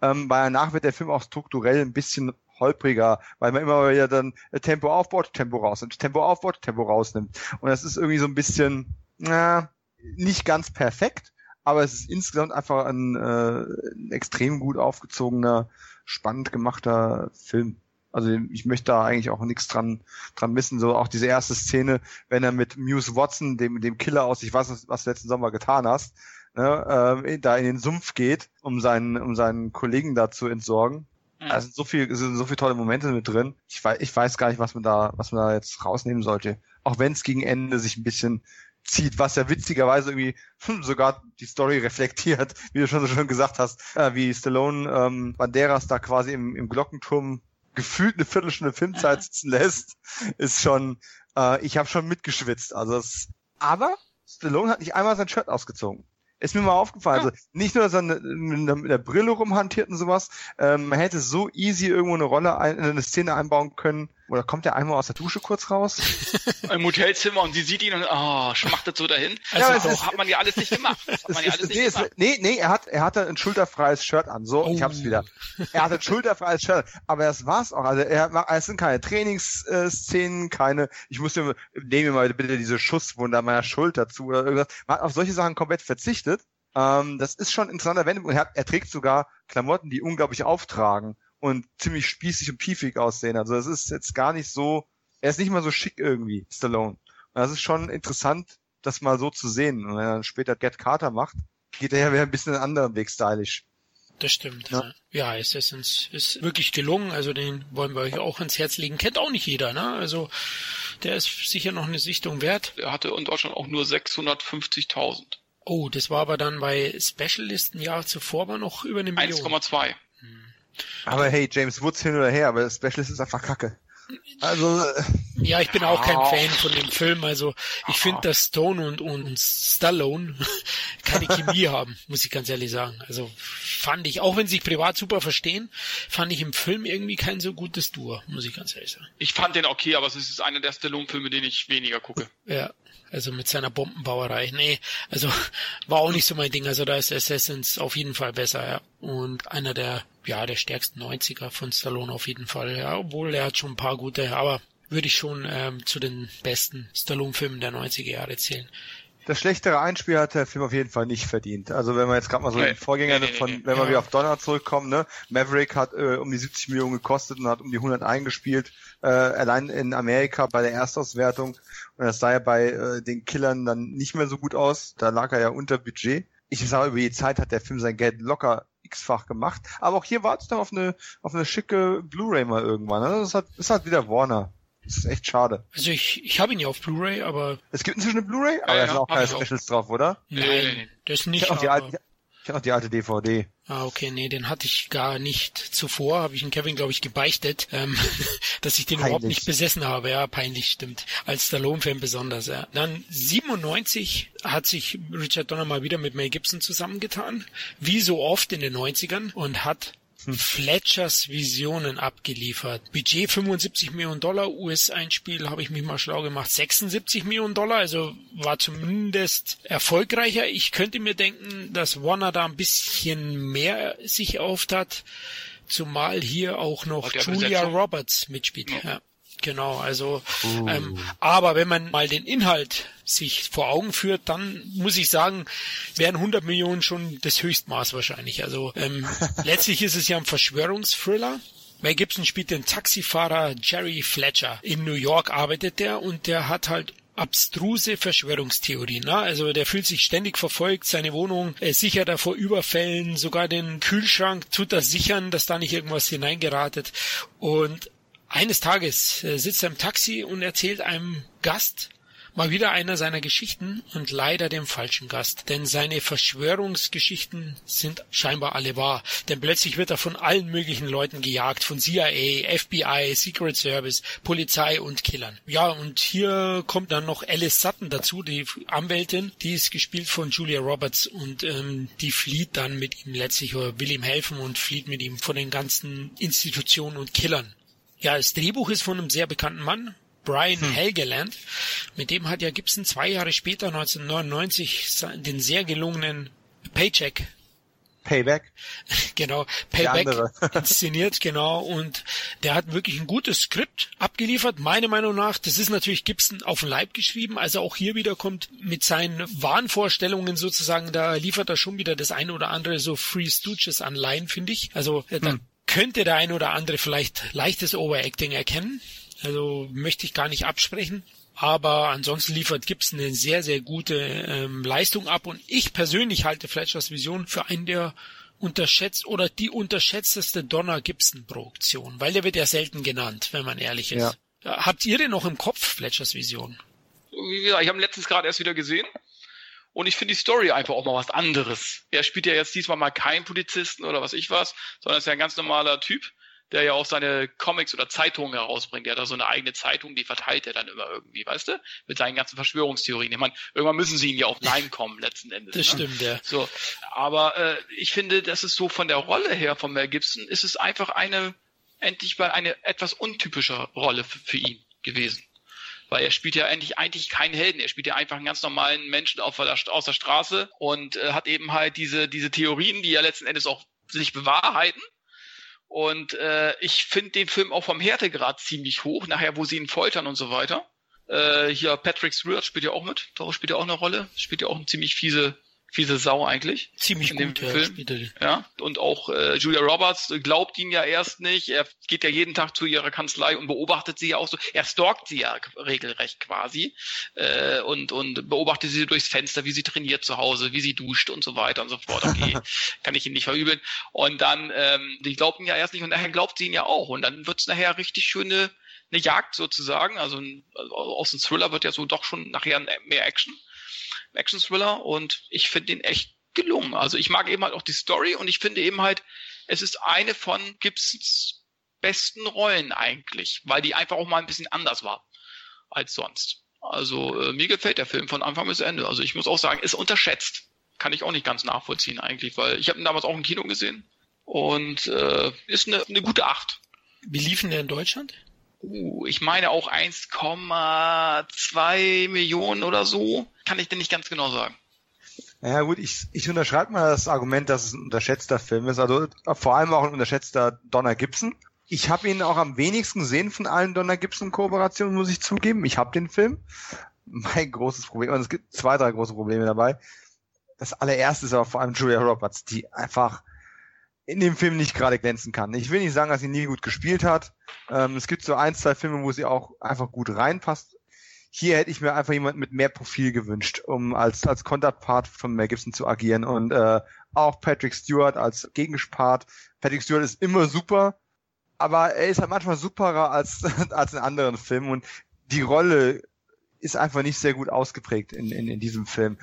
Ähm, weil danach wird der Film auch strukturell ein bisschen holpriger, weil man immer wieder dann Tempo aufbaut, Tempo rausnimmt, Tempo aufbaut, Tempo rausnimmt. Und das ist irgendwie so ein bisschen, na, nicht ganz perfekt, aber es ist insgesamt einfach ein, äh, ein extrem gut aufgezogener, spannend gemachter Film. Also ich möchte da eigentlich auch nichts dran, dran missen. So auch diese erste Szene, wenn er mit Muse Watson, dem, dem Killer aus, ich weiß nicht, was du letzten Sommer getan hast, ne, äh, da in den Sumpf geht, um seinen, um seinen Kollegen da zu entsorgen. Mhm. Sind so viel, sind so viele tolle Momente mit drin. Ich weiß, ich weiß gar nicht, was man da, was man da jetzt rausnehmen sollte. Auch wenn es gegen Ende sich ein bisschen zieht, was ja witzigerweise irgendwie hm, sogar die Story reflektiert, wie du schon so schön gesagt hast, äh, wie Stallone ähm, Banderas da quasi im, im Glockenturm gefühlt eine Viertelstunde Filmzeit sitzen lässt, ist schon, äh, ich habe schon mitgeschwitzt. Also es, aber Stallone hat nicht einmal sein Shirt ausgezogen. Ist mir mal aufgefallen. Also nicht nur, dass er mit der Brille rumhantiert und sowas, ähm, man hätte so easy irgendwo eine Rolle, ein, eine Szene einbauen können, oder kommt er einmal aus der Dusche kurz raus? Im Hotelzimmer und sie sieht ihn und oh, schmachtet so dahin. Also ja, das hat man ja alles nicht gemacht. Das hat man ja alles nee, nee, nee, er hat, er hatte ein schulterfreies Shirt an. So, oh. ich hab's wieder. Er hatte ein schulterfreies Shirt. Aber das war's auch. Also er, es sind keine Trainingsszenen, keine, ich muss mir, nehme mir mal bitte diese Schusswunde an meiner Schulter zu oder irgendwas. Man hat auf solche Sachen komplett verzichtet. Ähm, das ist schon ein interessanter Wendepunkt. Er, er trägt sogar Klamotten, die unglaublich auftragen und ziemlich spießig und piefig aussehen. Also es ist jetzt gar nicht so, er ist nicht mal so schick irgendwie, Stallone. Und das ist schon interessant, das mal so zu sehen. Und wenn er dann später Get Carter macht, geht er ja wieder ein bisschen einen anderen Weg stylisch. Das stimmt. Ja, ja Assassins ist wirklich gelungen. Also den wollen wir euch auch ans Herz legen. Kennt auch nicht jeder, ne? Also der ist sicher noch eine Sichtung wert. Er hatte in Deutschland auch nur 650.000. Oh, das war aber dann bei Specialisten Jahr zuvor war noch über eine Million. 1,2. Aber hey, James Woods hin oder her, aber Specialist ist einfach kacke. Also. Äh, ja, ich bin auch kein Fan von dem Film. Also ich finde, dass Stone und, und Stallone keine Chemie haben, muss ich ganz ehrlich sagen. Also fand ich, auch wenn sie sich privat super verstehen, fand ich im Film irgendwie kein so gutes Duo, muss ich ganz ehrlich sagen. Ich fand den okay, aber es ist einer der Stallone-Filme, den ich weniger gucke. Ja, also mit seiner Bombenbauerei. Nee, also war auch nicht so mein Ding. Also da ist Assassins auf jeden Fall besser, ja. Und einer der, ja, der stärksten 90er von Stallone auf jeden Fall, ja. Obwohl er hat schon ein paar gute, aber würde ich schon ähm, zu den besten Stallone-Filmen der 90er Jahre zählen das schlechtere Einspiel hat der Film auf jeden Fall nicht verdient. Also wenn wir jetzt gerade mal so nee, den Vorgänger nee, nee, von, wenn wir wieder auf Donner zurückkommen, ne, Maverick hat äh, um die 70 Millionen gekostet und hat um die 100 eingespielt, äh, allein in Amerika bei der Erstauswertung. Und das sah ja bei äh, den Killern dann nicht mehr so gut aus. Da lag er ja unter Budget. Ich sage, über die Zeit hat der Film sein Geld locker x-fach gemacht. Aber auch hier wartet er auf eine, auf eine schicke Blu-ray mal irgendwann. Ne? Das, hat, das hat wieder Warner. Das ist echt schade. Also ich, ich habe ihn ja auf Blu-ray, aber. Es gibt inzwischen eine Bluray, aber ja, da sind auch keine Specials drauf, oder? Nein, das ist nicht. Ich habe die, alte, ich hab noch die alte DVD. Ah, okay, nee, den hatte ich gar nicht zuvor. Habe ich den Kevin, glaube ich, gebeichtet, ähm, dass ich den peinlich. überhaupt nicht besessen habe. Ja, peinlich, stimmt. Als Stallone-Fan besonders, ja. Dann 97 hat sich Richard Donner mal wieder mit Mel Gibson zusammengetan, wie so oft in den 90ern, und hat Fletchers Visionen abgeliefert. Budget 75 Millionen Dollar, US-Einspiel habe ich mich mal schlau gemacht, 76 Millionen Dollar, also war zumindest erfolgreicher. Ich könnte mir denken, dass Warner da ein bisschen mehr sich auftat, zumal hier auch noch Julia Besetzung. Roberts mitspielt. Ja. ja. Genau, also uh. ähm, aber wenn man mal den Inhalt sich vor Augen führt, dann muss ich sagen, wären 100 Millionen schon das Höchstmaß wahrscheinlich. Also ähm, letztlich ist es ja ein Verschwörungsthriller. Mel Gibson spielt den Taxifahrer Jerry Fletcher. In New York arbeitet der und der hat halt abstruse Verschwörungstheorien. Ne? Also der fühlt sich ständig verfolgt, seine Wohnung äh, sichert er vor Überfällen, sogar den Kühlschrank tut er sichern, dass da nicht irgendwas hineingeratet. Und eines Tages äh, sitzt er im Taxi und erzählt einem Gast mal wieder einer seiner Geschichten und leider dem falschen Gast, denn seine Verschwörungsgeschichten sind scheinbar alle wahr, denn plötzlich wird er von allen möglichen Leuten gejagt, von CIA, FBI, Secret Service, Polizei und Killern. Ja, und hier kommt dann noch Alice Sutton dazu, die Anwältin, die ist gespielt von Julia Roberts und ähm, die flieht dann mit ihm letztlich oder will ihm helfen und flieht mit ihm von den ganzen Institutionen und Killern. Ja, das Drehbuch ist von einem sehr bekannten Mann, Brian hm. Helgeland. Mit dem hat ja Gibson zwei Jahre später, 1999, den sehr gelungenen Paycheck Payback. Genau, Payback inszeniert, genau. Und der hat wirklich ein gutes Skript abgeliefert, meiner Meinung nach. Das ist natürlich Gibson auf den Leib geschrieben. Also auch hier wieder kommt mit seinen Wahnvorstellungen sozusagen, da liefert er schon wieder das eine oder andere so Free Stooges an Line, finde ich. Also äh, da hm könnte der ein oder andere vielleicht leichtes Overacting erkennen. Also möchte ich gar nicht absprechen. Aber ansonsten liefert Gibson eine sehr, sehr gute ähm, Leistung ab. Und ich persönlich halte Fletchers Vision für einen der unterschätzt oder die unterschätzteste Donner Gibson Produktion, weil der wird ja selten genannt, wenn man ehrlich ist. Ja. Habt ihr den noch im Kopf, Fletchers Vision? Wie gesagt, ich habe ihn letztens gerade erst wieder gesehen. Und ich finde die Story einfach auch mal was anderes. Er spielt ja jetzt diesmal mal keinen Polizisten oder was ich was, sondern ist ja ein ganz normaler Typ, der ja auch seine Comics oder Zeitungen herausbringt. Der hat da so eine eigene Zeitung, die verteilt er dann immer irgendwie, weißt du? Mit seinen ganzen Verschwörungstheorien. Ich meine, irgendwann müssen sie ihn ja auch Nein kommen, letzten Endes. Das ne? stimmt, ja. So, aber äh, ich finde, das ist so von der Rolle her von Mel Gibson, ist es einfach eine, endlich mal eine etwas untypische Rolle für, für ihn gewesen weil er spielt ja eigentlich, eigentlich keinen Helden. Er spielt ja einfach einen ganz normalen Menschen auf der, aus der Straße und äh, hat eben halt diese, diese Theorien, die ja letzten Endes auch sich bewahrheiten. Und äh, ich finde den Film auch vom Härtegrad ziemlich hoch, nachher, wo sie ihn foltern und so weiter. Äh, hier Patrick Stewart spielt ja auch mit, da spielt ja auch eine Rolle, spielt ja auch eine ziemlich fiese fiese Sau eigentlich. Ziemlich in dem gut, Film. Ja, ja, und auch äh, Julia Roberts glaubt ihn ja erst nicht. Er geht ja jeden Tag zu ihrer Kanzlei und beobachtet sie ja auch so. Er stalkt sie ja regelrecht quasi äh, und und beobachtet sie durchs Fenster, wie sie trainiert zu Hause, wie sie duscht und so weiter und so fort. Okay, kann ich ihn nicht verübeln. Und dann, ähm, die glaubt ihn ja erst nicht und nachher glaubt sie ihn ja auch. Und dann wird's nachher richtig schöne eine Jagd sozusagen. Also, also aus dem Thriller wird ja so doch schon nachher mehr Action. Action-Thriller und ich finde ihn echt gelungen. Also ich mag eben halt auch die Story und ich finde eben halt, es ist eine von Gibsons besten Rollen eigentlich, weil die einfach auch mal ein bisschen anders war als sonst. Also äh, mir gefällt der Film von Anfang bis Ende. Also ich muss auch sagen, ist unterschätzt. Kann ich auch nicht ganz nachvollziehen eigentlich, weil ich habe ihn damals auch im Kino gesehen und äh, ist eine, eine gute Acht. Wie liefen der in Deutschland? Uh, ich meine auch 1,2 Millionen oder so. Kann ich dir nicht ganz genau sagen. Ja gut, ich, ich unterschreibe mal das Argument, dass es ein unterschätzter Film ist. Also vor allem auch ein unterschätzter Donner Gibson. Ich habe ihn auch am wenigsten gesehen von allen Donner Gibson Kooperationen, muss ich zugeben. Ich habe den Film. Mein großes Problem, und es gibt zwei, drei große Probleme dabei. Das allererste ist aber vor allem Julia Roberts, die einfach in dem Film nicht gerade glänzen kann. Ich will nicht sagen, dass sie nie gut gespielt hat. Ähm, es gibt so ein, zwei Filme, wo sie auch einfach gut reinpasst. Hier hätte ich mir einfach jemand mit mehr Profil gewünscht, um als als Konterpart von Mel Gibson zu agieren und äh, auch Patrick Stewart als Gegenpart. Patrick Stewart ist immer super, aber er ist halt manchmal superer als als in anderen Filmen und die Rolle ist einfach nicht sehr gut ausgeprägt in, in, in diesem Film.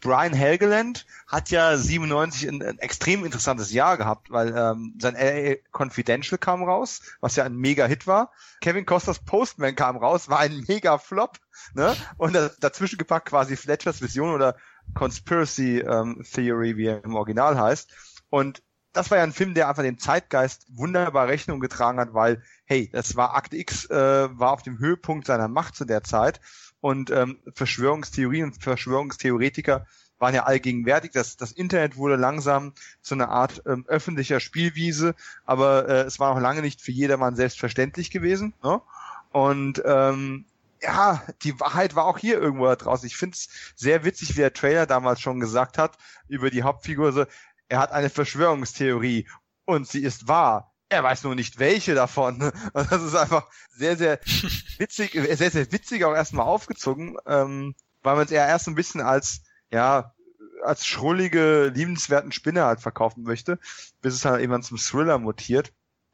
Brian Helgeland hat ja 97 ein, ein extrem interessantes Jahr gehabt, weil ähm, sein LA Confidential kam raus, was ja ein Mega-Hit war. Kevin Costers Postman kam raus, war ein Mega-Flop. Ne? Und dazwischen gepackt quasi Fletchers Vision oder Conspiracy ähm, Theory, wie er im Original heißt. Und das war ja ein Film, der einfach dem Zeitgeist wunderbar Rechnung getragen hat, weil, hey, das war Akt X, äh, war auf dem Höhepunkt seiner Macht zu der Zeit und ähm, Verschwörungstheorien und Verschwörungstheoretiker waren ja allgegenwärtig. Das, das Internet wurde langsam zu einer Art ähm, öffentlicher Spielwiese, aber äh, es war noch lange nicht für jedermann selbstverständlich gewesen. Ne? Und ähm, ja, die Wahrheit war auch hier irgendwo da draußen. Ich finde es sehr witzig, wie der Trailer damals schon gesagt hat über die Hauptfigur. So, er hat eine Verschwörungstheorie und sie ist wahr er weiß nur nicht welche davon. Und das ist einfach sehr, sehr witzig, sehr, sehr witzig auch erstmal aufgezogen, ähm, weil man es eher erst ein bisschen als, ja, als schrullige, liebenswerten Spinner halt verkaufen möchte, bis es halt irgendwann zum Thriller mutiert.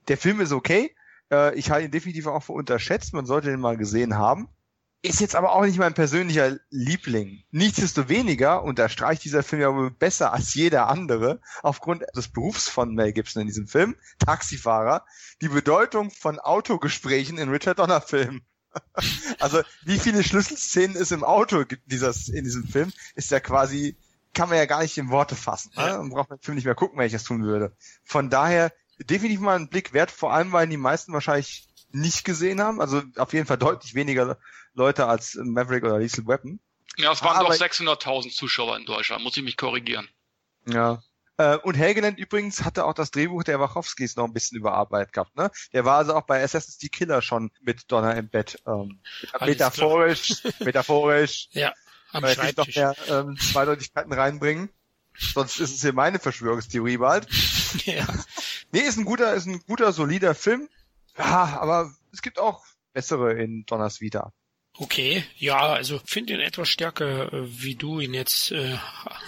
Der Film ist okay. Äh, ich halte ihn definitiv auch für unterschätzt. Man sollte den mal gesehen haben. Ist jetzt aber auch nicht mein persönlicher Liebling. Nichtsdestoweniger unterstreicht dieser Film ja wohl besser als jeder andere, aufgrund des Berufs von Mel Gibson in diesem Film, Taxifahrer, die Bedeutung von Autogesprächen in Richard Donner Filmen. also, wie viele Schlüsselszenen es im Auto gibt dieses, in diesem Film, ist ja quasi, kann man ja gar nicht in Worte fassen. Ne? Man braucht den Film nicht mehr gucken, wenn ich das tun würde. Von daher, definitiv mal einen Blick wert, vor allem, weil die meisten wahrscheinlich nicht gesehen haben. Also auf jeden Fall deutlich weniger Leute als Maverick oder Lethal Weapon. Ja, es waren Aber, doch 600.000 Zuschauer in Deutschland, muss ich mich korrigieren. Ja. Äh, und Helgeland übrigens hatte auch das Drehbuch der Wachowskis noch ein bisschen überarbeitet gehabt. Ne? Der war also auch bei Assassin's Creed Killer schon mit Donner im Bett. Ähm, metaphorisch, metaphorisch. Ja, am weil Schreibtisch. noch mehr ähm, Zweideutigkeiten reinbringen. Sonst ist es hier meine Verschwörungstheorie bald. ja. Nee, ist ein guter, ist ein guter, solider Film. Ja, aber es gibt auch bessere in Donners Vita. Okay, ja, also finde ihn etwas stärker, äh, wie du ihn jetzt äh,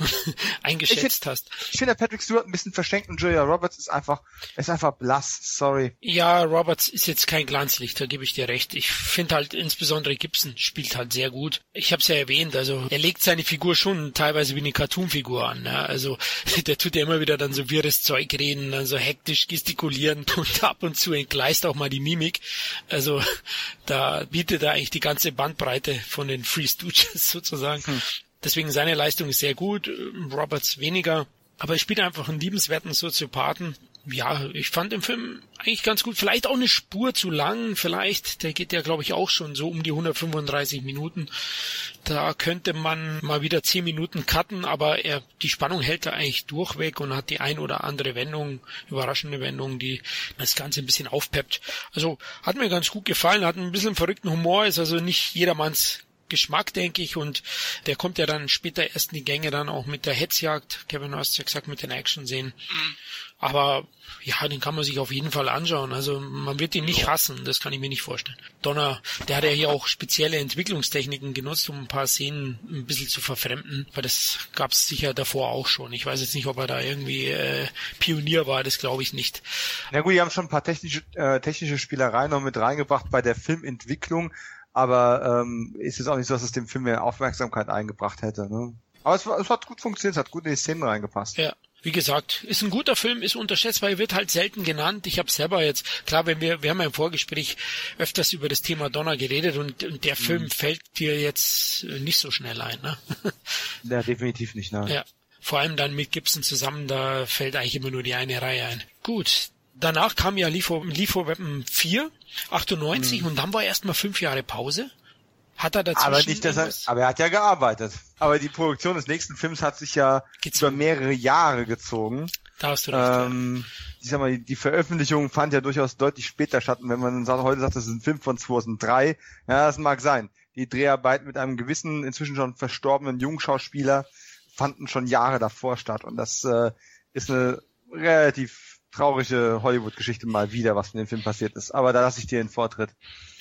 eingeschätzt find, hast. Ich finde Patrick Stewart ein bisschen verschenkt und Julia Roberts ist einfach, ist einfach blass, sorry. Ja, Roberts ist jetzt kein Glanzlicht, da gebe ich dir recht. Ich finde halt insbesondere Gibson spielt halt sehr gut. Ich habe es ja erwähnt, also er legt seine Figur schon teilweise wie eine Cartoonfigur an. Ne? Also der tut ja immer wieder dann so wirres Zeug reden, dann so hektisch gestikulieren und ab und zu entgleist auch mal die Mimik. Also da bietet er eigentlich die ganze Bandbreite von den Free Stooges sozusagen. Hm. Deswegen seine Leistung ist sehr gut, Roberts weniger. Aber er spielt einfach einen liebenswerten Soziopathen. Ja, ich fand den Film eigentlich ganz gut. Vielleicht auch eine Spur zu lang. Vielleicht, der geht ja, glaube ich, auch schon so um die 135 Minuten. Da könnte man mal wieder 10 Minuten cutten, aber er, die Spannung hält er eigentlich durchweg und hat die ein oder andere Wendung, überraschende Wendung, die das Ganze ein bisschen aufpeppt. Also hat mir ganz gut gefallen, hat ein bisschen verrückten Humor, ist also nicht jedermanns Geschmack, denke ich. Und der kommt ja dann später erst in die Gänge dann auch mit der Hetzjagd. Kevin hast ja gesagt, mit den Action-Szenen. Mhm. Aber ja, den kann man sich auf jeden Fall anschauen. Also man wird ihn nicht hassen, das kann ich mir nicht vorstellen. Donner, der hat ja hier auch spezielle Entwicklungstechniken genutzt, um ein paar Szenen ein bisschen zu verfremden, weil das gab es sicher davor auch schon. Ich weiß jetzt nicht, ob er da irgendwie äh, Pionier war, das glaube ich nicht. Na gut, die haben schon ein paar technische, äh, technische Spielereien noch mit reingebracht bei der Filmentwicklung aber ähm, ist es auch nicht so, dass es dem Film mehr Aufmerksamkeit eingebracht hätte. Ne? Aber es, war, es hat gut funktioniert, es hat gut in die Szenen reingepasst. Ja. Wie gesagt, ist ein guter Film, ist unterschätzt, weil er wird halt selten genannt. Ich habe selber jetzt, klar, wenn wir, wir haben ja im Vorgespräch öfters über das Thema Donner geredet und, und der Film mhm. fällt dir jetzt nicht so schnell ein, ne? Ja, definitiv nicht, ne? Ja. Vor allem dann mit Gibson zusammen, da fällt eigentlich immer nur die eine Reihe ein. Gut, danach kam ja Lifo, Lifo Weapon 4, 98 hm. und dann war erstmal fünf Jahre Pause. Hat er dazwischen aber nicht, dass er, aber er hat ja gearbeitet. Aber die Produktion des nächsten Films hat sich ja Gezogen. über mehrere Jahre gezogen. Da hast du recht. Ähm, ich sag mal, die Veröffentlichung fand ja durchaus deutlich später statt. Und wenn man heute sagt, das ist ein Film von 2003, ja, das mag sein. Die Dreharbeiten mit einem gewissen, inzwischen schon verstorbenen Jungschauspieler fanden schon Jahre davor statt. Und das äh, ist eine relativ traurige Hollywood-Geschichte mal wieder, was in dem Film passiert ist. Aber da lasse ich dir den Vortritt.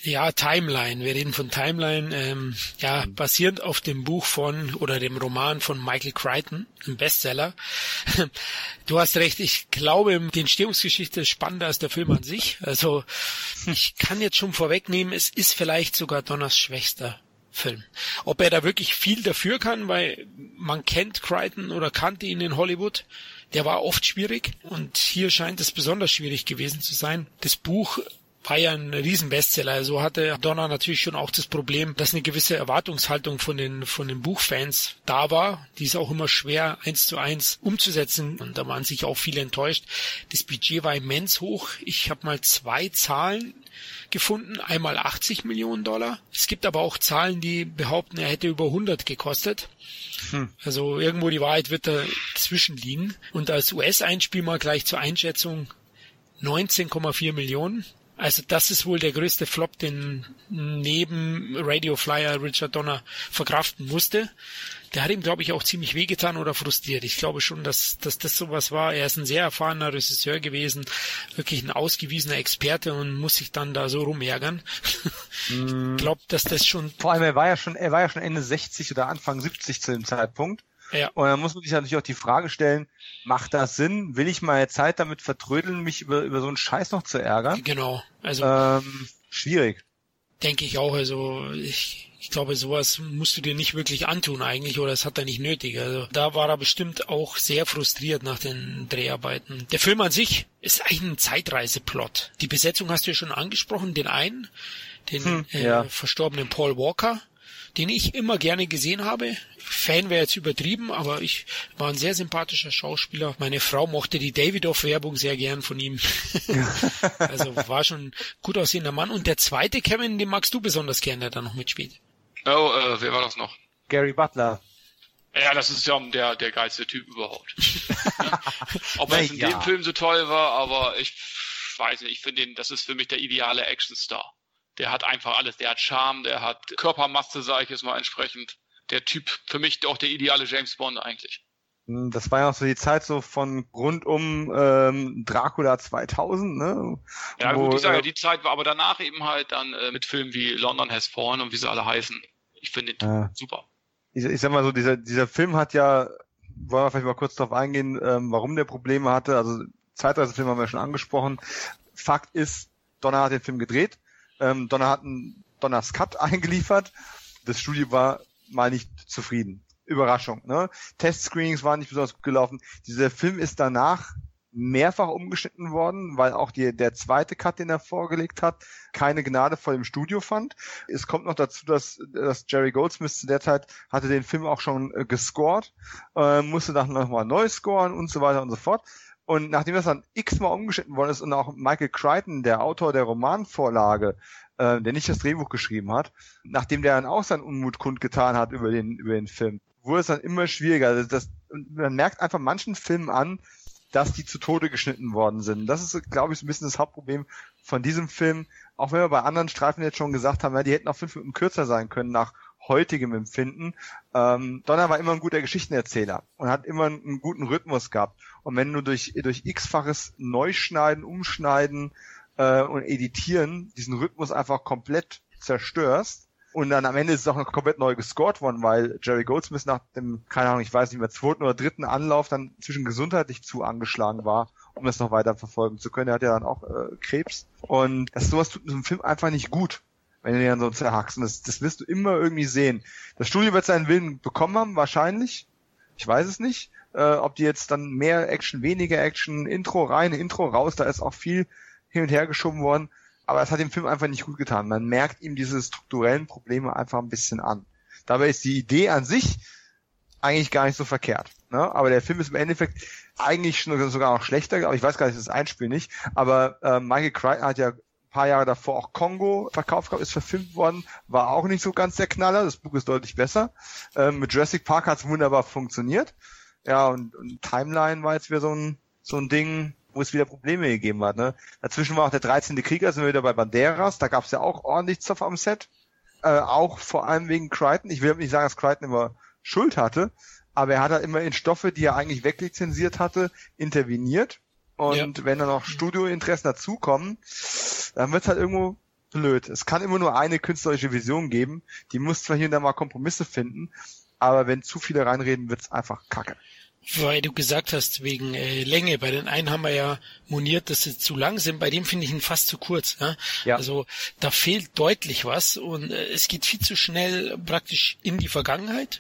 Ja, Timeline. Wir reden von Timeline. Ähm, ja, basierend auf dem Buch von oder dem Roman von Michael Crichton, ein Bestseller. Du hast recht. Ich glaube, die Entstehungsgeschichte ist spannender als der Film an sich. Also ich kann jetzt schon vorwegnehmen, es ist vielleicht sogar Donners schwächster Film. Ob er da wirklich viel dafür kann, weil man kennt Crichton oder kannte ihn in Hollywood der war oft schwierig und hier scheint es besonders schwierig gewesen zu sein. Das Buch war ja ein Riesenbestseller. So hatte Donner natürlich schon auch das Problem, dass eine gewisse Erwartungshaltung von den, von den Buchfans da war. Die ist auch immer schwer eins zu eins umzusetzen und da waren sich auch viele enttäuscht. Das Budget war immens hoch. Ich habe mal zwei Zahlen gefunden. Einmal 80 Millionen Dollar. Es gibt aber auch Zahlen, die behaupten, er hätte über 100 gekostet. Hm. Also irgendwo die Wahrheit wird dazwischen liegen. Und als US-Einspiel mal gleich zur Einschätzung 19,4 Millionen. Also das ist wohl der größte Flop, den neben Radio Flyer Richard Donner verkraften musste der hat ihm, glaube ich, auch ziemlich wehgetan oder frustriert. Ich glaube schon, dass, dass das sowas war. Er ist ein sehr erfahrener Regisseur gewesen, wirklich ein ausgewiesener Experte und muss sich dann da so rumärgern. Mm. glaube, dass das schon. Vor allem, er war ja schon, er war ja schon Ende 60 oder Anfang 70 zu dem Zeitpunkt. Ja. Und dann muss man sich natürlich auch die Frage stellen, macht das Sinn? Will ich meine Zeit damit vertrödeln, mich über, über so einen Scheiß noch zu ärgern? Genau. Also. Ähm, schwierig. Denke ich auch. Also ich, ich glaube, sowas musst du dir nicht wirklich antun eigentlich oder es hat er nicht nötig. Also da war er bestimmt auch sehr frustriert nach den Dreharbeiten. Der Film an sich ist eigentlich ein Zeitreiseplot. Die Besetzung hast du ja schon angesprochen, den einen, den hm, äh, ja. verstorbenen Paul Walker, den ich immer gerne gesehen habe. Fan wäre jetzt übertrieben, aber ich war ein sehr sympathischer Schauspieler. Meine Frau mochte die Davidoff-Werbung sehr gern von ihm. also war schon gut aussehender Mann. Und der zweite Kevin, den magst du besonders gerne, der da noch mitspielt. Oh, äh, wer war das noch? Gary Butler. Ja, das ist ja der, der geilste Typ überhaupt. Ob er in ja. dem Film so toll war, aber ich weiß nicht, ich finde ihn, das ist für mich der ideale Actionstar. Der hat einfach alles, der hat Charme, der hat Körpermasse, sage ich jetzt mal entsprechend. Der Typ, für mich auch der ideale James Bond eigentlich. Hm, das war ja auch so die Zeit so von rund um ähm, Dracula 2000, ne? Ja wo, gut, ich sage ja, äh, die Zeit war aber danach eben halt dann äh, mit Filmen wie London Has Fallen und wie sie alle heißen. Ich finde den äh, super. Ich, ich sag mal so, dieser, dieser Film hat ja, wollen wir vielleicht mal kurz darauf eingehen, ähm, warum der Probleme hatte. Also Zeitreisefilm haben wir schon angesprochen. Fakt ist, Donner hat den Film gedreht. Ähm, Donner hat einen Donners Cut eingeliefert. Das Studio war mal nicht zufrieden. Überraschung. Ne? Test-Screenings waren nicht besonders gut gelaufen. Dieser Film ist danach mehrfach umgeschnitten worden, weil auch die, der zweite Cut, den er vorgelegt hat, keine Gnade vor dem Studio fand. Es kommt noch dazu, dass, dass Jerry Goldsmith zu der Zeit hatte den Film auch schon äh, gescored, äh, musste dann nochmal neu scoren und so weiter und so fort. Und nachdem das dann x-mal umgeschnitten worden ist und auch Michael Crichton, der Autor der Romanvorlage, äh, der nicht das Drehbuch geschrieben hat, nachdem der dann auch seinen Unmut kundgetan hat über den, über den Film, wurde es dann immer schwieriger. Also das, man merkt einfach manchen Filmen an, dass die zu Tode geschnitten worden sind. Das ist, glaube ich, so ein bisschen das Hauptproblem von diesem Film. Auch wenn wir bei anderen Streifen jetzt schon gesagt haben, ja, die hätten auch fünf Minuten kürzer sein können nach heutigem Empfinden. Ähm, Donner war immer ein guter Geschichtenerzähler und hat immer einen guten Rhythmus gehabt. Und wenn du durch, durch x-faches Neuschneiden, Umschneiden äh, und Editieren diesen Rhythmus einfach komplett zerstörst, und dann am Ende ist es auch noch komplett neu gescored worden, weil Jerry Goldsmith nach dem, keine Ahnung, ich weiß nicht mehr, zweiten oder dritten Anlauf dann zwischen gesundheitlich zu angeschlagen war, um das noch weiter verfolgen zu können. Er hat ja dann auch äh, Krebs. Und das sowas tut einem Film einfach nicht gut, wenn den dann so zerhackst. Und das, das wirst du immer irgendwie sehen. Das Studio wird seinen Willen bekommen haben, wahrscheinlich. Ich weiß es nicht. Äh, ob die jetzt dann mehr Action, weniger Action, Intro rein, Intro raus, da ist auch viel hin und her geschoben worden aber es hat dem Film einfach nicht gut getan. Man merkt ihm diese strukturellen Probleme einfach ein bisschen an. Dabei ist die Idee an sich eigentlich gar nicht so verkehrt. Ne? Aber der Film ist im Endeffekt eigentlich schon sogar noch schlechter, aber ich weiß gar nicht, das Einspiel nicht. Aber äh, Michael Crichton hat ja paar Jahre davor auch Kongo verkauft ist verfilmt worden, war auch nicht so ganz der Knaller, das Buch ist deutlich besser. Ähm, mit Jurassic Park hat es wunderbar funktioniert. Ja, und, und Timeline war jetzt wieder so ein, so ein Ding, wo es wieder Probleme gegeben hat. Ne? Dazwischen war auch der 13. Krieger, sind wir wieder bei Banderas, da gab es ja auch ordentlich Zoff am Set. Äh, auch vor allem wegen Crichton. Ich will nicht sagen, dass Crichton immer Schuld hatte, aber er hat halt immer in Stoffe, die er eigentlich weglizenziert hatte, interveniert. Und ja. wenn dann noch Studiointeressen dazukommen, dann wird's halt irgendwo blöd. Es kann immer nur eine künstlerische Vision geben. Die muss zwar hier und da mal Kompromisse finden, aber wenn zu viele reinreden, wird's einfach kacke. Weil du gesagt hast, wegen äh, Länge. Bei den einen haben wir ja moniert, dass sie zu lang sind. Bei dem finde ich ihn fast zu kurz. Ja? ja. Also da fehlt deutlich was und äh, es geht viel zu schnell praktisch in die Vergangenheit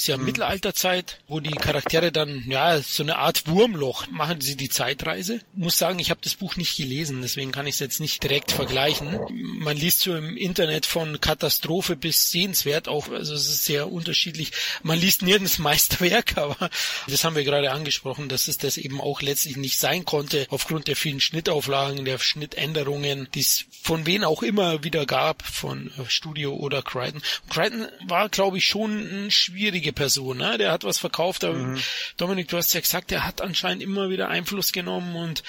ist ja mhm. Mittelalterzeit, wo die Charaktere dann, ja, so eine Art Wurmloch machen sie die Zeitreise. Muss sagen, ich habe das Buch nicht gelesen, deswegen kann ich es jetzt nicht direkt vergleichen. Man liest so im Internet von Katastrophe bis sehenswert auch, also es ist sehr unterschiedlich. Man liest nirgends Meisterwerk, aber das haben wir gerade angesprochen, dass es das eben auch letztlich nicht sein konnte, aufgrund der vielen Schnittauflagen, der Schnittänderungen, die es von wen auch immer wieder gab, von Studio oder Crichton. Crichton war, glaube ich, schon ein schwieriger wichtige Person, ne? Der hat was verkauft, aber mhm. Dominik, du hast ja gesagt, der hat anscheinend immer wieder Einfluss genommen und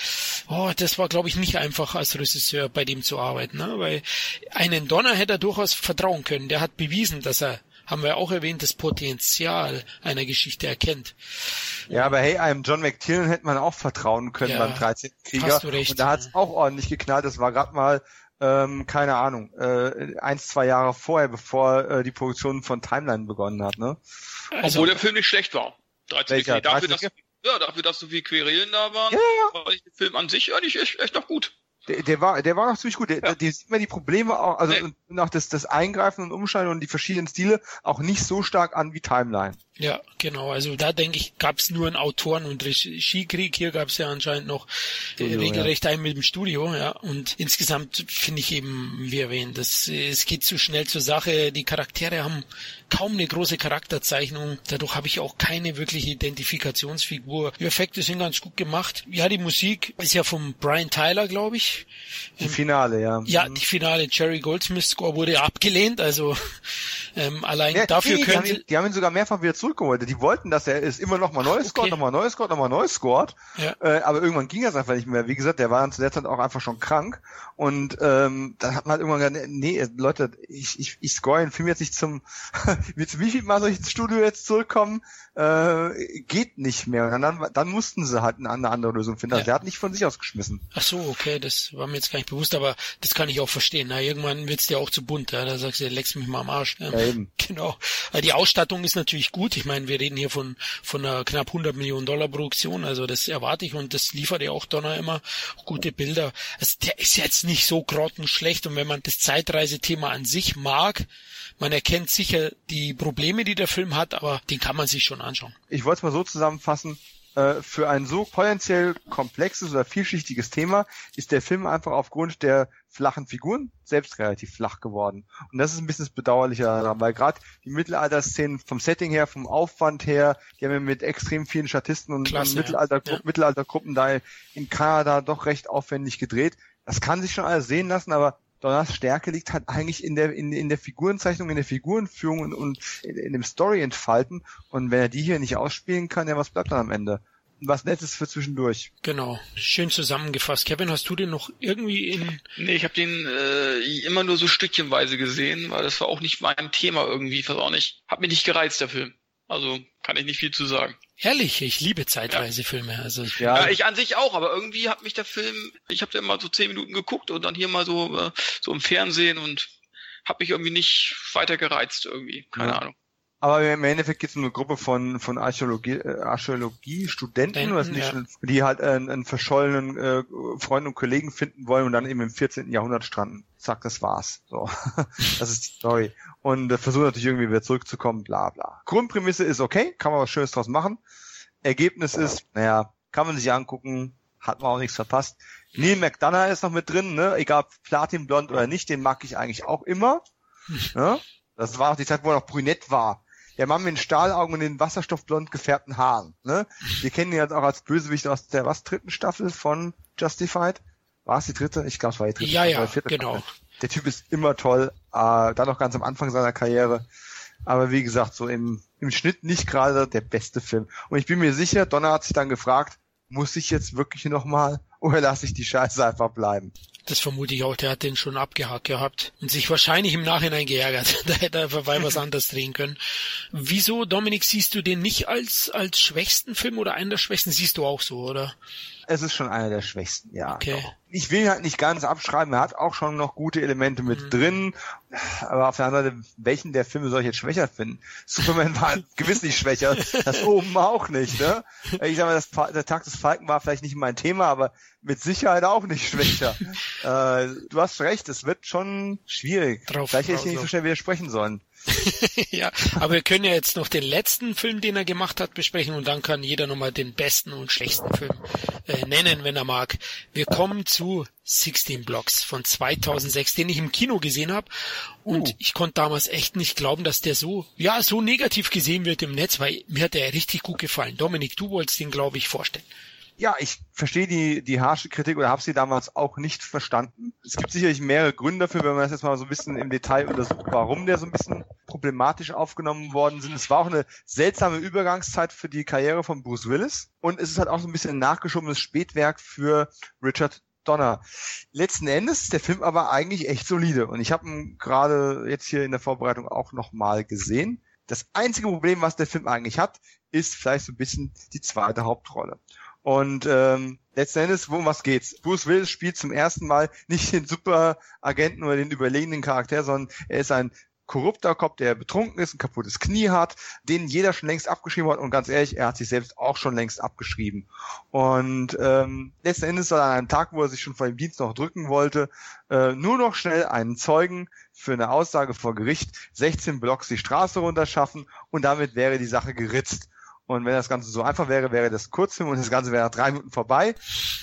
oh, das war, glaube ich, nicht einfach als Regisseur bei dem zu arbeiten, ne? Weil einen Donner hätte er durchaus vertrauen können. Der hat bewiesen, dass er haben wir auch erwähnt, das Potenzial einer Geschichte erkennt. Ja, aber hey, einem John McTiernan hätte man auch vertrauen können ja, beim 13. Krieger. Recht, und da hat es auch ordentlich geknallt. Das war gerade mal ähm, keine Ahnung, äh, eins, zwei Jahre vorher, bevor äh, die Produktion von Timeline begonnen hat, ne? Also, Obwohl der Film nicht schlecht war. 13 welcher, dafür, dass, ja, dafür, dass so viele Querelen da waren, ja, ja. war ich den Film an sich eigentlich echt, echt noch gut. Der, der war, der war noch ziemlich gut. Der, ja. der sieht man die Probleme auch, also nee. und auch das, das Eingreifen und Umschalten und die verschiedenen Stile auch nicht so stark an wie Timeline. Ja, genau. Also da denke ich, gab es nur einen Autoren- und Regiekrieg. Hier gab es ja anscheinend noch äh, Studio, regelrecht ja. einen mit dem Studio. Ja, und insgesamt finde ich eben, wie erwähnt, das, es geht zu schnell zur Sache. Die Charaktere haben kaum eine große Charakterzeichnung. Dadurch habe ich auch keine wirkliche Identifikationsfigur. Die Effekte sind ganz gut gemacht. Ja, die Musik ist ja von Brian Tyler, glaube ich. Die Finale, ja. Ja, die Finale Jerry Goldsmith Score wurde abgelehnt. Also ähm, allein ja, dafür nee, können die haben, ihn, die haben ihn sogar mehrfach wieder zurück zurückgeholt. Die wollten, dass er ist immer noch mal neu scored, okay. noch mal neu scored, noch mal neu scored. Ja. Äh, aber irgendwann ging das einfach nicht mehr. Wie gesagt, der war zu der Zeit auch einfach schon krank. Und ähm, dann hat man halt irgendwann gesagt, nee, Leute, ich, ich, ich score den Film jetzt nicht zum, wie viel Mal soll ich ins Studio jetzt zurückkommen? Äh, geht nicht mehr. Und dann, dann mussten sie halt eine andere Lösung finden. Also ja. der hat nicht von sich aus geschmissen. Ach so, okay, das war mir jetzt gar nicht bewusst, aber das kann ich auch verstehen. Na, irgendwann wird's dir auch zu bunt. Ja? Da sagst du, leckst mich mal am Arsch. Ja, ja eben. Genau. Die Ausstattung ist natürlich gut. Ich meine, wir reden hier von, von einer knapp 100 Millionen Dollar Produktion. Also das erwarte ich und das liefert ja auch Donner immer. Gute Bilder. Also der ist jetzt nicht so grottenschlecht und wenn man das Zeitreisethema an sich mag, man erkennt sicher die Probleme, die der Film hat, aber den kann man sich schon anschauen. Ich wollte es mal so zusammenfassen, für ein so potenziell komplexes oder vielschichtiges Thema ist der Film einfach aufgrund der flachen Figuren selbst relativ flach geworden. Und das ist ein bisschen das Bedauerliche daran, weil gerade die Mittelalter-Szenen vom Setting her, vom Aufwand her, die haben ja mit extrem vielen Statisten und, Klasse, Mittelalter, ja. Mittelaltergruppen da in Kanada doch recht aufwendig gedreht. Das kann sich schon alles sehen lassen, aber Donners Stärke liegt halt eigentlich in der, in, in der Figurenzeichnung, in der Figurenführung und, und in, in, dem Story entfalten. Und wenn er die hier nicht ausspielen kann, ja, was bleibt dann am Ende? Was Nettes für zwischendurch. Genau. Schön zusammengefasst. Kevin, hast du den noch irgendwie in... Nee, ich habe den äh, immer nur so stückchenweise gesehen, weil das war auch nicht mein Thema irgendwie, ich weiß auch nicht. Hat mir nicht gereizt, der Film. Also kann ich nicht viel zu sagen. Ehrlich, ich liebe Zeitreisefilme. Also ja. ja, ich an sich auch, aber irgendwie hat mich der Film, ich habe ja mal so zehn Minuten geguckt und dann hier mal so äh, so im Fernsehen und hat mich irgendwie nicht weiter gereizt irgendwie. Keine ja. Ahnung. Aber im Endeffekt geht es um eine Gruppe von, von Archäologie, äh, Archäologie-Studenten, was nicht, ja. die halt einen, einen verschollenen äh, Freund und Kollegen finden wollen und dann eben im 14. Jahrhundert stranden. Zack, das war's. So. das ist die Story. Und äh, versuchen natürlich irgendwie wieder zurückzukommen, bla bla. Grundprämisse ist okay, kann man was Schönes draus machen. Ergebnis ist, naja, kann man sich angucken, hat man auch nichts verpasst. Neil McDonough ist noch mit drin, ne? Egal Platin blond oder nicht, den mag ich eigentlich auch immer. Ja? Das war auch die Zeit, wo er noch brünett war der Mann mit den Stahlaugen und den wasserstoffblond gefärbten Haaren. Ne? Wir kennen ihn jetzt auch als Bösewicht aus der was dritten Staffel von Justified. War es die dritte? Ich glaube, es war die dritte. Ja, ja, genau. Der Typ ist immer toll, äh, da noch ganz am Anfang seiner Karriere. Aber wie gesagt, so im, im Schnitt nicht gerade der beste Film. Und ich bin mir sicher, Donner hat sich dann gefragt, muss ich jetzt wirklich nochmal oder lasse ich die Scheiße einfach bleiben? Das vermute ich auch, der hat den schon abgehakt gehabt und sich wahrscheinlich im Nachhinein geärgert. da hätte er einfach was anderes drehen können. Wieso, Dominik, siehst du den nicht als, als schwächsten Film oder einen der schwächsten? Siehst du auch so, oder? Es ist schon einer der schwächsten, ja. Okay. Ich will ihn halt nicht ganz abschreiben, er hat auch schon noch gute Elemente mit mhm. drin, aber auf der anderen Seite, welchen der Filme soll ich jetzt schwächer finden? Superman war gewiss nicht schwächer, das oben auch nicht, ne? Ich sag mal, das, der Tag des Falken war vielleicht nicht mein Thema, aber mit Sicherheit auch nicht schwächer. äh, du hast recht, es wird schon schwierig. Drauf, vielleicht hätte ich nicht so schnell widersprechen sollen. ja, aber wir können ja jetzt noch den letzten Film, den er gemacht hat, besprechen und dann kann jeder nochmal den besten und schlechtesten Film äh, nennen, wenn er mag. Wir kommen zu 16 Blocks von 2006, den ich im Kino gesehen habe und uh. ich konnte damals echt nicht glauben, dass der so, ja, so negativ gesehen wird im Netz, weil mir hat der richtig gut gefallen. Dominik, du wolltest den, glaube ich, vorstellen ja, ich verstehe die, die harsche Kritik oder habe sie damals auch nicht verstanden. Es gibt sicherlich mehrere Gründe dafür, wenn man das jetzt mal so ein bisschen im Detail untersucht, warum der so ein bisschen problematisch aufgenommen worden sind. Es war auch eine seltsame Übergangszeit für die Karriere von Bruce Willis und es ist halt auch so ein bisschen ein nachgeschobenes Spätwerk für Richard Donner. Letzten Endes ist der Film aber eigentlich echt solide und ich habe ihn gerade jetzt hier in der Vorbereitung auch nochmal gesehen. Das einzige Problem, was der Film eigentlich hat, ist vielleicht so ein bisschen die zweite Hauptrolle. Und ähm, letzten Endes, worum was geht's? Bruce Willis spielt zum ersten Mal nicht den Superagenten oder den überlegenen Charakter, sondern er ist ein korrupter Kopf, der betrunken ist, ein kaputtes Knie hat, den jeder schon längst abgeschrieben hat und ganz ehrlich, er hat sich selbst auch schon längst abgeschrieben. Und ähm, letzten Endes soll an einem Tag, wo er sich schon vor dem Dienst noch drücken wollte, äh, nur noch schnell einen Zeugen für eine Aussage vor Gericht 16 Blocks die Straße runterschaffen und damit wäre die Sache geritzt. Und wenn das Ganze so einfach wäre, wäre das Kurzfilm und das Ganze wäre nach drei Minuten vorbei.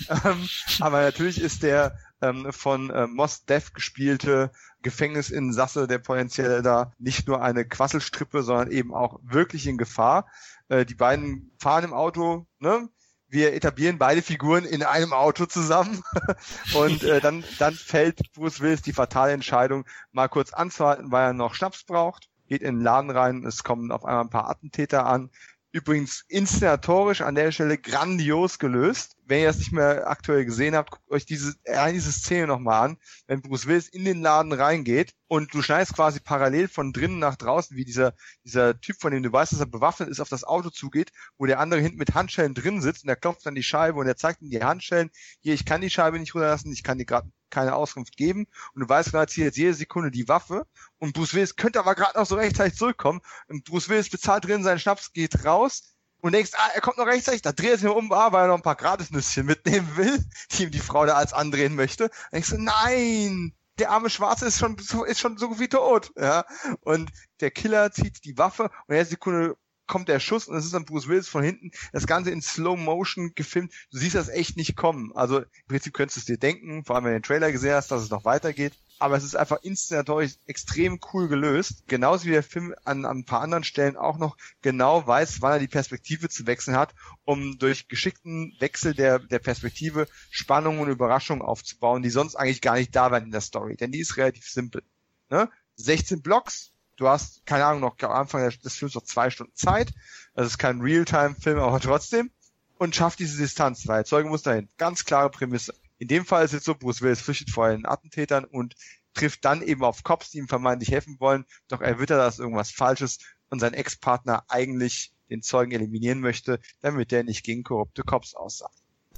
ähm, aber natürlich ist der ähm, von äh, Moss Def gespielte Gefängnisinsasse, der potenziell da nicht nur eine Quasselstrippe, sondern eben auch wirklich in Gefahr. Äh, die beiden fahren im Auto, ne? wir etablieren beide Figuren in einem Auto zusammen und äh, dann, dann fällt Bruce Willis die fatale Entscheidung, mal kurz anzuhalten, weil er noch Schnaps braucht geht in den Laden rein, es kommen auf einmal ein paar Attentäter an, Übrigens inszenatorisch an der Stelle grandios gelöst. Wenn ihr das nicht mehr aktuell gesehen habt, guckt euch diese, äh, diese Szene nochmal an, wenn Bruce Willis in den Laden reingeht und du schneidest quasi parallel von drinnen nach draußen, wie dieser, dieser Typ, von dem du weißt, dass er bewaffnet ist, auf das Auto zugeht, wo der andere hinten mit Handschellen drin sitzt und er klopft an die Scheibe und er zeigt ihm die Handschellen, hier, ich kann die Scheibe nicht runterlassen, ich kann dir gerade keine Auskunft geben. Und du weißt genau, jetzt hier jetzt jede Sekunde die Waffe. Und Bruce Willis könnte aber gerade noch so rechtzeitig zurückkommen. Und Bruce Willis bezahlt drin seinen Schnaps, geht raus. Und denkst, ah, er kommt noch rechtzeitig, da dreht er sich um, ah, weil er noch ein paar Gratisnüsschen mitnehmen will, die ihm die Frau da als andrehen möchte. Und denkst du, nein, der arme Schwarze ist schon, ist schon so wie tot, ja. Und der Killer zieht die Waffe. Und der Sekunde kommt der Schuss und es ist dann Bruce Willis von hinten, das Ganze in Slow Motion gefilmt. Du siehst das echt nicht kommen. Also im Prinzip könntest du es dir denken, vor allem wenn du den Trailer gesehen hast, dass es noch weitergeht aber es ist einfach inszenatorisch extrem cool gelöst. Genauso wie der Film an, an ein paar anderen Stellen auch noch genau weiß, wann er die Perspektive zu wechseln hat, um durch geschickten Wechsel der, der Perspektive Spannung und Überraschung aufzubauen, die sonst eigentlich gar nicht da wären in der Story. Denn die ist relativ simpel. Ne? 16 Blocks, du hast, keine Ahnung, noch am Anfang des Films noch zwei Stunden Zeit. Das ist kein Realtime-Film, aber trotzdem. Und schafft diese Distanz, weil Zeuge muss dahin. Ganz klare Prämisse. In dem Fall ist es so, Bruce Willis flüchtet vor den Attentätern und trifft dann eben auf Cops, die ihm vermeintlich helfen wollen, doch er wittert das irgendwas Falsches und sein Ex-Partner eigentlich den Zeugen eliminieren möchte, damit der nicht gegen korrupte Cops aussagt.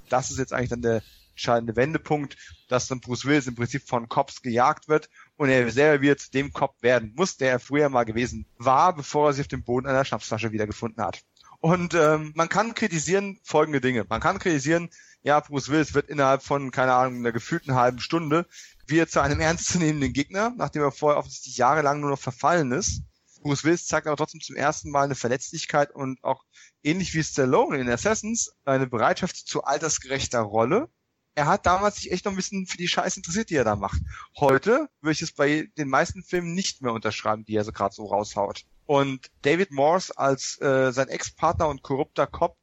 Das ist jetzt eigentlich dann der entscheidende Wendepunkt, dass dann Bruce Willis im Prinzip von Cops gejagt wird und er selber wieder zu dem Cop werden muss, der er früher mal gewesen war, bevor er sich auf dem Boden einer Schnapsflasche wiedergefunden hat. Und ähm, man kann kritisieren folgende Dinge. Man kann kritisieren, ja, Bruce Willis wird innerhalb von, keine Ahnung, einer gefühlten halben Stunde wieder zu einem ernstzunehmenden Gegner, nachdem er vorher offensichtlich jahrelang nur noch verfallen ist. Bruce Willis zeigt aber trotzdem zum ersten Mal eine Verletzlichkeit und auch ähnlich wie Stallone in Assassins eine Bereitschaft zu altersgerechter Rolle. Er hat damals sich echt noch ein bisschen für die Scheiße interessiert, die er da macht. Heute würde ich es bei den meisten Filmen nicht mehr unterschreiben, die er so gerade so raushaut. Und David Morse als äh, sein Ex-Partner und korrupter Cop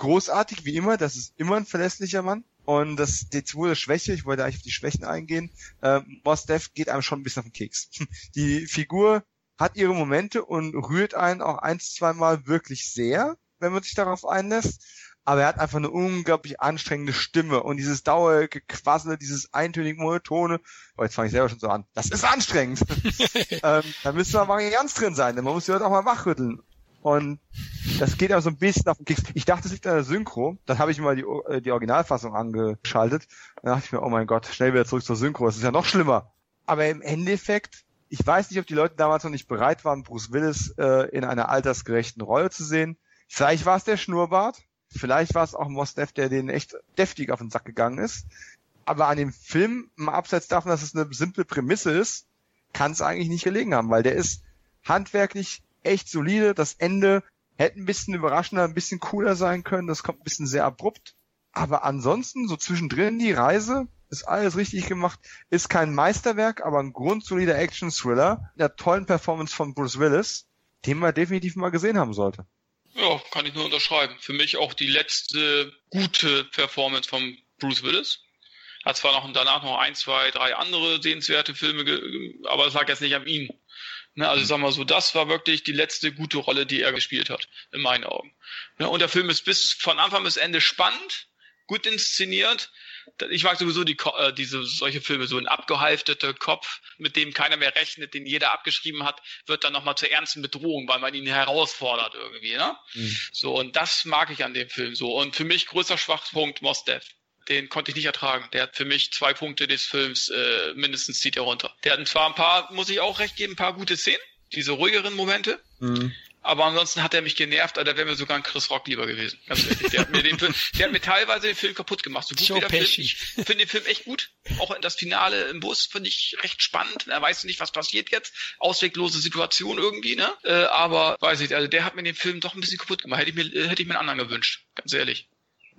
großartig wie immer, das ist immer ein verlässlicher Mann. Und das die zweite Schwäche, ich wollte eigentlich auf die Schwächen eingehen, äh, Mos Def geht einem schon ein bisschen auf den Keks. Die Figur hat ihre Momente und rührt einen auch ein, zweimal wirklich sehr, wenn man sich darauf einlässt. Aber er hat einfach eine unglaublich anstrengende Stimme und dieses Dauergequassel, dieses eintönig monotone. Oh, jetzt fange ich selber schon so an. Das ist anstrengend. ähm, da müsste man mal ganz drin sein, denn man muss die Leute auch mal wachrütteln. Und das geht aber so ein bisschen auf den Keks. Ich dachte, es liegt an der Synchro. Dann habe ich mal die, äh, die Originalfassung angeschaltet. Dann dachte ich mir, oh mein Gott, schnell wieder zurück zur Synchro. Das ist ja noch schlimmer. Aber im Endeffekt, ich weiß nicht, ob die Leute damals noch nicht bereit waren, Bruce Willis äh, in einer altersgerechten Rolle zu sehen. Vielleicht war es der Schnurrbart. Vielleicht war es auch Mos Def, der denen echt deftig auf den Sack gegangen ist. Aber an dem Film, mal abseits davon, dass es eine simple Prämisse ist, kann es eigentlich nicht gelegen haben, weil der ist handwerklich echt solide. Das Ende hätte ein bisschen überraschender, ein bisschen cooler sein können. Das kommt ein bisschen sehr abrupt. Aber ansonsten, so zwischendrin die Reise, ist alles richtig gemacht. Ist kein Meisterwerk, aber ein grundsolider Action-Thriller. Der tollen Performance von Bruce Willis, den man definitiv mal gesehen haben sollte. Ja, kann ich nur unterschreiben. Für mich auch die letzte gute Performance von Bruce Willis. Hat zwar noch danach noch ein, zwei, drei andere sehenswerte Filme, aber es lag jetzt nicht an ihm. Ne, also sagen wir so, das war wirklich die letzte gute Rolle, die er gespielt hat, in meinen Augen. Ne, und der Film ist bis von Anfang bis Ende spannend, gut inszeniert. Ich mag sowieso die, äh, diese solche Filme, so ein abgehalfteter Kopf, mit dem keiner mehr rechnet, den jeder abgeschrieben hat, wird dann nochmal zur ernsten Bedrohung, weil man ihn herausfordert irgendwie. Ne? Mhm. So, und das mag ich an dem Film so. Und für mich größter Schwachpunkt Mos Def den konnte ich nicht ertragen. Der hat für mich zwei Punkte des Films äh, mindestens zieht er runter. Der hat zwar ein paar, muss ich auch recht geben, ein paar gute Szenen, diese ruhigeren Momente. Mhm. Aber ansonsten hat er mich genervt, da wäre mir sogar ein Chris Rock lieber gewesen. Ganz ehrlich. Der hat mir, den Film, der hat mir teilweise den Film kaputt gemacht. So gut so wie der Film. Ich finde den Film echt gut. Auch das Finale im Bus finde ich recht spannend. Er weiß nicht, was passiert jetzt. Ausweglose Situation irgendwie, ne? Äh, aber weiß ich, also der hat mir den Film doch ein bisschen kaputt gemacht. Hätte ich mir, hätte ich mir einen anderen gewünscht. Ganz ehrlich.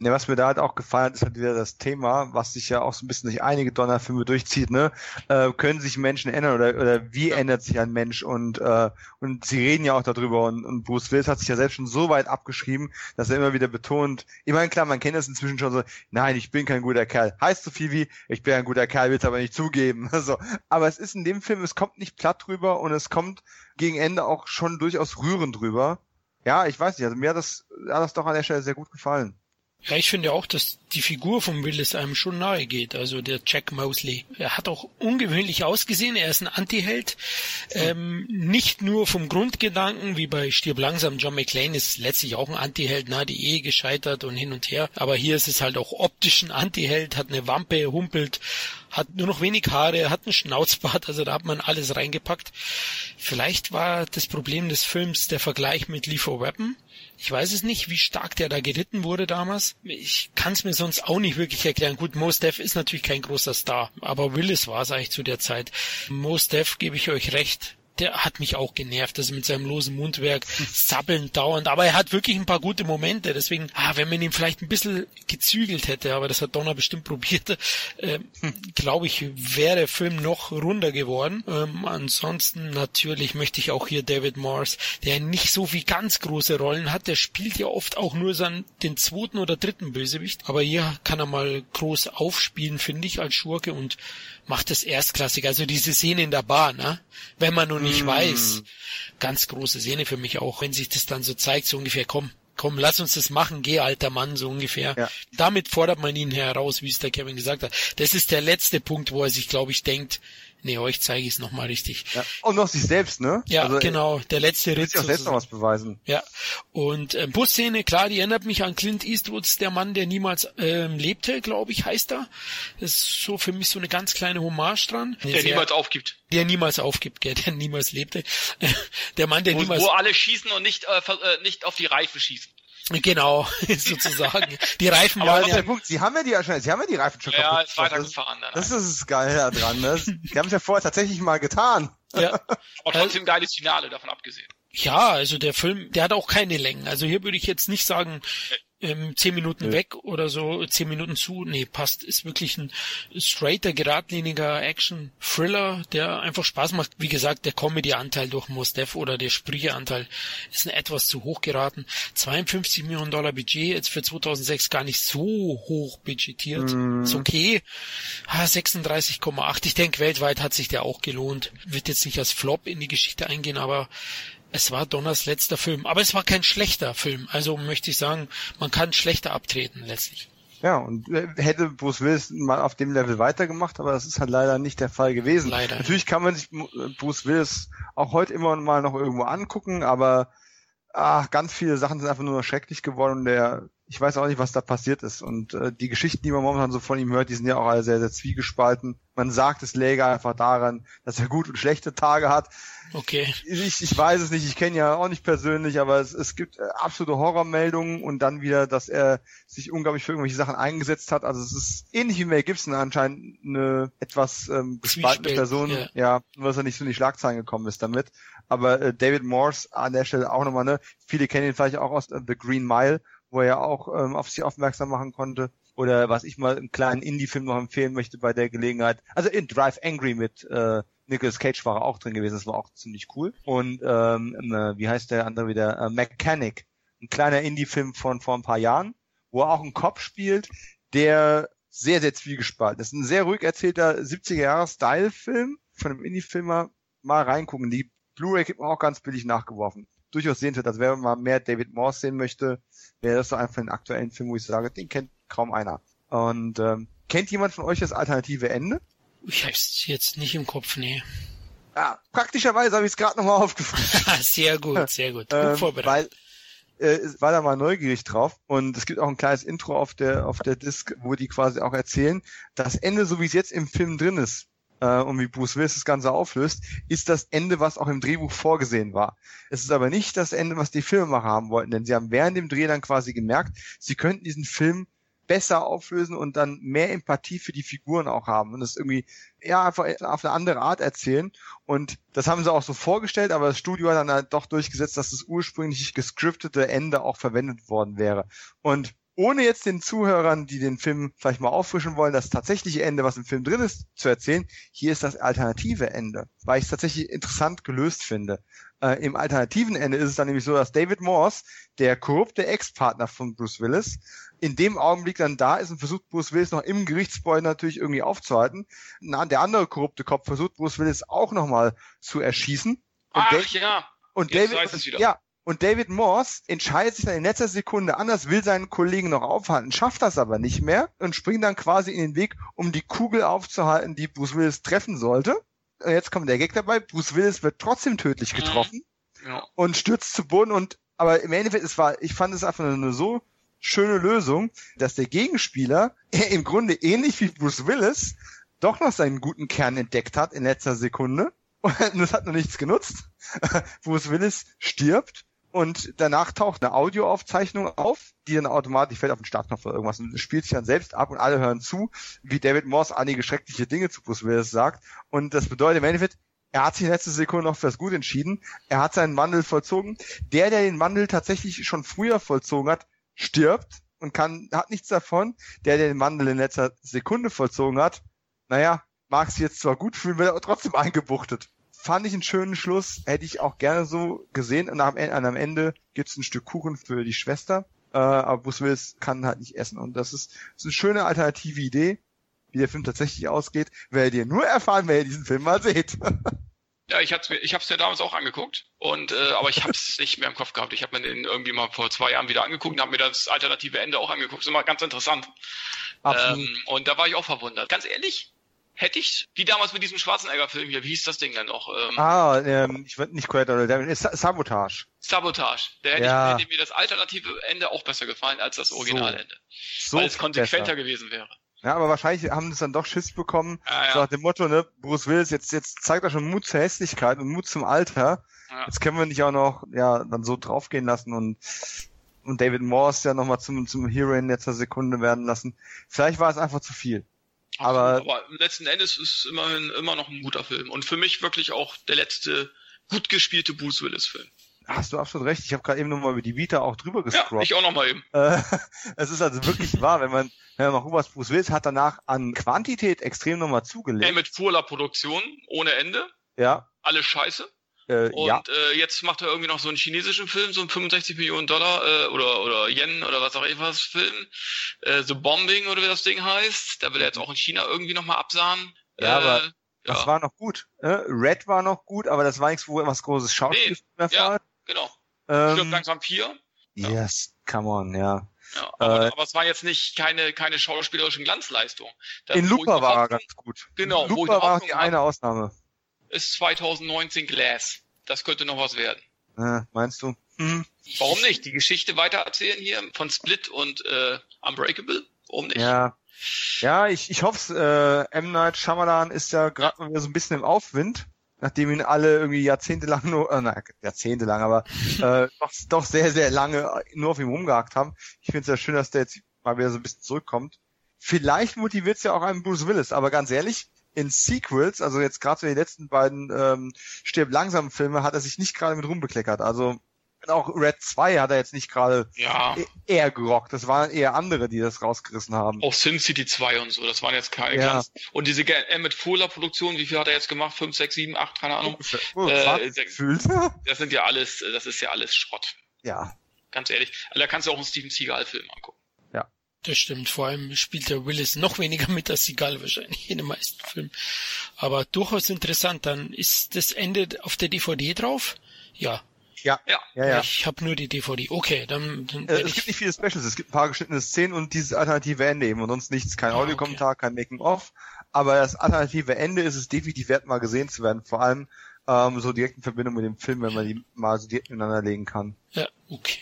Ja, was mir da halt auch gefallen hat, ist halt wieder das Thema, was sich ja auch so ein bisschen durch einige Donnerfilme durchzieht, ne? Äh, können sich Menschen ändern oder, oder wie ändert sich ein Mensch? Und, äh, und sie reden ja auch darüber und, und Bruce Willis hat sich ja selbst schon so weit abgeschrieben, dass er immer wieder betont, ich meine, klar, man kennt das inzwischen schon so, nein, ich bin kein guter Kerl. Heißt so viel wie, ich bin ein guter Kerl, will es aber nicht zugeben. so. Aber es ist in dem Film, es kommt nicht platt drüber und es kommt gegen Ende auch schon durchaus rührend drüber. Ja, ich weiß nicht, also mir hat das, hat das doch an der Stelle sehr gut gefallen. Ja, ich finde auch, dass die Figur von Willis einem schon nahe geht. Also der Jack Mosley. Er hat auch ungewöhnlich ausgesehen. Er ist ein Antiheld. Ähm, nicht nur vom Grundgedanken, wie bei Stirb langsam. John McClane ist letztlich auch ein Antiheld. Na, die Ehe gescheitert und hin und her. Aber hier ist es halt auch optisch ein Antiheld. Hat eine Wampe, humpelt, hat nur noch wenig Haare, hat einen Schnauzbart. Also da hat man alles reingepackt. Vielleicht war das Problem des Films der Vergleich mit Lethal Weapon. Ich weiß es nicht, wie stark der da geritten wurde damals. Ich kann es mir sonst auch nicht wirklich erklären. Gut, Mos Def ist natürlich kein großer Star, aber Willis war es eigentlich zu der Zeit. Mos Def gebe ich euch recht der hat mich auch genervt, also mit seinem losen Mundwerk, sabbelnd dauernd, aber er hat wirklich ein paar gute Momente, deswegen, ah, wenn man ihn vielleicht ein bisschen gezügelt hätte, aber das hat Donner bestimmt probiert, äh, glaube ich, wäre der Film noch runder geworden. Ähm, ansonsten natürlich möchte ich auch hier David Morse, der nicht so wie ganz große Rollen hat, der spielt ja oft auch nur seinen, den zweiten oder dritten Bösewicht, aber hier kann er mal groß aufspielen, finde ich, als Schurke und macht es erstklassig. Also diese Szene in der Bar, ne? Wenn man nun nicht mm. weiß. Ganz große Szene für mich auch, wenn sich das dann so zeigt, so ungefähr, komm, komm, lass uns das machen, geh alter Mann, so ungefähr. Ja. Damit fordert man ihn heraus, wie es der Kevin gesagt hat. Das ist der letzte Punkt, wo er sich, glaube ich, denkt, Nee, euch zeige ich es nochmal richtig. Ja. Und noch sich selbst, ne? Ja, also, genau. Der letzte Ritt. Sich auch selbst noch was beweisen. Ja. Und äh, Busszene, klar, die erinnert mich an Clint Eastwoods, der Mann, der niemals ähm, lebte, glaube ich, heißt er. Das ist so für mich so eine ganz kleine Hommage dran. Der sehr, niemals aufgibt. Der niemals aufgibt, gell, der niemals lebte. der Mann, der wo, niemals... Wo alle schießen und nicht, äh, äh nicht auf die Reife schießen. Genau, sozusagen. Die Reifen waren ja... Der Punkt, Sie haben ja die, Sie haben ja die Reifen schon ja, kaputt. Ja, weitergefahren. Das, das ist geil da dran. Ne? Die haben es ja vorher tatsächlich mal getan. Ja. Aber trotzdem geiles Finale, davon abgesehen. Ja, also der Film, der hat auch keine Längen. Also hier würde ich jetzt nicht sagen, ähm, zehn Minuten ja. weg oder so, zehn Minuten zu. Nee, passt. Ist wirklich ein straighter, geradliniger Action-Thriller, der einfach Spaß macht. Wie gesagt, der Comedy-Anteil durch Mos Def oder der Sprüche-Anteil ist ein etwas zu hoch geraten. 52 Millionen Dollar Budget, jetzt für 2006 gar nicht so hoch budgetiert. Mm. Ist okay. Ah, 36,8. Ich denke, weltweit hat sich der auch gelohnt. Wird jetzt nicht als Flop in die Geschichte eingehen, aber es war Donners letzter Film, aber es war kein schlechter Film. Also möchte ich sagen, man kann schlechter abtreten letztlich. Ja, und äh, hätte Bruce Willis mal auf dem Level weitergemacht, aber das ist halt leider nicht der Fall gewesen. Leider. Natürlich kann man sich Bruce Willis auch heute immer mal noch irgendwo angucken, aber ach, ganz viele Sachen sind einfach nur schrecklich geworden und der ich weiß auch nicht, was da passiert ist. Und äh, die Geschichten, die man momentan so von ihm hört, die sind ja auch alle sehr, sehr zwiegespalten. Man sagt, es läge einfach daran, dass er gut und schlechte Tage hat. Okay. Ich, ich weiß es nicht, ich kenne ja auch nicht persönlich, aber es, es gibt äh, absolute Horrormeldungen und dann wieder, dass er sich unglaublich für irgendwelche Sachen eingesetzt hat. Also es ist ähnlich wie Mel Gibson anscheinend eine etwas ähm, gespaltene Person. Ja. ja, nur dass er nicht so in die Schlagzeilen gekommen ist damit. Aber äh, David Morse an der Stelle auch nochmal, ne? Viele kennen ihn vielleicht auch aus äh, The Green Mile wo er ja auch ähm, auf sich aufmerksam machen konnte. Oder was ich mal im kleinen Indie-Film noch empfehlen möchte bei der Gelegenheit. Also in Drive Angry mit äh, Nicolas Cage war er auch drin gewesen, das war auch ziemlich cool. Und ähm, äh, wie heißt der andere wieder? Äh, Mechanic, ein kleiner Indie-Film von vor ein paar Jahren, wo er auch einen Cop spielt, der sehr, sehr zwiegespalten ist. Ein sehr ruhig erzählter 70er-Jahre-Style-Film von einem Indie-Filmer. Mal reingucken. Die Blu-ray gibt man auch ganz billig nachgeworfen. Durchaus sehenswert. Also wer mal mehr David Morse sehen möchte, wäre das so einfach ein aktuellen Film, wo ich sage, den kennt kaum einer. Und ähm, kennt jemand von euch das alternative Ende? Ich hab's jetzt nicht im Kopf, nee. Ja, praktischerweise habe ich es gerade nochmal aufgefragt. sehr gut, sehr gut. gut ähm, vorbereitet. Weil äh, war da mal neugierig drauf und es gibt auch ein kleines Intro auf der auf der Disc, wo die quasi auch erzählen, das Ende, so wie es jetzt im Film drin ist, äh, und wie Bruce Willis das Ganze auflöst, ist das Ende, was auch im Drehbuch vorgesehen war. Es ist aber nicht das Ende, was die Filmemacher haben wollten, denn sie haben während dem Dreh dann quasi gemerkt, sie könnten diesen Film besser auflösen und dann mehr Empathie für die Figuren auch haben und das irgendwie ja einfach auf eine andere Art erzählen und das haben sie auch so vorgestellt, aber das Studio hat dann halt doch durchgesetzt, dass das ursprünglich gescriptete Ende auch verwendet worden wäre und ohne jetzt den Zuhörern, die den Film vielleicht mal auffrischen wollen, das tatsächliche Ende, was im Film drin ist, zu erzählen, hier ist das alternative Ende, weil ich es tatsächlich interessant gelöst finde. Äh, Im alternativen Ende ist es dann nämlich so, dass David Morse, der korrupte Ex-Partner von Bruce Willis, in dem Augenblick dann da ist und versucht Bruce Willis noch im Gerichtsgebäude natürlich irgendwie aufzuhalten. Na, der andere korrupte Kopf versucht Bruce Willis auch nochmal zu erschießen. Und Ach Dave, ja. und jetzt David, ja, und David Morse entscheidet sich dann in letzter Sekunde anders, will seinen Kollegen noch aufhalten, schafft das aber nicht mehr und springt dann quasi in den Weg, um die Kugel aufzuhalten, die Bruce Willis treffen sollte. Und jetzt kommt der Gag dabei, Bruce Willis wird trotzdem tödlich Mhm. getroffen Ja. und stürzt zu Boden und aber im Endeffekt, es war, ich fand es einfach eine so schöne Lösung, dass der Gegenspieler im Grunde ähnlich wie Bruce Willis doch noch seinen guten Kern entdeckt hat in letzter Sekunde. Und das hat noch nichts genutzt. Bruce Willis stirbt und danach taucht eine Audioaufzeichnung auf, die dann automatisch fällt auf den Startknopf oder irgendwas und spielt sich dann selbst ab und alle hören zu, wie David Morse einige schreckliche Dinge zu Bruce Willis sagt. Und das bedeutet im Endeffekt, er hat sich in letzter Sekunde noch fürs Gut entschieden. Er hat seinen Wandel vollzogen. Der, der den Wandel tatsächlich schon früher vollzogen hat, stirbt und kann, hat nichts davon. Der, der den Wandel in letzter Sekunde vollzogen hat, naja, mag es jetzt zwar gut fühlen, wird aber trotzdem eingebuchtet. Fand ich einen schönen Schluss, hätte ich auch gerne so gesehen. Und am Ende, am Ende gibt's ein Stück Kuchen für die Schwester, äh, aber Bruce Willis kann halt nicht essen. Und das ist, ist eine schöne alternative Idee, wie der Film tatsächlich ausgeht, werdet ihr nur erfahren, wenn ihr diesen Film mal seht. Ja, ich hab's mir, ich hab's mir damals auch angeguckt und äh, aber ich hab's nicht mehr im Kopf gehabt. Ich habe mir den irgendwie mal vor zwei Jahren wieder angeguckt und habe mir das alternative Ende auch angeguckt. Das ist immer ganz interessant. Absolut. Ähm, und da war ich auch verwundert. Ganz ehrlich, hätte ich, wie damals mit diesem Schwarzenegger-Film hier, wie hieß das Ding dann noch? Ähm, ah, ähm, ich würde nicht Collateral Damage, Sa- Sabotage. Sabotage. Da hätte, Ja. ich, hätte mir das alternative Ende auch besser gefallen als das Originalende. So weil es konsequenter besser. gewesen wäre. Ja, aber wahrscheinlich haben es dann doch Schiss bekommen, Ja, ja. so nach dem Motto, ne, Bruce Willis, jetzt, jetzt zeigt er schon Mut zur Hässlichkeit und Mut zum Alter. Ja. Jetzt können wir nicht auch noch, ja, dann so draufgehen lassen und, und David Morse ja nochmal zum, zum Hero in letzter Sekunde werden lassen. Vielleicht war es einfach zu viel. Aber- aber letzten Endes ist es immerhin immer noch ein guter Film. Und für mich wirklich auch der letzte gut gespielte Bruce Willis-Film. Hast du absolut recht. Ich habe gerade eben nochmal über die Vita auch drüber Ja, gescrollt. ich auch noch mal eben. Äh, es ist also wirklich wahr, wenn man, wenn man mal guckt, was Bruce Willis hat danach an Quantität extrem nochmal zugelegt. Ey, mit Furler Produktion ohne Ende. Ja, Alles scheiße. Äh, Und ja. äh, jetzt macht er irgendwie noch so einen chinesischen Film, so einen 65 Millionen Dollar äh, oder oder Yen oder was auch immer Film. Äh, The Bombing oder wie das Ding heißt. Da will er jetzt auch in China irgendwie nochmal absahen. Ja, äh, aber Das ja, war noch gut. Äh? Red war noch gut, aber das war nichts, wo was großes Schauspiel Nee, mehr ja. genau. Ähm, langsam vier. yes, come on, ja. Ja, aber, Äh, aber es war jetzt nicht keine, keine schauspielerischen Glanzleistungen. In Looper war er ganz gut. Genau, Looper war die eine Ausnahme. Ist 2019 Glass. Das könnte noch was werden. Äh, meinst du? Hm, Warum nicht? Die Geschichte weitererzählen hier von Split und äh, Unbreakable? Warum nicht? ja. Ja, ich, ich hoffe äh, M. Night Shyamalan ist ja gerade mal wieder so ein bisschen im Aufwind, nachdem ihn alle irgendwie jahrzehntelang nur, äh, nein, jahrzehntelang, aber äh, doch, doch sehr, sehr lange nur auf ihm rumgehakt haben. Ich finde es ja schön, dass der jetzt mal wieder so ein bisschen zurückkommt. Vielleicht motiviert es ja auch einen Bruce Willis, aber ganz ehrlich, in Sequels, also jetzt gerade so die letzten beiden ähm, Stirb langsam Filme, hat er sich nicht gerade mit rumbekleckert. Also auch Red 2 hat er jetzt nicht gerade Ja, e- eher gerockt. Das waren eher andere, die das rausgerissen haben. auch Sin City 2 und so, das waren jetzt keine Ja. Glanz. Und diese Emmett Fuller Produktion, wie viel hat er jetzt gemacht? 5, 6, 7, 8, keine Ahnung. Oh, Äh, 20 der- gefühlt. Das sind ja alles, das ist ja alles Schrott. ja. Ganz ehrlich. Also da kannst du auch einen Steven Seagal-Film angucken. Das stimmt. Vor allem spielt der Willis noch weniger mit als Seagal wahrscheinlich in den meisten Filmen. Aber durchaus interessant. Dann ist das Ende auf der DVD drauf? Ja. Ja. Ja. Ja, ja. Ich habe nur die DVD. Okay, dann, dann Äh, es gibt nicht viele Specials, es gibt ein paar geschnittene Szenen und dieses alternative Ende eben und sonst nichts, kein Ah, Audiokommentar, kein Making-of, aber das alternative Ende ist es definitiv wert, mal gesehen zu werden, vor allem ähm, so direkt in Verbindung mit dem Film, wenn man die mal so direkt miteinander legen kann. Ja, okay.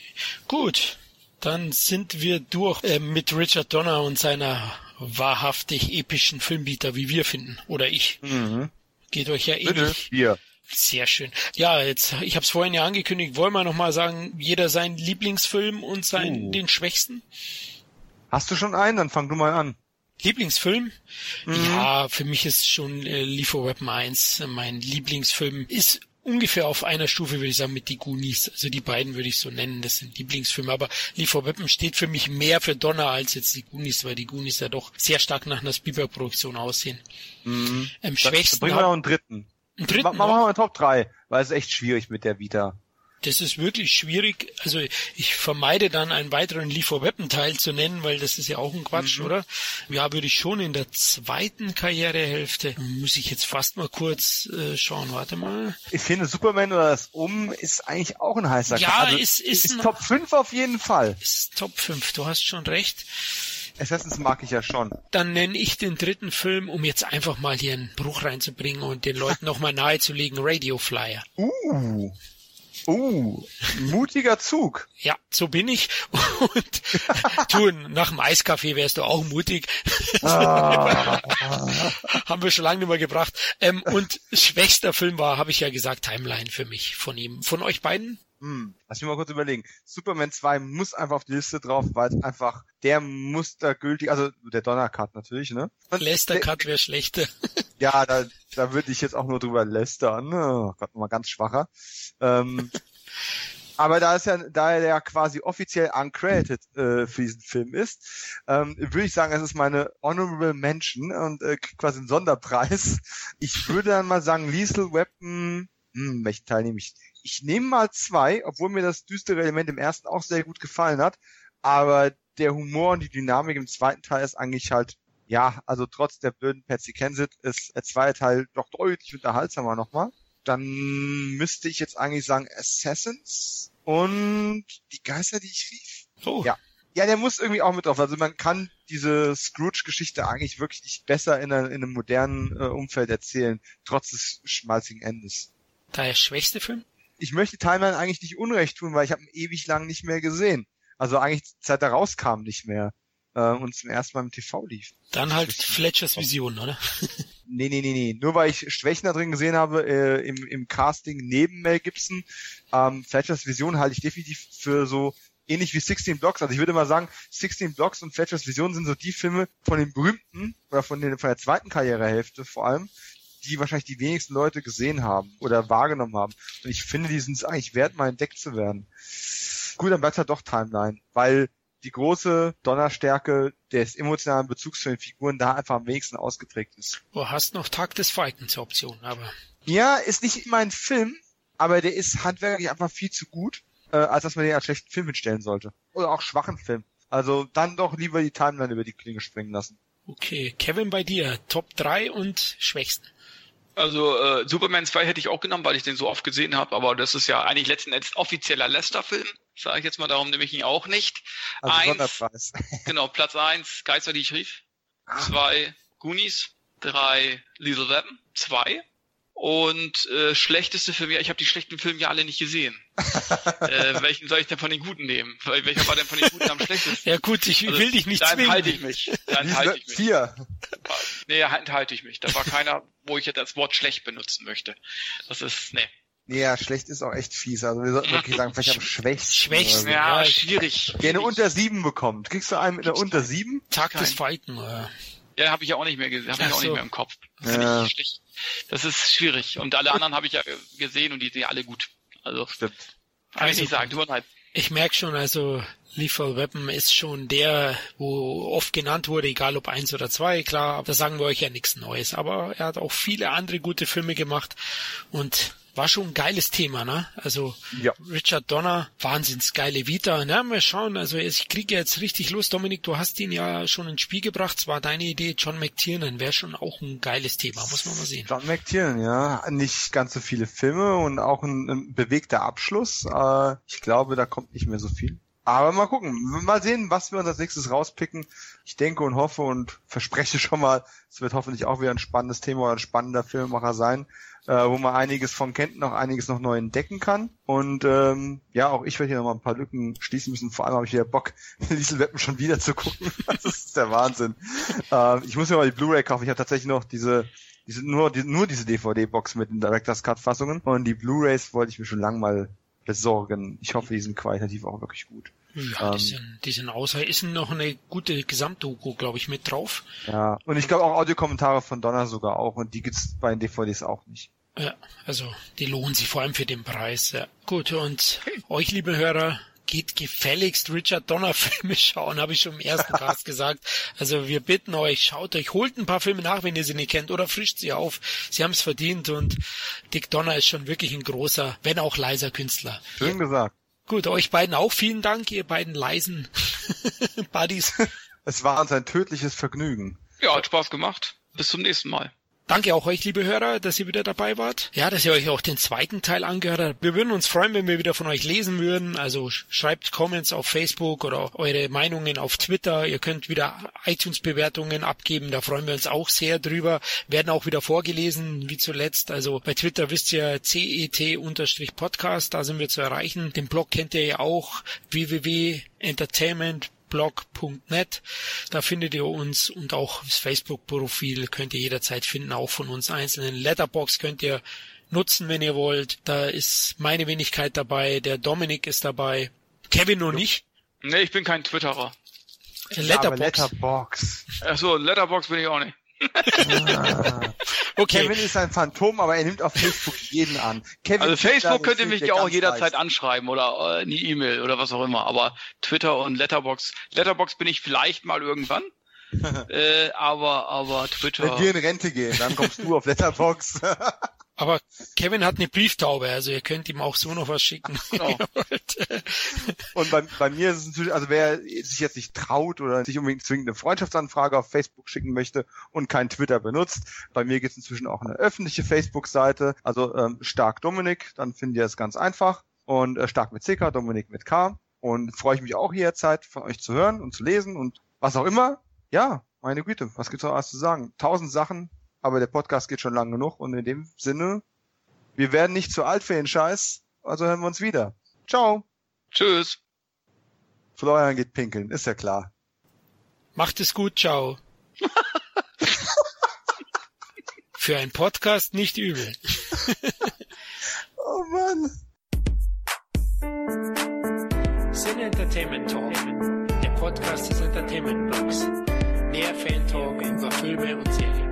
Gut. Dann sind wir durch äh, mit Richard Donner und seiner wahrhaftig epischen Filmbieter, wie wir finden. Oder ich. Mhm. Geht euch ja ähnlich. wir. Sehr schön. Ja, jetzt, ich habe es vorhin ja angekündigt, wollen wir nochmal sagen, jeder seinen Lieblingsfilm und seinen, Uh. den schwächsten? Hast du schon einen? Dann fang du mal an. Lieblingsfilm? Mhm. Ja, für mich ist schon äh, Lethal Weapon 1 mein Lieblingsfilm. Ist ungefähr auf einer Stufe, würde ich sagen, mit die Goonies. Also die beiden würde ich so nennen, das sind Lieblingsfilme. Aber Lee for Weapon steht für mich mehr für Donner als jetzt die Goonies, weil die Goonies ja doch sehr stark nach einer Spielberg-Produktion aussehen. Mhm. Am schwächsten. Bringen wir noch einen dritten. Einen dritten? Machen wir mal einen Top 3, weil es ist echt schwierig mit der Vita das ist wirklich schwierig. Also ich vermeide dann einen weiteren Liefer Weapon Teil zu nennen, weil das ist ja auch ein Quatsch, mhm. oder? Ja, würde ich schon in der zweiten Karrierehälfte. Muss ich jetzt fast mal kurz äh, schauen. Warte mal. Ich finde Superman oder das Um ist eigentlich auch ein heißer Ja, also, ist, ist, ist Top 5 auf jeden Fall. Ist Top 5, du hast schon recht. Assassins mag ich ja schon. Dann nenne ich den dritten Film, um jetzt einfach mal hier einen Bruch reinzubringen und den Leuten nochmal nahezulegen, Radio Flyer. Uh. Uh, mutiger Zug. Ja, so bin ich. Und du, nach dem Eiskaffee wärst du auch mutig. Ah. Haben wir schon lange nicht mehr gebracht. Ähm, und schwächster Film war, habe ich ja gesagt, Timeline für mich von ihm. Von euch beiden? Hm, lass mich mal kurz überlegen. Superman 2 muss einfach auf die Liste drauf, weil es einfach der mustergültig, also der Donnercut natürlich, ne? Lester Cut wäre schlechter. ja, da, da würde ich jetzt auch nur drüber lästern. Oh Gott, mal ganz schwacher. Ähm, aber da ist ja, da er ja quasi offiziell uncredited äh, für diesen Film ist, ähm, würde ich sagen, es ist meine honorable Mention und äh, quasi ein Sonderpreis. Ich würde dann mal sagen, Lethal Weapon, hm, welchen Teil nehme ich? Ich nehme mal zwei, obwohl mir das düstere Element im ersten auch sehr gut gefallen hat. Aber der Humor und die Dynamik im zweiten Teil ist eigentlich halt, ja, also trotz der blöden Patsy Kensit ist der zweite Teil doch deutlich unterhaltsamer nochmal. Dann müsste ich jetzt eigentlich sagen Assassins und die Geister, die ich rief. Oh. Ja. Ja, der muss irgendwie auch mit drauf. Also man kann diese Scrooge-Geschichte eigentlich wirklich nicht besser in, einer, in einem modernen äh, Umfeld erzählen, trotz des schmalzigen Endes. Daher schwächste Film? ich möchte Timeline eigentlich nicht unrecht tun, weil ich habe ihn ewig lang nicht mehr gesehen. Also eigentlich seit er rauskam nicht mehr äh, und zum ersten Mal im TV lief. Dann halt Fletchers Vision, oder? nee, nee, nee, nee. Nur weil ich Schwächen da drin gesehen habe äh, im, im Casting neben Mel Gibson, ähm, Fletchers Vision halte ich definitiv für so ähnlich wie 16 Blocks. Also ich würde mal sagen, 16 Blocks und Fletchers Vision sind so die Filme von den berühmten oder von, den, von der zweiten Karrierehälfte vor allem, die wahrscheinlich die wenigsten Leute gesehen haben oder wahrgenommen haben. Und ich finde, die sind es eigentlich wert, mal entdeckt zu werden. Gut, dann bleibt halt doch Timeline, weil die große Donnerstärke des emotionalen Bezugs zu den Figuren da einfach am wenigsten ausgeprägt ist. Du hast noch Tag des Falken zur Option, aber. Ja, ist nicht immer ein Film, aber der ist handwerklich einfach viel zu gut, äh, als dass man den als schlechten Film hinstellen sollte. Oder auch schwachen Film. Also dann doch lieber die Timeline über die Klinge springen lassen. Okay, Kevin bei dir, Top 3 und Schwächsten. Also äh, Superman 2 hätte ich auch genommen, weil ich den so oft gesehen habe, aber das ist ja eigentlich letzten Endes offizieller Lester-Film, sage ich jetzt mal, darum nehme ich ihn auch nicht. Also eins, genau, Platz 1, Geister, die ich rief. 2, Goonies. 3, Lethal Weapon. 2, und äh, schlechteste Film, ja, ich habe die schlechten Filme ja alle nicht gesehen. äh, welchen soll ich denn von den guten nehmen? Welcher war denn von den guten am schlechtesten? Ja gut, ich also, will dich nicht da zwingen. Enthalte ich mich. Da enthalte ich mich. Vier. Nee, enthalte ich mich. Da war keiner, wo ich jetzt das Wort schlecht benutzen möchte. Das ist, nee. Nee, ja, schlecht ist auch echt fies. Also wir sollten wirklich sagen, vielleicht am schwächsten. Schwächsten, so. ja, schwierig. Wer eine unter sieben bekommt. Kriegst du einen mit einer unter sieben? Tag des Falken, oder? Ja, habe ich ja auch nicht mehr gesehen, habe ich auch so. nicht mehr im Kopf. Ja. Das ist schwierig. Und alle anderen habe ich ja gesehen und die sind ja alle gut. Also Stimmt. Kann also, ich nicht sagen. Du halt. Ich merke schon, also Lethal Weapon ist schon der, wo oft genannt wurde, egal ob eins oder zwei, klar, da sagen wir euch ja nichts Neues. Aber er hat auch viele andere gute Filme gemacht und war schon ein geiles Thema, ne? Also ja. Richard Donner, wahnsinns geile Vita. Na, mal schauen, also ich kriege jetzt richtig Lust. Dominik, du hast ihn ja schon ins Spiel gebracht. Es war deine Idee, John McTiernan wäre schon auch ein geiles Thema, muss man mal sehen. John McTiernan, ja. Nicht ganz so viele Filme und auch ein, ein bewegter Abschluss. Äh, ich glaube, da kommt nicht mehr so viel. Aber mal gucken, mal sehen, was wir uns als nächstes rauspicken. Ich denke und hoffe und verspreche schon mal, es wird hoffentlich auch wieder ein spannendes Thema oder ein spannender Filmemacher sein äh, wo man einiges von kennt, noch einiges noch neu entdecken kann. Und ähm, ja, auch ich werde hier noch mal ein paar Lücken schließen müssen. Vor allem habe ich wieder Bock, Liesel Weppen schon wieder zu gucken. das ist der Wahnsinn. Äh, ich muss mir mal die Blu-ray kaufen. Ich habe tatsächlich noch diese diese, nur, die, nur diese DVD-Box mit den Director's Cut-Fassungen. Und die Blu-rays wollte ich mir schon lang mal besorgen. Ich hoffe, die sind qualitativ auch wirklich gut. Ja, ähm, die, sind, die sind außer ist noch eine gute Gesamtdoku, glaube ich, mit drauf. Ja, und ich glaube auch Audiokommentare von Donner sogar auch und die gibt's bei den DVDs auch nicht. Ja, also die lohnen sich vor allem für den Preis. Ja. Gut, und euch, liebe Hörer, geht gefälligst Richard Donner Filme schauen, habe ich schon im ersten Cast gesagt. Also wir bitten euch, schaut euch, holt ein paar Filme nach, wenn ihr sie nicht kennt, oder frischt sie auf. Sie haben es verdient und Dick Donner ist schon wirklich ein großer, wenn auch leiser Künstler. Schön gesagt. Gut, euch beiden auch vielen Dank, ihr beiden leisen Buddies. Es war uns ein tödliches Vergnügen. Ja, hat Spaß gemacht. Bis zum nächsten Mal. Danke auch euch, liebe Hörer, dass ihr wieder dabei wart. Ja, dass ihr euch auch den zweiten Teil angehört habt. Wir würden uns freuen, wenn wir wieder von euch lesen würden. Also schreibt Comments auf Facebook oder eure Meinungen auf Twitter. Ihr könnt wieder iTunes-Bewertungen abgeben. Da freuen wir uns auch sehr drüber. Werden auch wieder vorgelesen, wie zuletzt. Also bei Twitter wisst ihr CET-Podcast. Da sind wir zu erreichen. Den Blog kennt ihr ja auch. www.entertainment blog.net. Da findet ihr uns und auch das Facebook-Profil könnt ihr jederzeit finden, auch von uns einzelnen. Letterbox könnt ihr nutzen, wenn ihr wollt. Da ist meine Wenigkeit dabei, der Dominik ist dabei, Kevin noch nicht. Nee, ich bin kein Twitterer. Letterbox. Letterbox. Achso, Letterbox bin ich auch nicht. Ah. okay. Kevin ist ein Phantom, aber er nimmt auf Facebook jeden an. Kevin also Facebook könnt ihr mich ja auch jederzeit leicht. anschreiben oder äh, eine E-Mail oder was auch immer. Aber Twitter und Letterbox. Letterbox bin ich vielleicht mal irgendwann. äh, aber aber Twitter. Wenn wir in Rente gehen, dann kommst du auf Letterbox. Aber Kevin hat eine Brieftaube, also ihr könnt ihm auch so noch was schicken. Genau. und bei, bei mir ist es natürlich, also wer sich jetzt nicht traut oder sich unbedingt zwingend eine Freundschaftsanfrage auf Facebook schicken möchte und kein Twitter benutzt, bei mir gibt es inzwischen auch eine öffentliche Facebook-Seite, also ähm, Stark Dominik, dann findet ihr es ganz einfach. Und äh, Stark mit CK, Dominik mit K. Und freue ich mich auch jederzeit von euch zu hören und zu lesen und was auch immer. Ja, meine Güte, was gibt's noch alles zu sagen? Tausend Sachen, aber der Podcast geht schon lang genug und in dem Sinne, wir werden nicht zu alt für den Scheiß, also hören wir uns wieder. Ciao. Tschüss. Florian geht pinkeln, ist ja klar. Macht es gut, ciao. für einen Podcast nicht übel. oh Mann. Sin Entertainment Talk, der Podcast des Entertainment Blogs. Mehr Fan Talk über Filme und Serien.